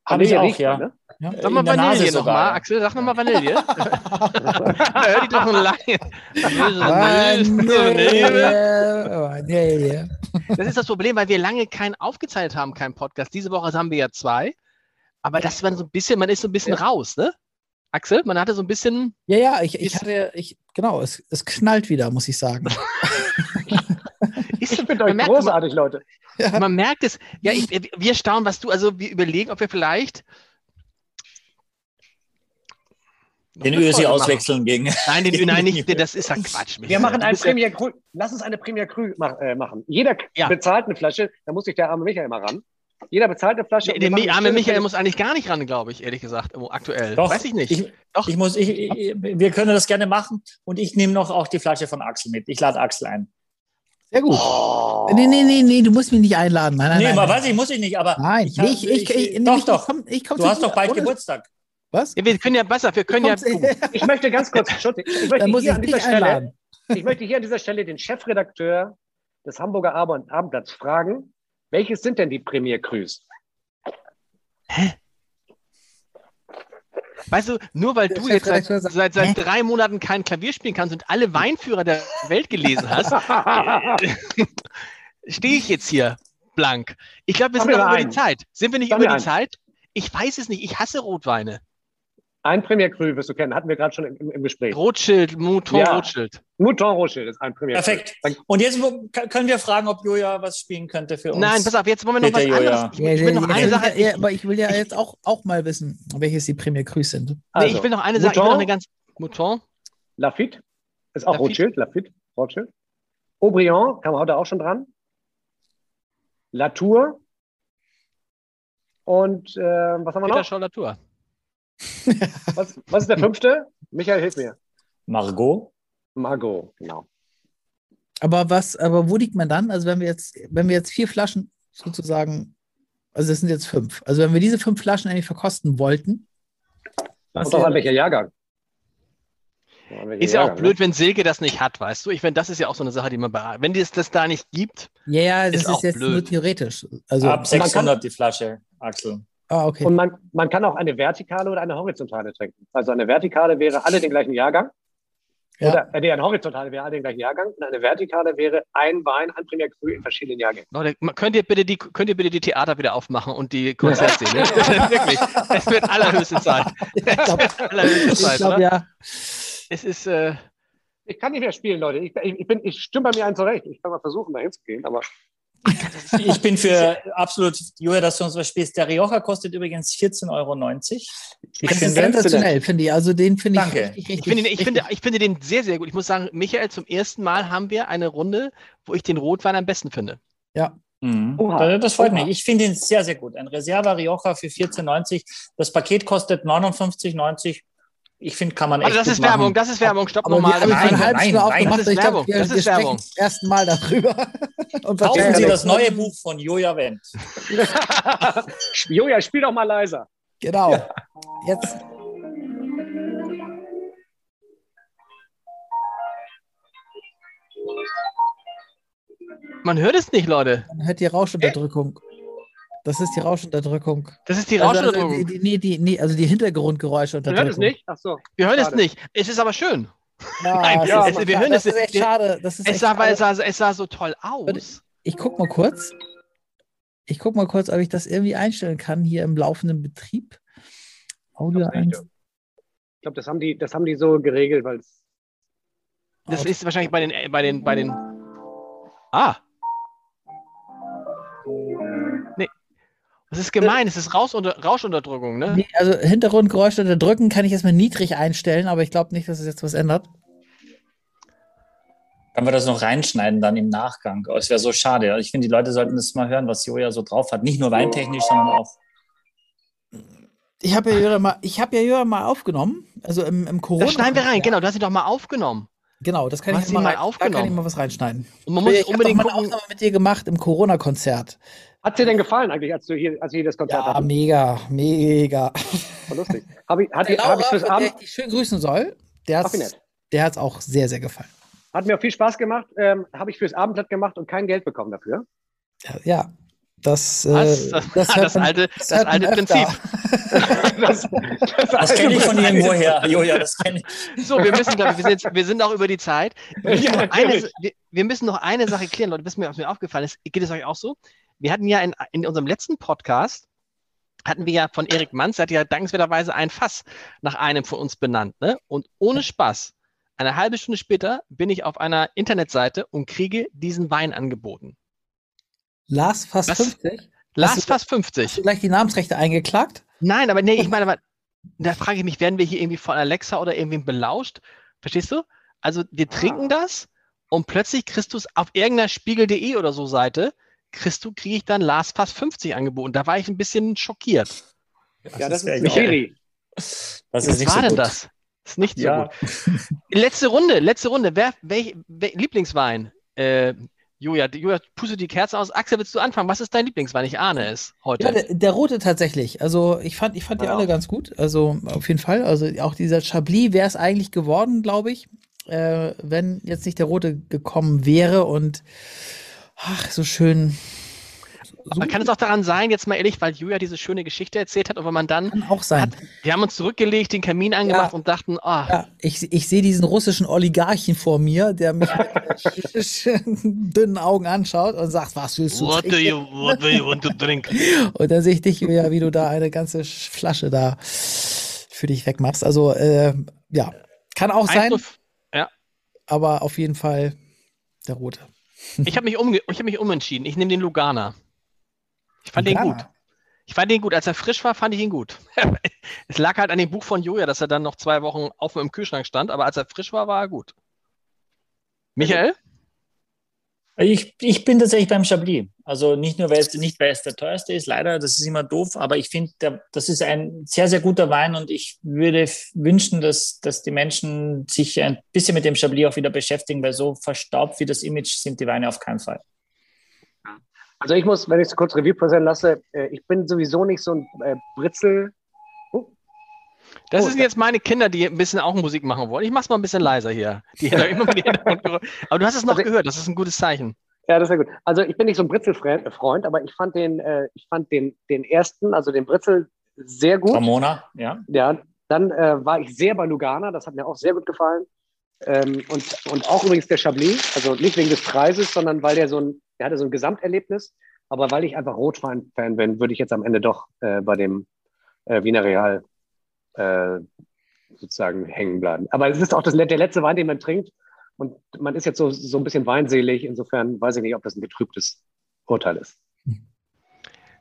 Habe ich auch, ja. Ne? ja. Sag mal Vanille nochmal, Axel, sag nochmal Vanille. *laughs* Hör die doch so lange. Vanille. Vanille. Das ist das Problem, weil wir lange keinen aufgezeichnet haben, keinen Podcast. Diese Woche haben wir ja zwei. Aber das war so ein bisschen, man ist so ein bisschen ja. raus, ne? Axel, man hatte so ein bisschen. Ja, ja, ich, ich hatte, ich, genau, es, es knallt wieder, muss ich sagen. *laughs* ich finde euch großartig, man, Leute. Ja. Man merkt es. Ja, ich, wir staunen, was du, also wir überlegen, ob wir vielleicht den Ösi auswechseln gegen. Nein, den, *laughs* nein, nicht, das ist ja Quatsch. Wir machen ein Premier Cru. Lass uns eine Premier Cru äh, machen. Jeder ja. bezahlt eine Flasche, da muss sich der arme Michael mal ran. Jeder bezahlt eine Flasche. Der, der arme Michael muss eigentlich gar nicht ran, glaube ich, ehrlich gesagt, aktuell. Doch, Weiß ich nicht. Ich, Doch. Ich muss, ich, ich, wir können das gerne machen und ich nehme noch auch die Flasche von Axel mit. Ich lade Axel ein. Sehr gut. Oh. Nee, nee, nee, nee, du musst mich nicht einladen. Nein, nein, nee, nein, aber weiß ich, muss ich nicht. Aber nein, ich, hab, ich, ich, ich, ich, doch, doch. Komm, komm du hast doch bald oder? Geburtstag. Was? Ja, wir können ja besser, wir können ja. *laughs* Ich möchte ganz kurz, ich möchte, hier an dieser Stelle, ich möchte hier an dieser Stelle den Chefredakteur des Hamburger Abendblatts fragen, welches sind denn die Premier Crus? Hä? Weißt du, nur weil du jetzt seit, seit, seit drei Monaten kein Klavier spielen kannst und alle Weinführer der Welt gelesen hast, *laughs* stehe ich jetzt hier blank. Ich glaube, wir sind noch über die Zeit. Sind wir nicht Haben über die Zeit? Ich weiß es nicht. Ich hasse Rotweine. Ein Premier Cru wirst du kennen, hatten wir gerade schon im, im, Gespräch. Rothschild, Mouton ja. Rothschild. Mouton Rothschild ist ein Premier Perfekt. Cru. Und jetzt können wir fragen, ob Joja was spielen könnte für uns. Nein, pass auf, jetzt wollen wir noch was Joja. anderes. Ich, ich will noch eine Sache. Ja, aber ich will ja jetzt auch, auch mal wissen, welches die Premier Cru sind. Also, nee, ich will noch eine Sache. Ich will noch eine ganz. Mouton. Lafitte ist auch Lafitte. Rothschild. Lafitte, Rothschild. Aubryon, kam heute auch schon dran. Latour. Und äh, was haben wir Peter noch? Peter Latour. Was, was ist der fünfte? Michael, hilf mir. Margot. Margot, genau. Aber was, aber wo liegt man dann? Also wenn wir jetzt, wenn wir jetzt vier Flaschen sozusagen, also das sind jetzt fünf. Also wenn wir diese fünf Flaschen eigentlich verkosten wollten. Was Und auch an welcher Jahrgang? Ist ja auch blöd, ne? wenn Silke das nicht hat, weißt du? Ich finde, das ist ja auch so eine Sache, die man bei, wenn es das da nicht gibt. Ja, ja, das ist, ist jetzt blöd. nur theoretisch. Also Ab 600 die Flasche, Axel. Ah, okay. Und man, man kann auch eine vertikale oder eine horizontale trinken. Also eine vertikale wäre alle den gleichen Jahrgang. Ja. Oder äh, nee, eine horizontale wäre alle den gleichen Jahrgang. Und eine vertikale wäre ein Wein, ein Premier Cru in verschiedenen Jahrgängen. Leute, könnt ihr bitte die, könnt ihr bitte die Theater wieder aufmachen und die Konzertszene? *laughs* Wirklich. Es wird allerhöchste Zeit. Es wird allerhöchste Zeit, ich glaub, oder? Ja. Es ist. Äh, ich kann nicht mehr spielen, Leute. Ich, ich, bin, ich stimme bei mir ein zurecht. Ich kann mal versuchen, da hinzugehen, aber. Ich bin für absolut, Julia, dass du uns was spielst. Der Rioja kostet übrigens 14,90 Euro. Ich das finde sensationell, finde ich. Also den finde ich richtig, richtig, ich finde, ich, finde, ich finde den sehr, sehr gut. Ich muss sagen, Michael, zum ersten Mal haben wir eine Runde, wo ich den Rotwein am besten finde. Ja. Mhm. Oha, das freut Oha. mich. Ich finde ihn sehr, sehr gut. Ein Reserva Rioja für 14,90. Das Paket kostet 59,90. Ich finde, kann man echt. Also das ist Werbung, das ist Werbung. Stopp nochmal. Eine halbe Stunde aufgemacht. Das ist Werbung. Glaub, wir, das ist Werbung. zum ersten Mal darüber. *laughs* Und Kaufen Sie das neue Buch von Joja Wendt. *laughs* Joja, spiel doch mal leiser. Genau. Ja. Jetzt. Man hört es nicht, Leute. Man hört die Rauschunterdrückung. Das ist die Rauschunterdrückung. Das ist die Rauschunterdrückung. Also, die, die, die, also die Hintergrundgeräusche Wir hören es nicht? Ach so. Wir hören Schade. es nicht. Es ist aber schön. Ja, *laughs* Nein, ja, es, wir hören das es. ist echt schade. Das ist es, sah, es, sah, es sah so toll aus. Ich, ich guck mal kurz. Ich guck mal kurz, ob ich das irgendwie einstellen kann hier im laufenden Betrieb. Audio Ich glaube, das haben die, das haben die so geregelt, weil es. Das ist wahrscheinlich bei den, bei den, bei den. Ah. Das ist gemein, es ist Rauschunter, Rauschunterdrückung, ne? Nee, also Hintergrundgeräusche unterdrücken kann ich erstmal niedrig einstellen, aber ich glaube nicht, dass es jetzt was ändert. Können wir das noch reinschneiden dann im Nachgang? Oh, es wäre so schade. Ich finde, die Leute sollten das mal hören, was Joja so drauf hat. Nicht nur weintechnisch, sondern auch. Ich habe ja Jura mal, ich habe ja Jura mal aufgenommen, also im, im Corona. Das schneiden wir rein, genau. Du hast sie doch mal aufgenommen. Genau, das kann ich mal, mal rein, da aufgenommen. kann ich mal was reinschneiden. Und man muss ich unbedingt hab doch mal eine. Aufnahme mit dir gemacht im Corona-Konzert. Hat dir denn gefallen eigentlich, als du hier, als wir hier das Konzert Ja, hatten? mega, mega. War lustig. Habe ich, hat, Der die- hab ich fürs von der Abend, ich dich schön grüßen soll, der hat hat's auch sehr, sehr gefallen. hat mir auch viel Spaß gemacht. Ähm, Habe ich fürs Abendblatt gemacht und kein Geld bekommen dafür. Ja, Ja, das, äh? *laughs* *laughs* Das- das, das man- alte- das das alte öfter. Das, Das kenne ich von irgendwoher, Joja, das kenne ich. So, wir müssen, glaube ich, wir sind, jetzt, wir sind auch über die Zeit. Wir *laughs* müssen, Ja, noch eine, wir, wir müssen noch eine Sache klären, Leute, wissen wir, was mir aufgefallen ist. Geht es euch auch so? Wir hatten ja in, in unserem letzten Podcast, hatten wir ja von Erik Manz, der hat ja dankenswerterweise ein Fass nach einem von uns benannt. Ne? Und ohne Spaß, eine halbe Stunde später bin ich auf einer Internetseite und kriege diesen Wein angeboten. Lars fast Was? 50. Lars du- fast Hast 50. du gleich die Namensrechte eingeklagt? Nein, aber nee, ich *laughs* meine, aber, da frage ich mich, werden wir hier irgendwie von Alexa oder irgendwem belauscht? Verstehst du? Also wir trinken das und plötzlich es auf irgendeiner Spiegel.de oder so Seite, kriegst du, kriege ich dann Last Pass 50 angeboten. Da war ich ein bisschen schockiert. Ja, das wär ist ich auch. Micheli. Das Was ist nicht war so denn das? Ist nicht so Ja. gut. Letzte Runde, letzte Runde. Wer, welch, wel- Lieblingswein? Äh, Julia, Julia, puste die Kerze aus. Axel, willst du anfangen? Was ist dein Lieblingswein? Ich ahne es heute. Ja, der, der rote tatsächlich. Also ich fand, ich fand die Ja. alle ganz gut. Also auf jeden Fall. Also auch dieser Chablis wäre es eigentlich geworden, glaube ich, äh, wenn jetzt nicht der rote gekommen wäre und ach, so schön. Aber kann es auch daran sein, jetzt mal ehrlich, weil Julia diese schöne Geschichte erzählt hat und wenn man dann kann auch sein. Hat, wir haben uns zurückgelegt, den Kamin angemacht Ja. und dachten, ah, Ja, ich, ich sehe diesen russischen Oligarchen vor mir, der mich mit *laughs* *laughs* dünnen Augen anschaut und sagt, was willst du what do trinken? you, what do you want to drink? *laughs* Und dann sehe ich dich, ja, wie du da eine ganze Flasche da für dich wegmachst. Also, äh, ja, kann auch sein, 1:0 Ja, aber auf jeden Fall der rote. Ich habe mich, umge ich hab mich umentschieden. Ich nehme den Lugana. Ich fand den Lugana. gut. Ich fand den gut. Als er frisch war, fand ich ihn gut. *laughs* es lag halt an dem Buch von Julia, dass er dann noch zwei Wochen auf im Kühlschrank stand, aber als er frisch war, war er gut. Michael? Ich, ich bin tatsächlich beim Chablis. Also nicht nur, weil es, nicht weil es der teuerste ist, leider, das ist immer doof, aber ich finde, das ist ein sehr, sehr guter Wein und ich würde wünschen, dass, dass die Menschen sich ein bisschen mit dem Chablis auch wieder beschäftigen, weil so verstaubt wie das Image sind die Weine auf keinen Fall. Also ich muss, wenn ich es kurz Revue passieren lasse, äh, ich bin sowieso nicht so ein äh, Britzel. Das Oh, sind jetzt meine Kinder, die ein bisschen auch Musik machen wollen. Ich mach's mal ein bisschen leiser hier. Die, *laughs* aber du hast es noch Also- gehört, das ist ein gutes Zeichen. Ja, das ist ja gut. Also ich bin nicht so ein Britzel-Freund, aber ich fand den, äh, ich fand den, den ersten, also den Britzel, sehr gut. Ramona, ja. Ja, dann äh, war ich sehr bei Lugana, das hat mir auch sehr gut gefallen. Ähm, und, und auch übrigens der Chablis, also nicht wegen des Preises, sondern weil der so ein, der hatte so ein Gesamterlebnis. Aber weil ich einfach Rotwein-Fan bin, würde ich jetzt am Ende doch äh, bei dem äh, Wiener Real äh, sozusagen hängen bleiben. Aber es ist auch das, der letzte Wein, den man trinkt. Und man ist jetzt so, so ein bisschen weinselig. Insofern weiß ich nicht, ob das ein getrübtes Urteil ist.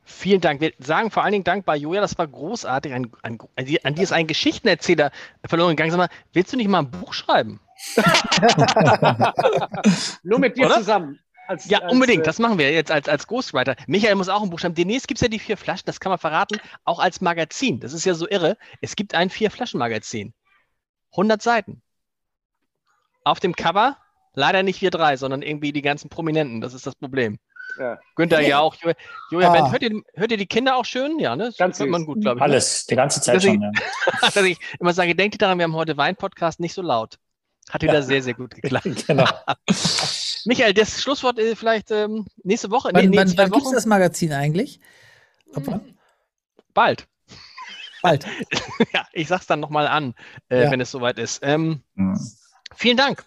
Vielen Dank. Wir sagen vor allen Dingen Dank bei Joja, das war großartig. Ein, ein, an dir- an dir ist ein Geschichtenerzähler verloren gegangen. Sag mal, willst du nicht mal ein Buch schreiben? *laughs* *laughs* Nur mit dir Oder? zusammen. Als, Ja, als, unbedingt. äh, Das machen wir jetzt als, als Ghostwriter. Michael muss auch ein Buch schreiben. Demnächst gibt es ja die vier Flaschen, das kann man verraten, auch als Magazin. Das ist ja so irre. Es gibt ein Vier-Flaschen-Magazin. 100 Seiten. Auf dem Cover leider nicht wir drei, sondern irgendwie die ganzen Prominenten. Das ist das Problem. Ja. Günther ja auch. Julia, ah. hört, ihr, hört ihr die Kinder auch schön? Ja, ne? Ganz hört man gut, glaube ich. Ne? Alles, die ganze Zeit dass schon. Ich, ja. *laughs* dass ich immer sage, denkt ihr daran, wir haben heute Wein-Podcast nicht so laut. Hat wieder ja. sehr, sehr gut geklappt. *laughs* genau. *laughs* Michael, das Schlusswort äh, vielleicht ähm, nächste Woche. Wann, nee, wann, wann gibt es das Magazin eigentlich? Bald. Bald. *laughs* ja, ich sag's dann nochmal an, äh, ja. wenn es soweit ist. Ähm, mhm. Vielen Dank.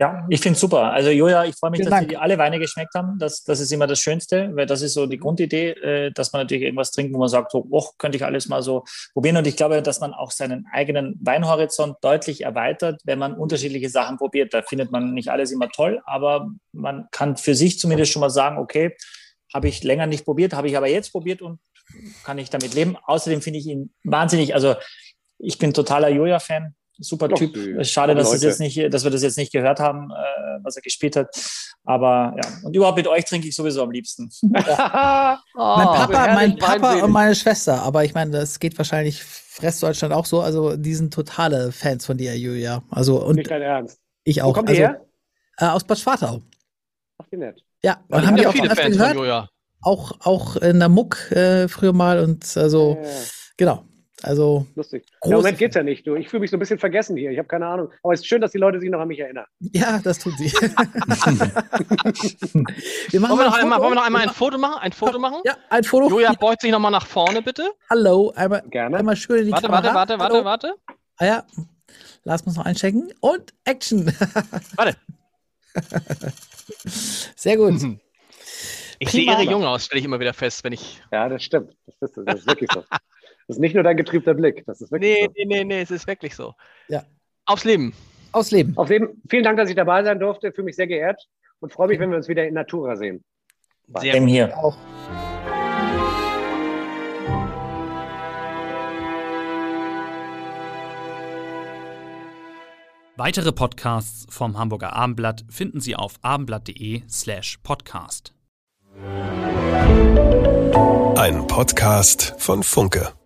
Ja, ich finde es super. Also Julia, ich freue mich, Vielen dass Dank. die alle Weine geschmeckt haben. Das, das ist immer das Schönste, weil das ist so die Grundidee, äh, dass man natürlich irgendwas trinkt, wo man sagt, so, oh, könnte ich alles mal so probieren. Und ich glaube, dass man auch seinen eigenen Weinhorizont deutlich erweitert, wenn man unterschiedliche Sachen probiert. Da findet man nicht alles immer toll, aber man kann für sich zumindest schon mal sagen, okay, habe ich länger nicht probiert, habe ich aber jetzt probiert und kann ich damit leben. Außerdem finde ich ihn wahnsinnig, also ich bin totaler Julia-Fan super Typ. Doch, Schade, dass, es jetzt nicht, dass wir das jetzt nicht gehört haben, äh, was er gespielt hat. Aber ja, und überhaupt mit euch trinke ich sowieso am liebsten. *laughs* oh, mein Papa, mein Papa und meine Schwester. Aber ich meine, das geht wahrscheinlich Restdeutschland auch so. Also, die sind totale Fans von dir, Julia. Also, und nicht dein Ernst. Ich auch. Wo kommt also, her? Äh, aus Bad Schwartau. Ach, wie nett. Ja, und haben die auch viele Fans gehört? von Julia. Auch, auch in der Muck äh, früher mal und also, ja. genau. Also lustig. Im Moment geht ja nicht. Du. Ich fühle mich so ein bisschen vergessen hier. Ich habe keine Ahnung. Aber es ist schön, dass die Leute sich noch an mich erinnern. Ja, das tun sie. *laughs* wir machen wollen, wir noch einmal, wollen wir noch einmal ein Foto machen? Ein Foto machen? Ja, ein Foto. Julia beugt sich nochmal nach vorne, bitte. Hallo, einmal, Gerne. einmal schön in die warte, Kamera. Warte, warte, warte, warte. Ah ja, Lars muss noch einchecken. Und Action. *laughs* warte. Sehr gut. Ich sehe ihre jung aus, stelle ich immer wieder fest, wenn ich. Ja, das stimmt. Das ist, das ist wirklich so. *laughs* Das ist nicht nur dein getriebter Blick. Das ist wirklich nee, so. nee, nee, nee, es ist wirklich so. Ja. Aufs Leben. Aufs Leben. Auf Leben. Vielen Dank, dass ich dabei sein durfte. Fühle mich sehr geehrt und freue mich, wenn wir uns wieder in Natura sehen. Sehr Dem hier. Auch. Weitere Podcasts vom Hamburger Abendblatt finden Sie auf abendblatt.de slash podcast. Ein Podcast von Funke.